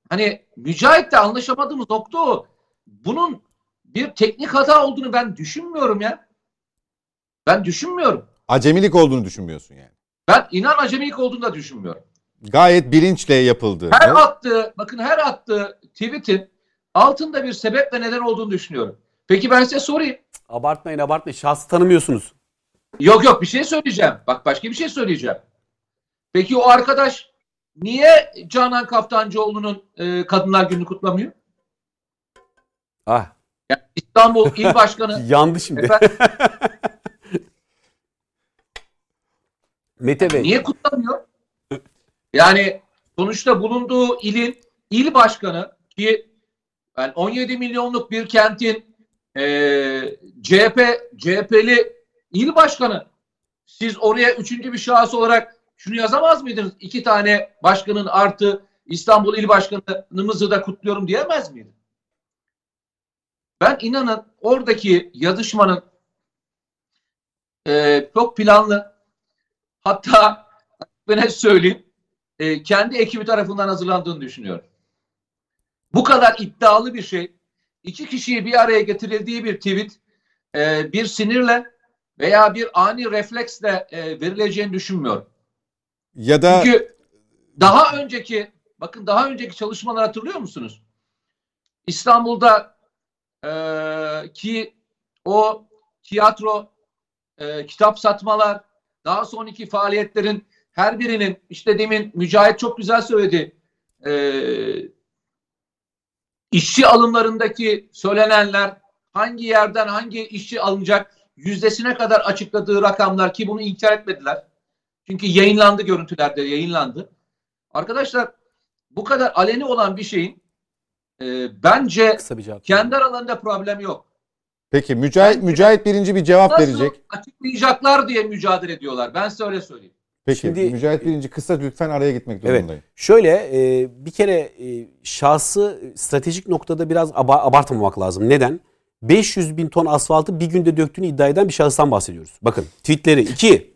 Hani Mücahit'le anlaşamadığımız nokta o. Bunun bir teknik hata olduğunu ben düşünmüyorum ya. Ben düşünmüyorum. Acemilik olduğunu düşünmüyorsun yani. Ben inan acemilik olduğunu da düşünmüyorum. Gayet bilinçle yapıldı. Her attığı, bakın her attığı tweetin altında bir sebep ve neden olduğunu düşünüyorum. Peki ben size sorayım. Abartmayın abartmayın. Şahsı tanımıyorsunuz. Yok yok bir şey söyleyeceğim. Bak başka bir şey söyleyeceğim. Peki o arkadaş niye Canan Kaftancıoğlu'nun e, Kadınlar Günü kutlamıyor? Ah. Yani İstanbul İl Başkanı. Yandı şimdi. Efendim, Mete Bey. niye kutlamıyor? Yani sonuçta bulunduğu ilin il başkanı ki yani 17 milyonluk bir kentin e, CHP CHP'li il başkanı siz oraya üçüncü bir şahıs olarak şunu yazamaz mıydınız? İki tane başkanın artı İstanbul il başkanımızı da kutluyorum diyemez miydin? Ben inanın oradaki yazışmanın e, çok planlı hatta ben hep söyleyeyim e, kendi ekibi tarafından hazırlandığını düşünüyorum. Bu kadar iddialı bir şey iki kişiyi bir araya getirildiği bir tweet e, bir sinirle veya bir ani refleksle e, verileceğini düşünmüyorum. Ya da Çünkü daha önceki bakın daha önceki çalışmalar hatırlıyor musunuz? İstanbul'da e, ki o tiyatro, e, kitap satmalar, daha sonraki faaliyetlerin her birinin işte demin Mücahit çok güzel söyledi. E, işçi alımlarındaki söylenenler hangi yerden hangi işçi alınacak yüzdesine kadar açıkladığı rakamlar ki bunu inkar etmediler. Çünkü yayınlandı görüntülerde yayınlandı. Arkadaşlar bu kadar aleni olan bir şeyin e, bence bir kendi aralarında problem yok. peki Mücahit Mücahit birinci bir cevap Nasıl verecek. açıklayacaklar diye mücadele ediyorlar. Ben size öyle söyleyeyim. Peki Şimdi- Mücahit birinci kısa lütfen araya gitmek Evet. durumundayım. Şöyle e, bir kere e, şahsı stratejik noktada biraz aba- abartmamak lazım. Neden? 500 bin ton asfaltı bir günde döktüğünü iddia eden bir şahıstan bahsediyoruz. Bakın tweetleri. iki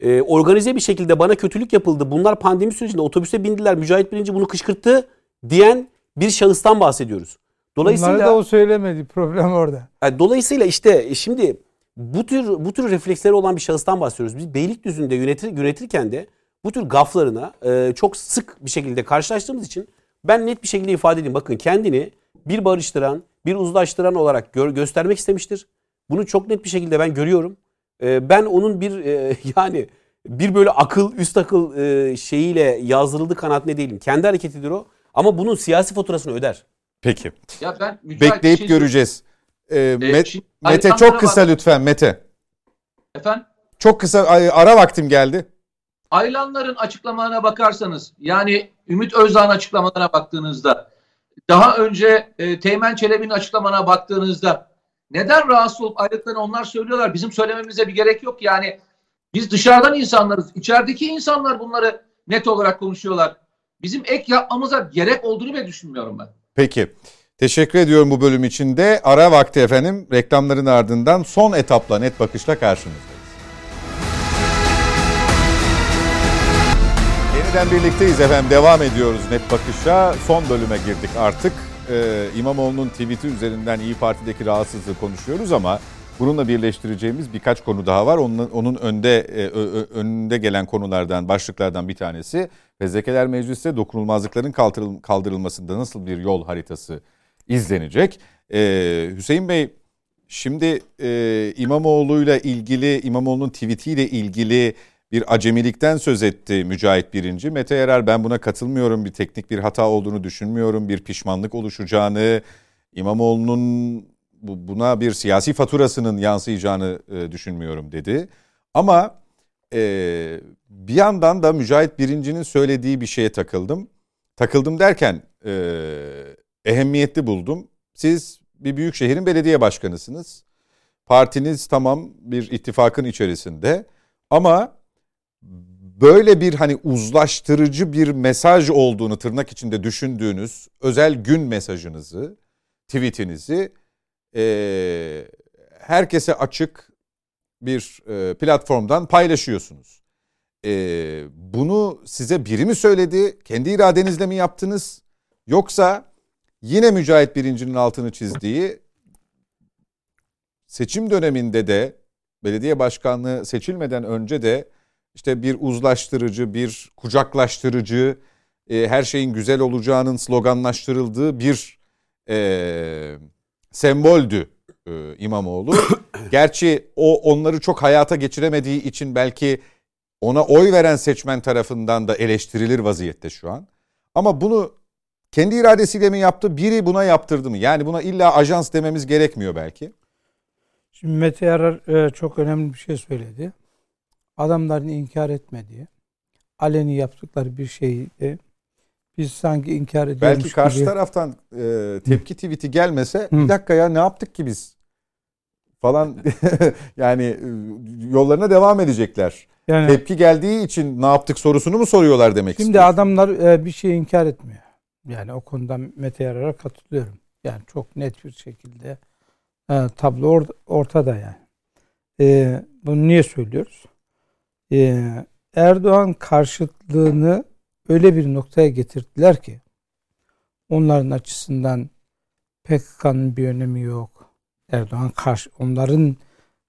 e, organize bir şekilde bana kötülük yapıldı. Bunlar pandemi sürecinde otobüse bindiler. Mücahit Birinci bunu kışkırttı diyen bir şahıstan bahsediyoruz. Dolayısıyla Bunları da o söylemedi. Problem orada. yani dolayısıyla işte e, şimdi bu tür bu tür refleksleri olan bir şahıstan bahsediyoruz. Biz Beylikdüzü'nde yönetir, yönetirken de bu tür gaflarına e, çok sık bir şekilde karşılaştığımız için ben net bir şekilde ifade edeyim. Bakın kendini bir barıştıran, bir uzlaştıran olarak gör, göstermek istemiştir. Bunu çok net bir şekilde ben görüyorum. E, ben onun bir e, yani bir böyle akıl, üst akıl e, şeyiyle yazdırıldığı kanaatinde değilim. Kendi hareketidir o. Ama bunun siyasi faturasını öder. Peki. Ya ben Mücahit Bekleyip bir şey göreceğiz. Ee, Met- şimdi Mete Alexander'a çok kısa bak- lütfen Mete. Efendim? Çok kısa ara vaktim geldi. Aylanların açıklamalarına bakarsanız yani Ümit Özdağ'ın açıklamalarına baktığınızda daha önce e, Teğmen Çelebi'nin açıklamalarına baktığınızda neden rahatsız olup ayrılıklarını onlar söylüyorlar. Bizim söylememize bir gerek yok. Yani biz dışarıdan insanlarız. İçerideki insanlar bunları net olarak konuşuyorlar. Bizim ek yapmamıza gerek olduğunu bile düşünmüyorum ben. Peki. Teşekkür ediyorum bu bölüm için de. Ara vakti efendim. Reklamların ardından son etapla net bakışla karşınızdayız. Yeni Yeniden birlikteyiz efendim. Devam ediyoruz Net Bakış'a. Son bölüme girdik artık. Ee, İmamoğlu'nun tweet'i üzerinden İyi Parti'deki rahatsızlığı konuşuyoruz ama bununla birleştireceğimiz birkaç konu daha var. Onun, onun önde e, ö, önünde gelen konulardan, başlıklardan bir tanesi Fezlekeler Meclisi'te dokunulmazlıkların kaldırıl, kaldırılmasında nasıl bir yol haritası izlenecek? Ee, Hüseyin Bey, şimdi e, İmamoğlu'yla ilgili, İmamoğlu'nun tweetiyle ilgili bir acemilikten söz etti Mücahit Birinci. Mete Yarar ben buna katılmıyorum. Bir teknik bir hata olduğunu düşünmüyorum. Bir pişmanlık oluşacağını, İmamoğlu'nun buna bir siyasi faturasının yansıyacağını e, düşünmüyorum dedi. Ama e, bir yandan da Mücahit Birinci'nin söylediği bir şeye takıldım. Takıldım derken e, ehemmiyetli buldum. Siz bir büyük şehrin belediye başkanısınız. Partiniz tamam bir ittifakın içerisinde ama böyle bir hani uzlaştırıcı bir mesaj olduğunu tırnak içinde düşündüğünüz özel gün mesajınızı, tweetinizi e, herkese açık bir e, platformdan paylaşıyorsunuz. E, bunu size biri mi söyledi, kendi iradenizle mi yaptınız? Yoksa yine Mücahit Birinci'nin altını çizdiği seçim döneminde de belediye başkanlığı seçilmeden önce de işte bir uzlaştırıcı, bir kucaklaştırıcı, e, her şeyin güzel olacağının sloganlaştırıldığı bir e, semboldü e, İmamoğlu. Gerçi o onları çok hayata geçiremediği için belki ona oy veren seçmen tarafından da eleştirilir vaziyette şu an. Ama bunu kendi iradesiyle mi yaptı, biri buna yaptırdı mı? Yani buna illa ajans dememiz gerekmiyor belki. Şimdi Mete Yarar e, çok önemli bir şey söyledi adamların inkar etmediği, aleni yaptıkları bir şeyi de biz sanki inkar ediyoruz Belki karşı gibi. taraftan e, tepki tweet'i gelmese Hı. bir dakika ya ne yaptık ki biz falan yani e, yollarına devam edecekler. Yani, tepki geldiği için ne yaptık sorusunu mu soruyorlar demek Şimdi istiyorsun? adamlar e, bir şey inkar etmiyor. Yani o konuda Mete Yarar'a katılıyorum. Yani çok net bir şekilde e, tablo or, ortada yani. E, bunu niye söylüyoruz? Ee, Erdoğan karşıtlığını öyle bir noktaya getirdiler ki onların açısından PKK'nın bir önemi yok. Erdoğan karşı onların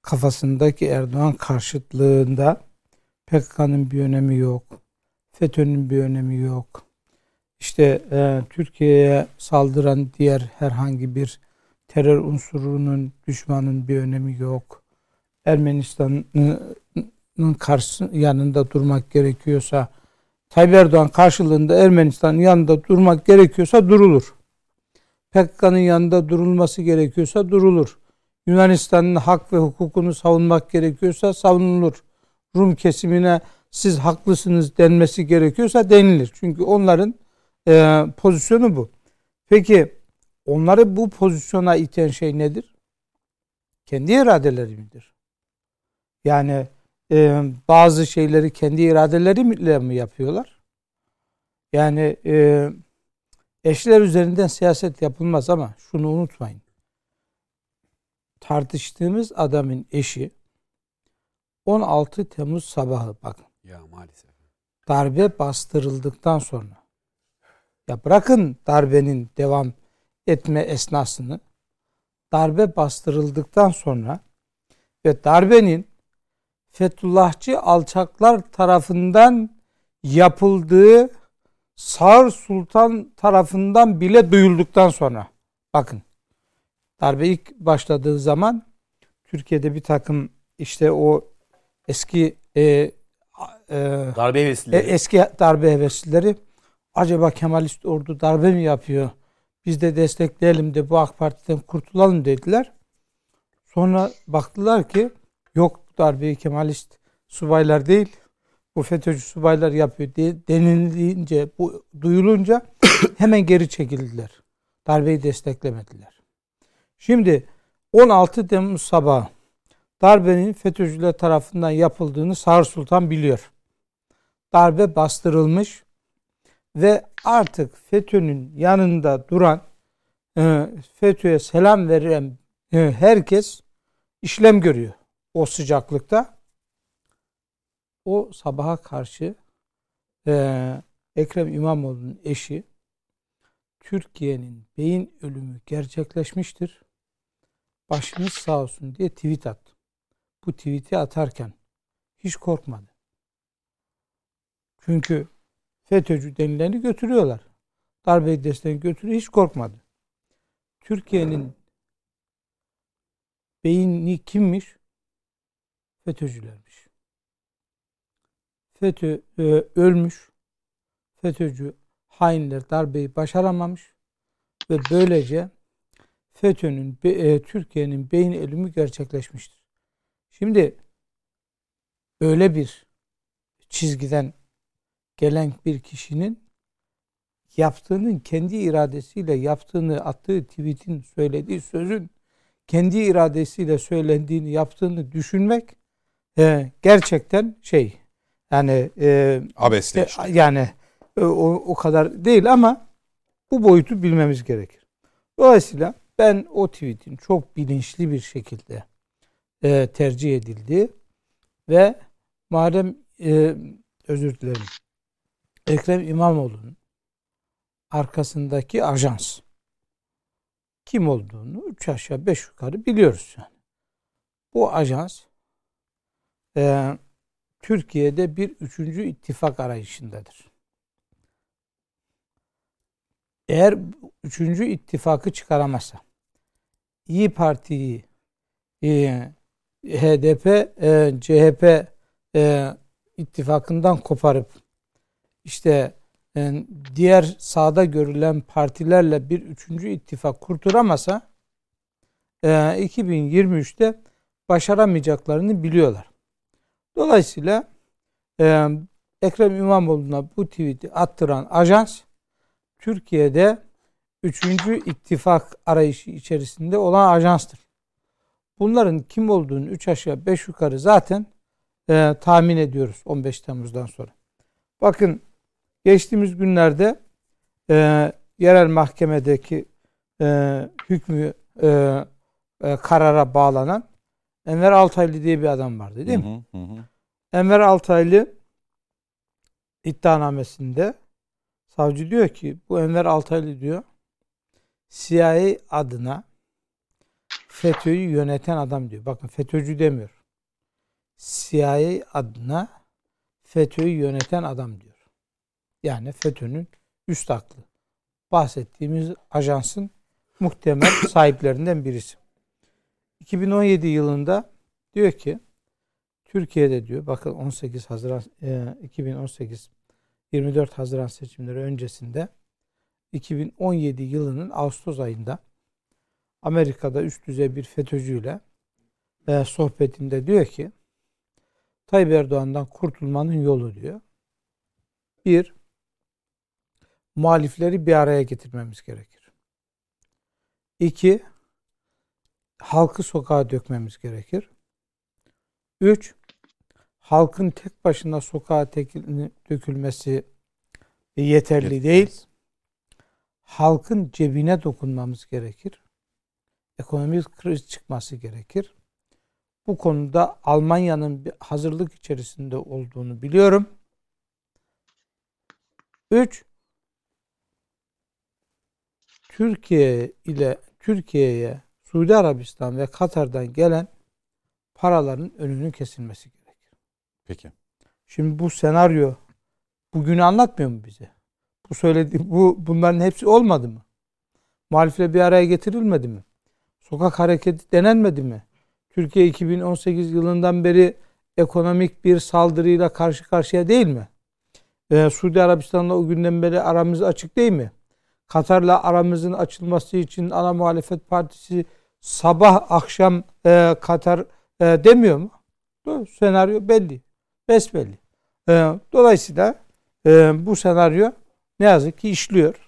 kafasındaki Erdoğan karşıtlığında PKK'nın bir önemi yok. FETÖ'nün bir önemi yok. İşte e, Türkiye'ye saldıran diğer herhangi bir terör unsurunun, düşmanın bir önemi yok. Ermenistan'ı karşı yanında durmak gerekiyorsa Tayyip Erdoğan karşılığında Ermenistan'ın yanında durmak gerekiyorsa durulur. PKK'nın yanında durulması gerekiyorsa durulur. Yunanistan'ın hak ve hukukunu savunmak gerekiyorsa savunulur. Rum kesimine siz haklısınız denmesi gerekiyorsa denilir. Çünkü onların e, pozisyonu bu. Peki onları bu pozisyona iten şey nedir? Kendi iradeleri midir? Yani e, bazı şeyleri kendi iradeleriyle mi yapıyorlar? Yani e, eşler üzerinden siyaset yapılmaz ama şunu unutmayın. Tartıştığımız adamın eşi 16 Temmuz sabahı bakın. Ya maalesef. Darbe bastırıldıktan sonra ya bırakın darbenin devam etme esnasını darbe bastırıldıktan sonra ve darbenin Fethullahçı alçaklar tarafından yapıldığı Sağır Sultan tarafından bile duyulduktan sonra bakın darbe ilk başladığı zaman Türkiye'de bir takım işte o eski e, e, darbe heveslileri. E, eski darbe heveslileri acaba Kemalist ordu darbe mi yapıyor? Biz de destekleyelim de bu AK Parti'den kurtulalım dediler. Sonra baktılar ki yok darbeyi Kemalist subaylar değil bu FETÖ'cü subaylar yapıyor diye denilince, bu duyulunca hemen geri çekildiler. Darbeyi desteklemediler. Şimdi 16 Temmuz sabahı darbenin FETÖ'cüler tarafından yapıldığını Sağır Sultan biliyor. Darbe bastırılmış ve artık FETÖ'nün yanında duran e, FETÖ'ye selam veren e, herkes işlem görüyor o sıcaklıkta o sabaha karşı e, Ekrem İmamoğlu'nun eşi Türkiye'nin beyin ölümü gerçekleşmiştir. Başınız sağ olsun diye tweet attı. Bu tweet'i atarken hiç korkmadı. Çünkü FETÖ'cü denileni götürüyorlar. Darbe desteğini götürüyor hiç korkmadı. Türkiye'nin beyni kimmiş? FETÖ'cülermiş. FETÖ e, ölmüş. FETÖ'cü hainler darbeyi başaramamış ve böylece FETÖ'nün e, Türkiye'nin beyin ölümü gerçekleşmiştir. Şimdi böyle bir çizgiden gelen bir kişinin yaptığının kendi iradesiyle yaptığını attığı tweetin söylediği sözün kendi iradesiyle söylendiğini yaptığını düşünmek e, gerçekten şey yani e, Abesle işte. yani e, o, o kadar değil ama bu boyutu bilmemiz gerekir. Dolayısıyla ben o tweetin çok bilinçli bir şekilde e, tercih edildi ve madem e, özür dilerim Ekrem İmamoğlu'nun arkasındaki ajans kim olduğunu üç aşağı beş yukarı biliyoruz yani. Bu ajans e, Türkiye'de bir üçüncü ittifak arayışındadır. Eğer üçüncü ittifakı çıkaramazsa İyi Parti'yi e, HDP, e, CHP e, ittifakından koparıp işte e, diğer sağda görülen partilerle bir üçüncü ittifak kurturamasa e, 2023'te başaramayacaklarını biliyorlar. Dolayısıyla e, Ekrem İmamoğlu'na bu tweet'i attıran ajans Türkiye'de üçüncü ittifak arayışı içerisinde olan ajanstır. Bunların kim olduğunu üç aşağı beş yukarı zaten e, tahmin ediyoruz 15 Temmuz'dan sonra. Bakın geçtiğimiz günlerde e, yerel mahkemedeki e, hükmü e, e, karara bağlanan Enver Altaylı diye bir adam vardı değil mi? Hı hı hı. Enver Altaylı iddianamesinde savcı diyor ki bu Enver Altaylı diyor CIA adına FETÖ'yü yöneten adam diyor. Bakın FETÖ'cü demiyor. CIA adına FETÖ'yü yöneten adam diyor. Yani FETÖ'nün üst aklı. Bahsettiğimiz ajansın muhtemel sahiplerinden birisi. 2017 yılında diyor ki Türkiye'de diyor bakın 18 Haziran e, 2018 24 Haziran seçimleri öncesinde 2017 yılının Ağustos ayında Amerika'da üst düzey bir FETÖ'cüyle e, sohbetinde diyor ki Tayyip Erdoğan'dan kurtulmanın yolu diyor. Bir, muhalifleri bir araya getirmemiz gerekir. İki, halkı sokağa dökmemiz gerekir. Üç, halkın tek başına sokağa tekil- dökülmesi yeterli değil. Halkın cebine dokunmamız gerekir. Ekonomik kriz çıkması gerekir. Bu konuda Almanya'nın bir hazırlık içerisinde olduğunu biliyorum. Üç, Türkiye ile Türkiye'ye Suudi Arabistan ve Katar'dan gelen paraların önünün kesilmesi gerekir. Peki. Şimdi bu senaryo bugünü anlatmıyor mu bize? Bu söyledi bu bunların hepsi olmadı mı? Muhalifle bir araya getirilmedi mi? Sokak hareketi denenmedi mi? Türkiye 2018 yılından beri ekonomik bir saldırıyla karşı karşıya değil mi? Ee, Suudi Arabistan'la o günden beri aramız açık değil mi? Katar'la aramızın açılması için ana muhalefet partisi sabah akşam e, Katar e, demiyor mu? Bu senaryo belli. Besbelli. E, dolayısıyla e, bu senaryo ne yazık ki işliyor.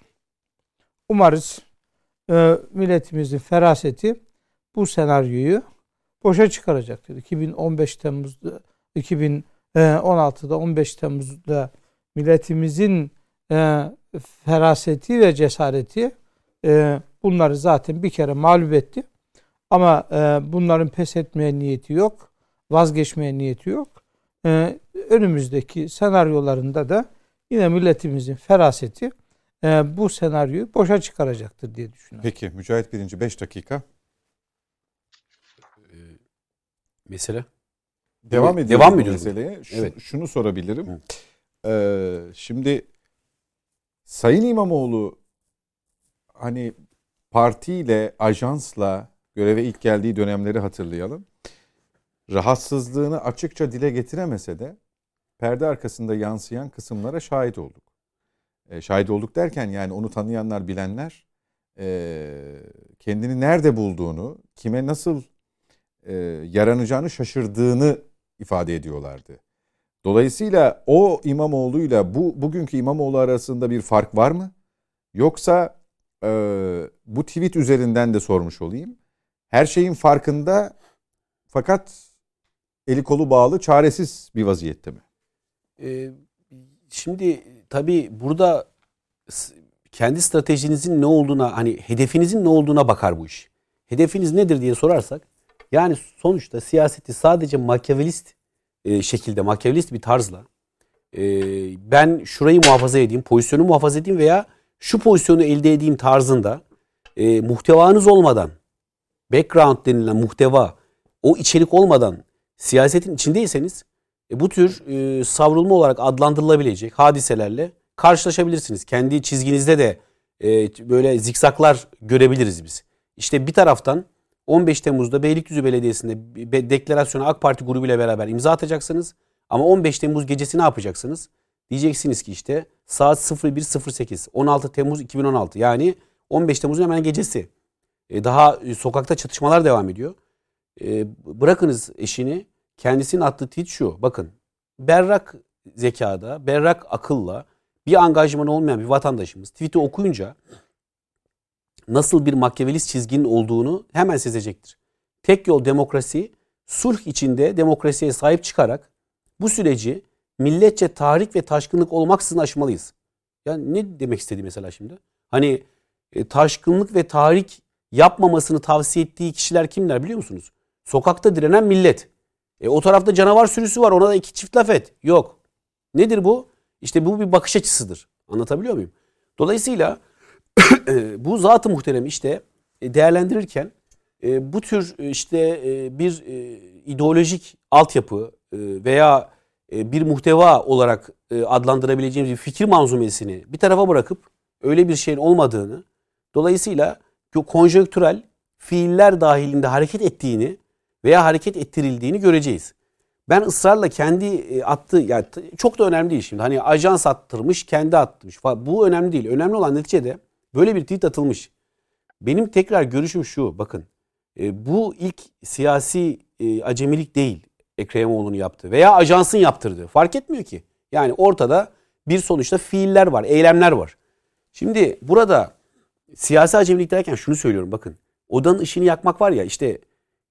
Umarız e, milletimizin feraseti bu senaryoyu boşa çıkaracaktır. 2015 Temmuz'da 2016'da 15 Temmuz'da milletimizin e, feraseti ve cesareti e, bunları zaten bir kere mağlup etti. Ama e, bunların pes etmeye niyeti yok. Vazgeçmeye niyeti yok. E, önümüzdeki senaryolarında da yine milletimizin feraseti e, bu senaryoyu boşa çıkaracaktır diye düşünüyorum. Peki Mücahit Birinci 5 dakika. Mesela? Devam Evet, ediyoruz devam ediyoruz? meseleye. Şu- Evet. Şunu sorabilirim. Ee, şimdi Sayın İmamoğlu hani partiyle, ajansla göreve ilk geldiği dönemleri hatırlayalım. Rahatsızlığını açıkça dile getiremese de perde arkasında yansıyan kısımlara şahit olduk. Ee, şahit olduk derken yani onu tanıyanlar, bilenler ee, kendini nerede bulduğunu, kime nasıl e, yaranacağını şaşırdığını ifade ediyorlardı. Dolayısıyla o İmamoğlu'yla bu bugünkü İmamoğlu arasında bir fark var mı? Yoksa e, bu tweet üzerinden de sormuş olayım. Her şeyin farkında fakat eli kolu bağlı, çaresiz bir vaziyette mi? Ee, şimdi tabii burada kendi stratejinizin ne olduğuna hani hedefinizin ne olduğuna bakar bu iş. Hedefiniz nedir diye sorarsak yani sonuçta siyaseti sadece makyavelist e, şekilde makyavelist bir tarzla e, ben şurayı muhafaza edeyim, pozisyonu muhafaza edeyim veya şu pozisyonu elde edeyim tarzında e, muhtevanız olmadan background denilen muhteva o içerik olmadan siyasetin içindeyseniz e, bu tür e, savrulma olarak adlandırılabilecek hadiselerle karşılaşabilirsiniz. Kendi çizginizde de böyle zikzaklar görebiliriz biz. İşte bir taraftan 15 Temmuz'da Beylikdüzü Belediyesi'nde deklarasyona AK Parti grubuyla beraber imza atacaksınız. Ama 15 Temmuz gecesi ne yapacaksınız? Diyeceksiniz ki işte saat 01.08 16 Temmuz 2016 yani 15 Temmuz'un hemen gecesi. E, daha e, sokakta çatışmalar devam ediyor. E, bırakınız eşini kendisinin attığı tweet şu. Bakın berrak zekada, berrak akılla bir angajman olmayan bir vatandaşımız tweet'i okuyunca nasıl bir makyavelist çizginin olduğunu hemen sezecektir. Tek yol demokrasi, sulh içinde demokrasiye sahip çıkarak bu süreci milletçe tahrik ve taşkınlık olmaksızın aşmalıyız. Yani ne demek istedi mesela şimdi? Hani e, taşkınlık ve tahrik yapmamasını tavsiye ettiği kişiler kimler biliyor musunuz? Sokakta direnen millet. E, o tarafta canavar sürüsü var ona da iki çift laf et. Yok. Nedir bu? İşte bu bir bakış açısıdır. Anlatabiliyor muyum? Dolayısıyla bu zatı muhterem işte e, değerlendirirken e, bu tür e, işte bir ideolojik altyapı veya bir muhteva olarak adlandırabileceğimiz bir fikir manzumesini bir tarafa bırakıp öyle bir şeyin olmadığını dolayısıyla konjonktürel fiiller dahilinde hareket ettiğini veya hareket ettirildiğini göreceğiz. Ben ısrarla kendi attığı yani çok da önemli değil şimdi. Hani ajans attırmış, kendi attırmış. Bu önemli değil. Önemli olan neticede böyle bir tweet atılmış. Benim tekrar görüşüm şu. Bakın e, bu ilk siyasi e, acemilik değil Ekrem İmamoğlu'nun yaptığı veya ajansın yaptırdığı. Fark etmiyor ki. Yani ortada bir sonuçta fiiller var, eylemler var. Şimdi burada siyasi acemilik derken şunu söylüyorum bakın. Odanın ışığını yakmak var ya işte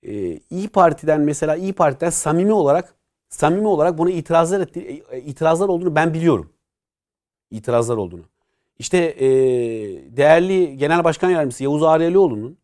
e, İyi Parti'den mesela İyi Parti'den samimi olarak samimi olarak buna itirazlar etti, e, itirazlar olduğunu ben biliyorum. İtirazlar olduğunu. İşte e, değerli Genel Başkan Yardımcısı Yavuz Ağrelioğlu'nun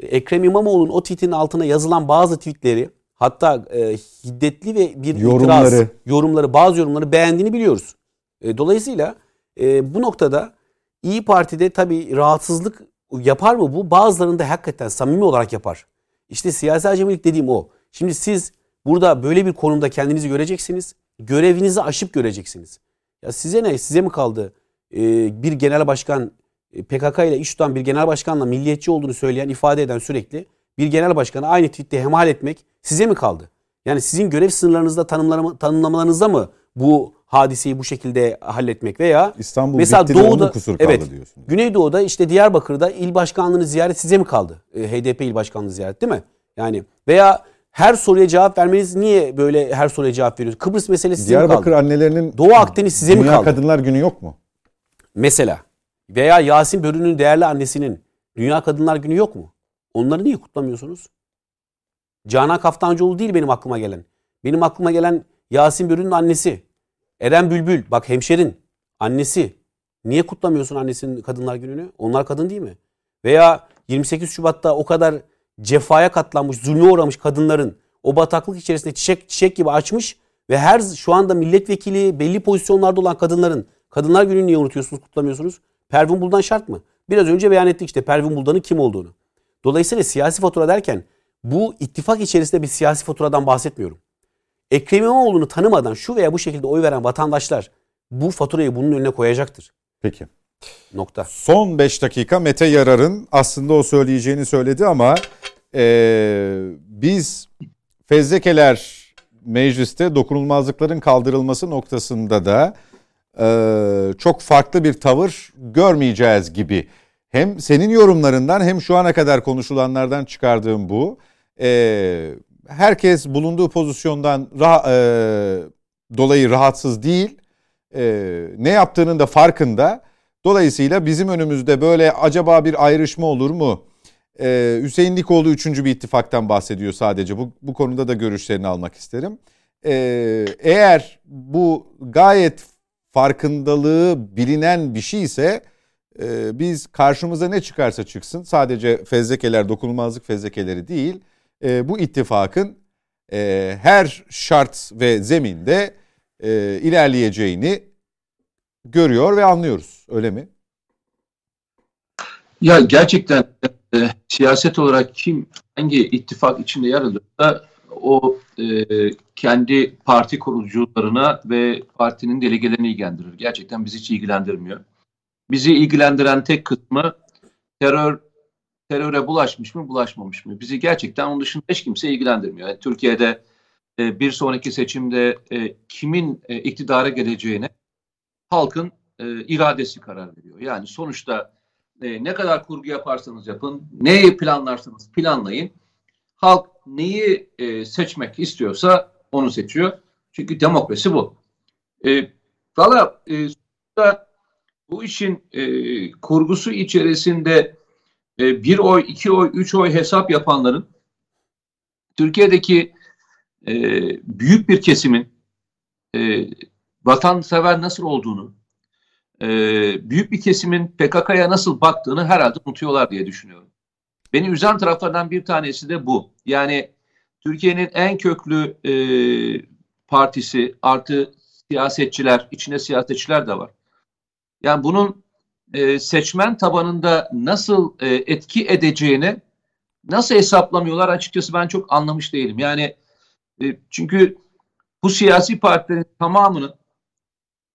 e, Ekrem İmamoğlu'nun o tweet'in altına yazılan bazı tweetleri hatta e, hiddetli ve bir Yorumları. itiraz yorumları bazı yorumları beğendiğini biliyoruz. E, dolayısıyla e, bu noktada İyi Parti'de tabii rahatsızlık yapar mı bu? Bazılarında hakikaten samimi olarak yapar. İşte siyasi acemilik dediğim o. Şimdi siz burada böyle bir konumda kendinizi göreceksiniz. Görevinizi aşıp göreceksiniz. Ya size ne? Size mi kaldı? Ee, bir genel başkan e, PKK ile iş tutan bir genel başkanla milliyetçi olduğunu söyleyen, ifade eden sürekli bir genel başkanı aynı tweette hemal etmek size mi kaldı? Yani sizin görev sınırlarınızda tanımlama, tanımlamalarınızda mı bu hadiseyi bu şekilde halletmek veya İstanbul Mesela bitti Doğu'da- kusur kaldı evet, diyorsun. Güneydoğu'da işte Diyarbakır'da il başkanlığını ziyaret size mi kaldı? E, HDP il başkanlığı ziyaret değil mi? Yani veya her soruya cevap vermeniz niye böyle her soruya cevap veriyorsunuz? Kıbrıs meselesi size mi Diyarbakır kaldı? annelerinin Doğu Akdeniz size mi Dünya kaldı? Kadınlar Günü yok mu? Mesela veya Yasin Börü'nün değerli annesinin Dünya Kadınlar Günü yok mu? Onları niye kutlamıyorsunuz? Canan Kaftancıoğlu değil benim aklıma gelen. Benim aklıma gelen Yasin Börü'nün annesi. Eren Bülbül bak hemşerin annesi. Niye kutlamıyorsun annesinin Kadınlar Günü'nü? Onlar kadın değil mi? Veya 28 Şubat'ta o kadar cefaya katlanmış, zulme uğramış kadınların o bataklık içerisinde çiçek çiçek gibi açmış ve her şu anda milletvekili belli pozisyonlarda olan kadınların Kadınlar Günü'nü niye unutuyorsunuz, kutlamıyorsunuz? Pervin Buldan şart mı? Biraz önce beyan ettik işte Pervin Buldan'ın kim olduğunu. Dolayısıyla siyasi fatura derken bu ittifak içerisinde bir siyasi faturadan bahsetmiyorum. Ekrem İmamoğlu'nu tanımadan şu veya bu şekilde oy veren vatandaşlar bu faturayı bunun önüne koyacaktır. Peki. Nokta. Son 5 dakika Mete Yarar'ın aslında o söyleyeceğini söyledi ama e, biz fezlekeler mecliste dokunulmazlıkların kaldırılması noktasında da e, çok farklı bir tavır görmeyeceğiz gibi. Hem senin yorumlarından hem şu ana kadar konuşulanlardan çıkardığım bu. E, herkes bulunduğu pozisyondan e, dolayı rahatsız değil. E, ne yaptığının da farkında. Dolayısıyla bizim önümüzde böyle acaba bir ayrışma olur mu? Ee, Hüseyin Likoğlu üçüncü bir ittifaktan bahsediyor sadece. Bu, bu konuda da görüşlerini almak isterim. Ee, eğer bu gayet farkındalığı bilinen bir şey ise e, biz karşımıza ne çıkarsa çıksın sadece fezlekeler dokunulmazlık fezlekeleri değil e, bu ittifakın e, her şart ve zeminde e, ilerleyeceğini görüyor ve anlıyoruz. Öyle mi? Ya gerçekten e, siyaset olarak kim hangi ittifak içinde yer alıyorsa o e, kendi parti kurucularına ve partinin delegelerini ilgilendirir. Gerçekten bizi hiç ilgilendirmiyor. Bizi ilgilendiren tek kısmı terör teröre bulaşmış mı bulaşmamış mı? Bizi gerçekten onun dışında hiç kimse ilgilendirmiyor. Yani Türkiye'de e, bir sonraki seçimde e, kimin e, iktidara geleceğine halkın e, iradesi karar veriyor. Yani sonuçta e, ne kadar kurgu yaparsanız yapın, neyi planlarsanız planlayın. Halk neyi e, seçmek istiyorsa onu seçiyor. Çünkü demokrasi bu. E, Valla e, bu işin e, kurgusu içerisinde e, bir oy, iki oy, üç oy hesap yapanların Türkiye'deki e, büyük bir kesimin e, vatansever nasıl olduğunu, e, büyük bir kesimin PKK'ya nasıl baktığını herhalde unutuyorlar diye düşünüyorum. Beni üzen taraflardan bir tanesi de bu. Yani Türkiye'nin en köklü e, partisi artı siyasetçiler, içinde siyasetçiler de var. Yani bunun e, seçmen tabanında nasıl e, etki edeceğini nasıl hesaplamıyorlar açıkçası ben çok anlamış değilim. Yani e, çünkü bu siyasi partilerin tamamının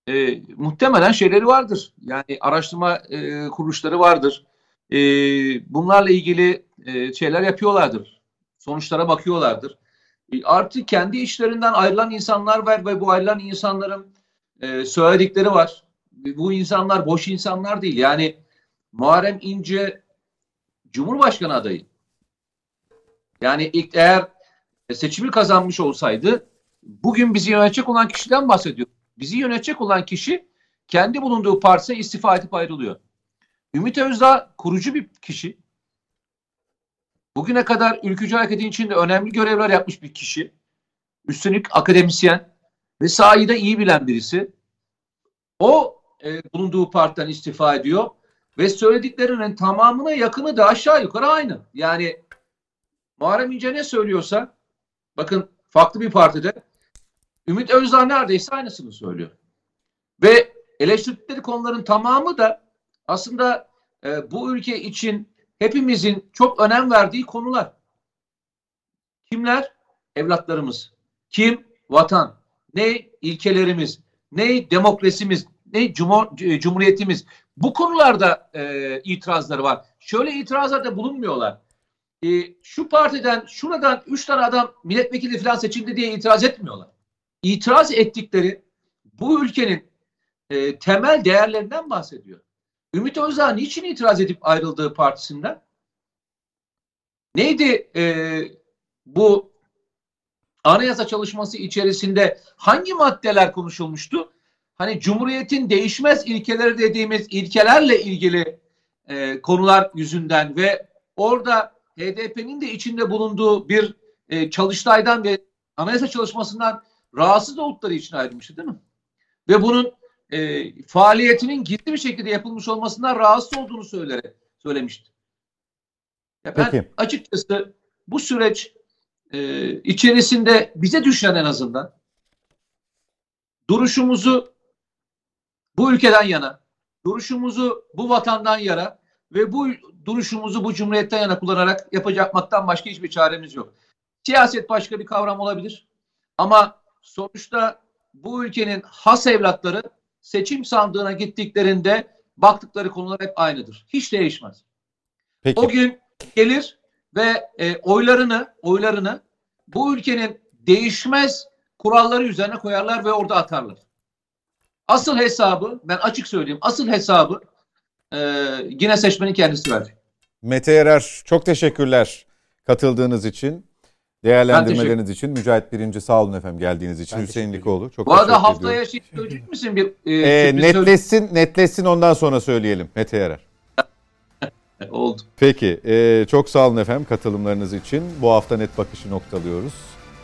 e, muhtemelen şeyleri vardır. Yani araştırma e, kuruluşları vardır. E, bunlarla ilgili e, şeyler yapıyorlardır. Sonuçlara bakıyorlardır. E, artık kendi işlerinden ayrılan insanlar var ve bu ayrılan insanların e, söyledikleri var. Bu insanlar boş insanlar değil. Yani Muharrem İnce Cumhurbaşkanı adayı. Yani ilk eğer seçimi kazanmış olsaydı bugün bizi yönetecek olan kişiden bahsediyor. Bizi yönetecek olan kişi kendi bulunduğu partide istifa edip ayrılıyor. Ümit Özdağ kurucu bir kişi. Bugüne kadar ülkücü hareketin içinde önemli görevler yapmış bir kişi. Üstelik akademisyen ve sahayı da iyi bilen birisi. O e, bulunduğu partiden istifa ediyor ve söylediklerinin tamamına yakını da aşağı yukarı aynı. Yani Muharrem İnce ne söylüyorsa bakın farklı bir partide Ümit Özdağ neredeyse aynısını söylüyor. Ve eleştirdikleri konuların tamamı da aslında e, bu ülke için hepimizin çok önem verdiği konular. Kimler? Evlatlarımız. Kim? Vatan. Ne? ilkelerimiz. Ne? Demokrasimiz. Ne? E, cumhuriyetimiz. Bu konularda e, itirazları var. Şöyle itirazlarda bulunmuyorlar. E, şu partiden, şuradan üç tane adam milletvekili falan seçildi diye itiraz etmiyorlar itiraz ettikleri bu ülkenin e, temel değerlerinden bahsediyor. Ümit Özdağ niçin itiraz edip ayrıldığı partisinden? Neydi e, bu anayasa çalışması içerisinde hangi maddeler konuşulmuştu? Hani Cumhuriyet'in değişmez ilkeleri dediğimiz ilkelerle ilgili e, konular yüzünden ve orada HDP'nin de içinde bulunduğu bir e, çalıştaydan ve anayasa çalışmasından rahatsız oldukları için ayrılmıştı değil mi? Ve bunun e, faaliyetinin gizli bir şekilde yapılmış olmasından rahatsız olduğunu söylere, söylemişti. Ya ben Peki. açıkçası bu süreç e, içerisinde bize düşen en azından duruşumuzu bu ülkeden yana, duruşumuzu bu vatandan yana ve bu duruşumuzu bu cumhuriyetten yana kullanarak yapacakmaktan başka hiçbir çaremiz yok. Siyaset başka bir kavram olabilir. Ama sonuçta bu ülkenin has evlatları seçim sandığına gittiklerinde baktıkları konular hep aynıdır. Hiç değişmez. Peki. O gün gelir ve e, oylarını oylarını bu ülkenin değişmez kuralları üzerine koyarlar ve orada atarlar. Asıl hesabı ben açık söyleyeyim asıl hesabı e, yine seçmenin kendisi verecek. Mete Erer çok teşekkürler katıldığınız için. Değerlendirmeleriniz için. Mücahit Birinci sağ olun efendim geldiğiniz için. Ben Hüseyin Likoğlu çok Bu arada haftaya şey söyleyecek misin bir e, Ee, sürpriz söyle- netleşsin, netleşsin ondan sonra söyleyelim Mete Erer. oldu. Peki, e, çok sağ olun efendim katılımlarınız için. Bu hafta net bakışı noktalıyoruz.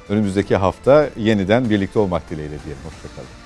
Önümüzdeki hafta yeniden birlikte olmak dileğiyle diyelim. Hoşçakalın.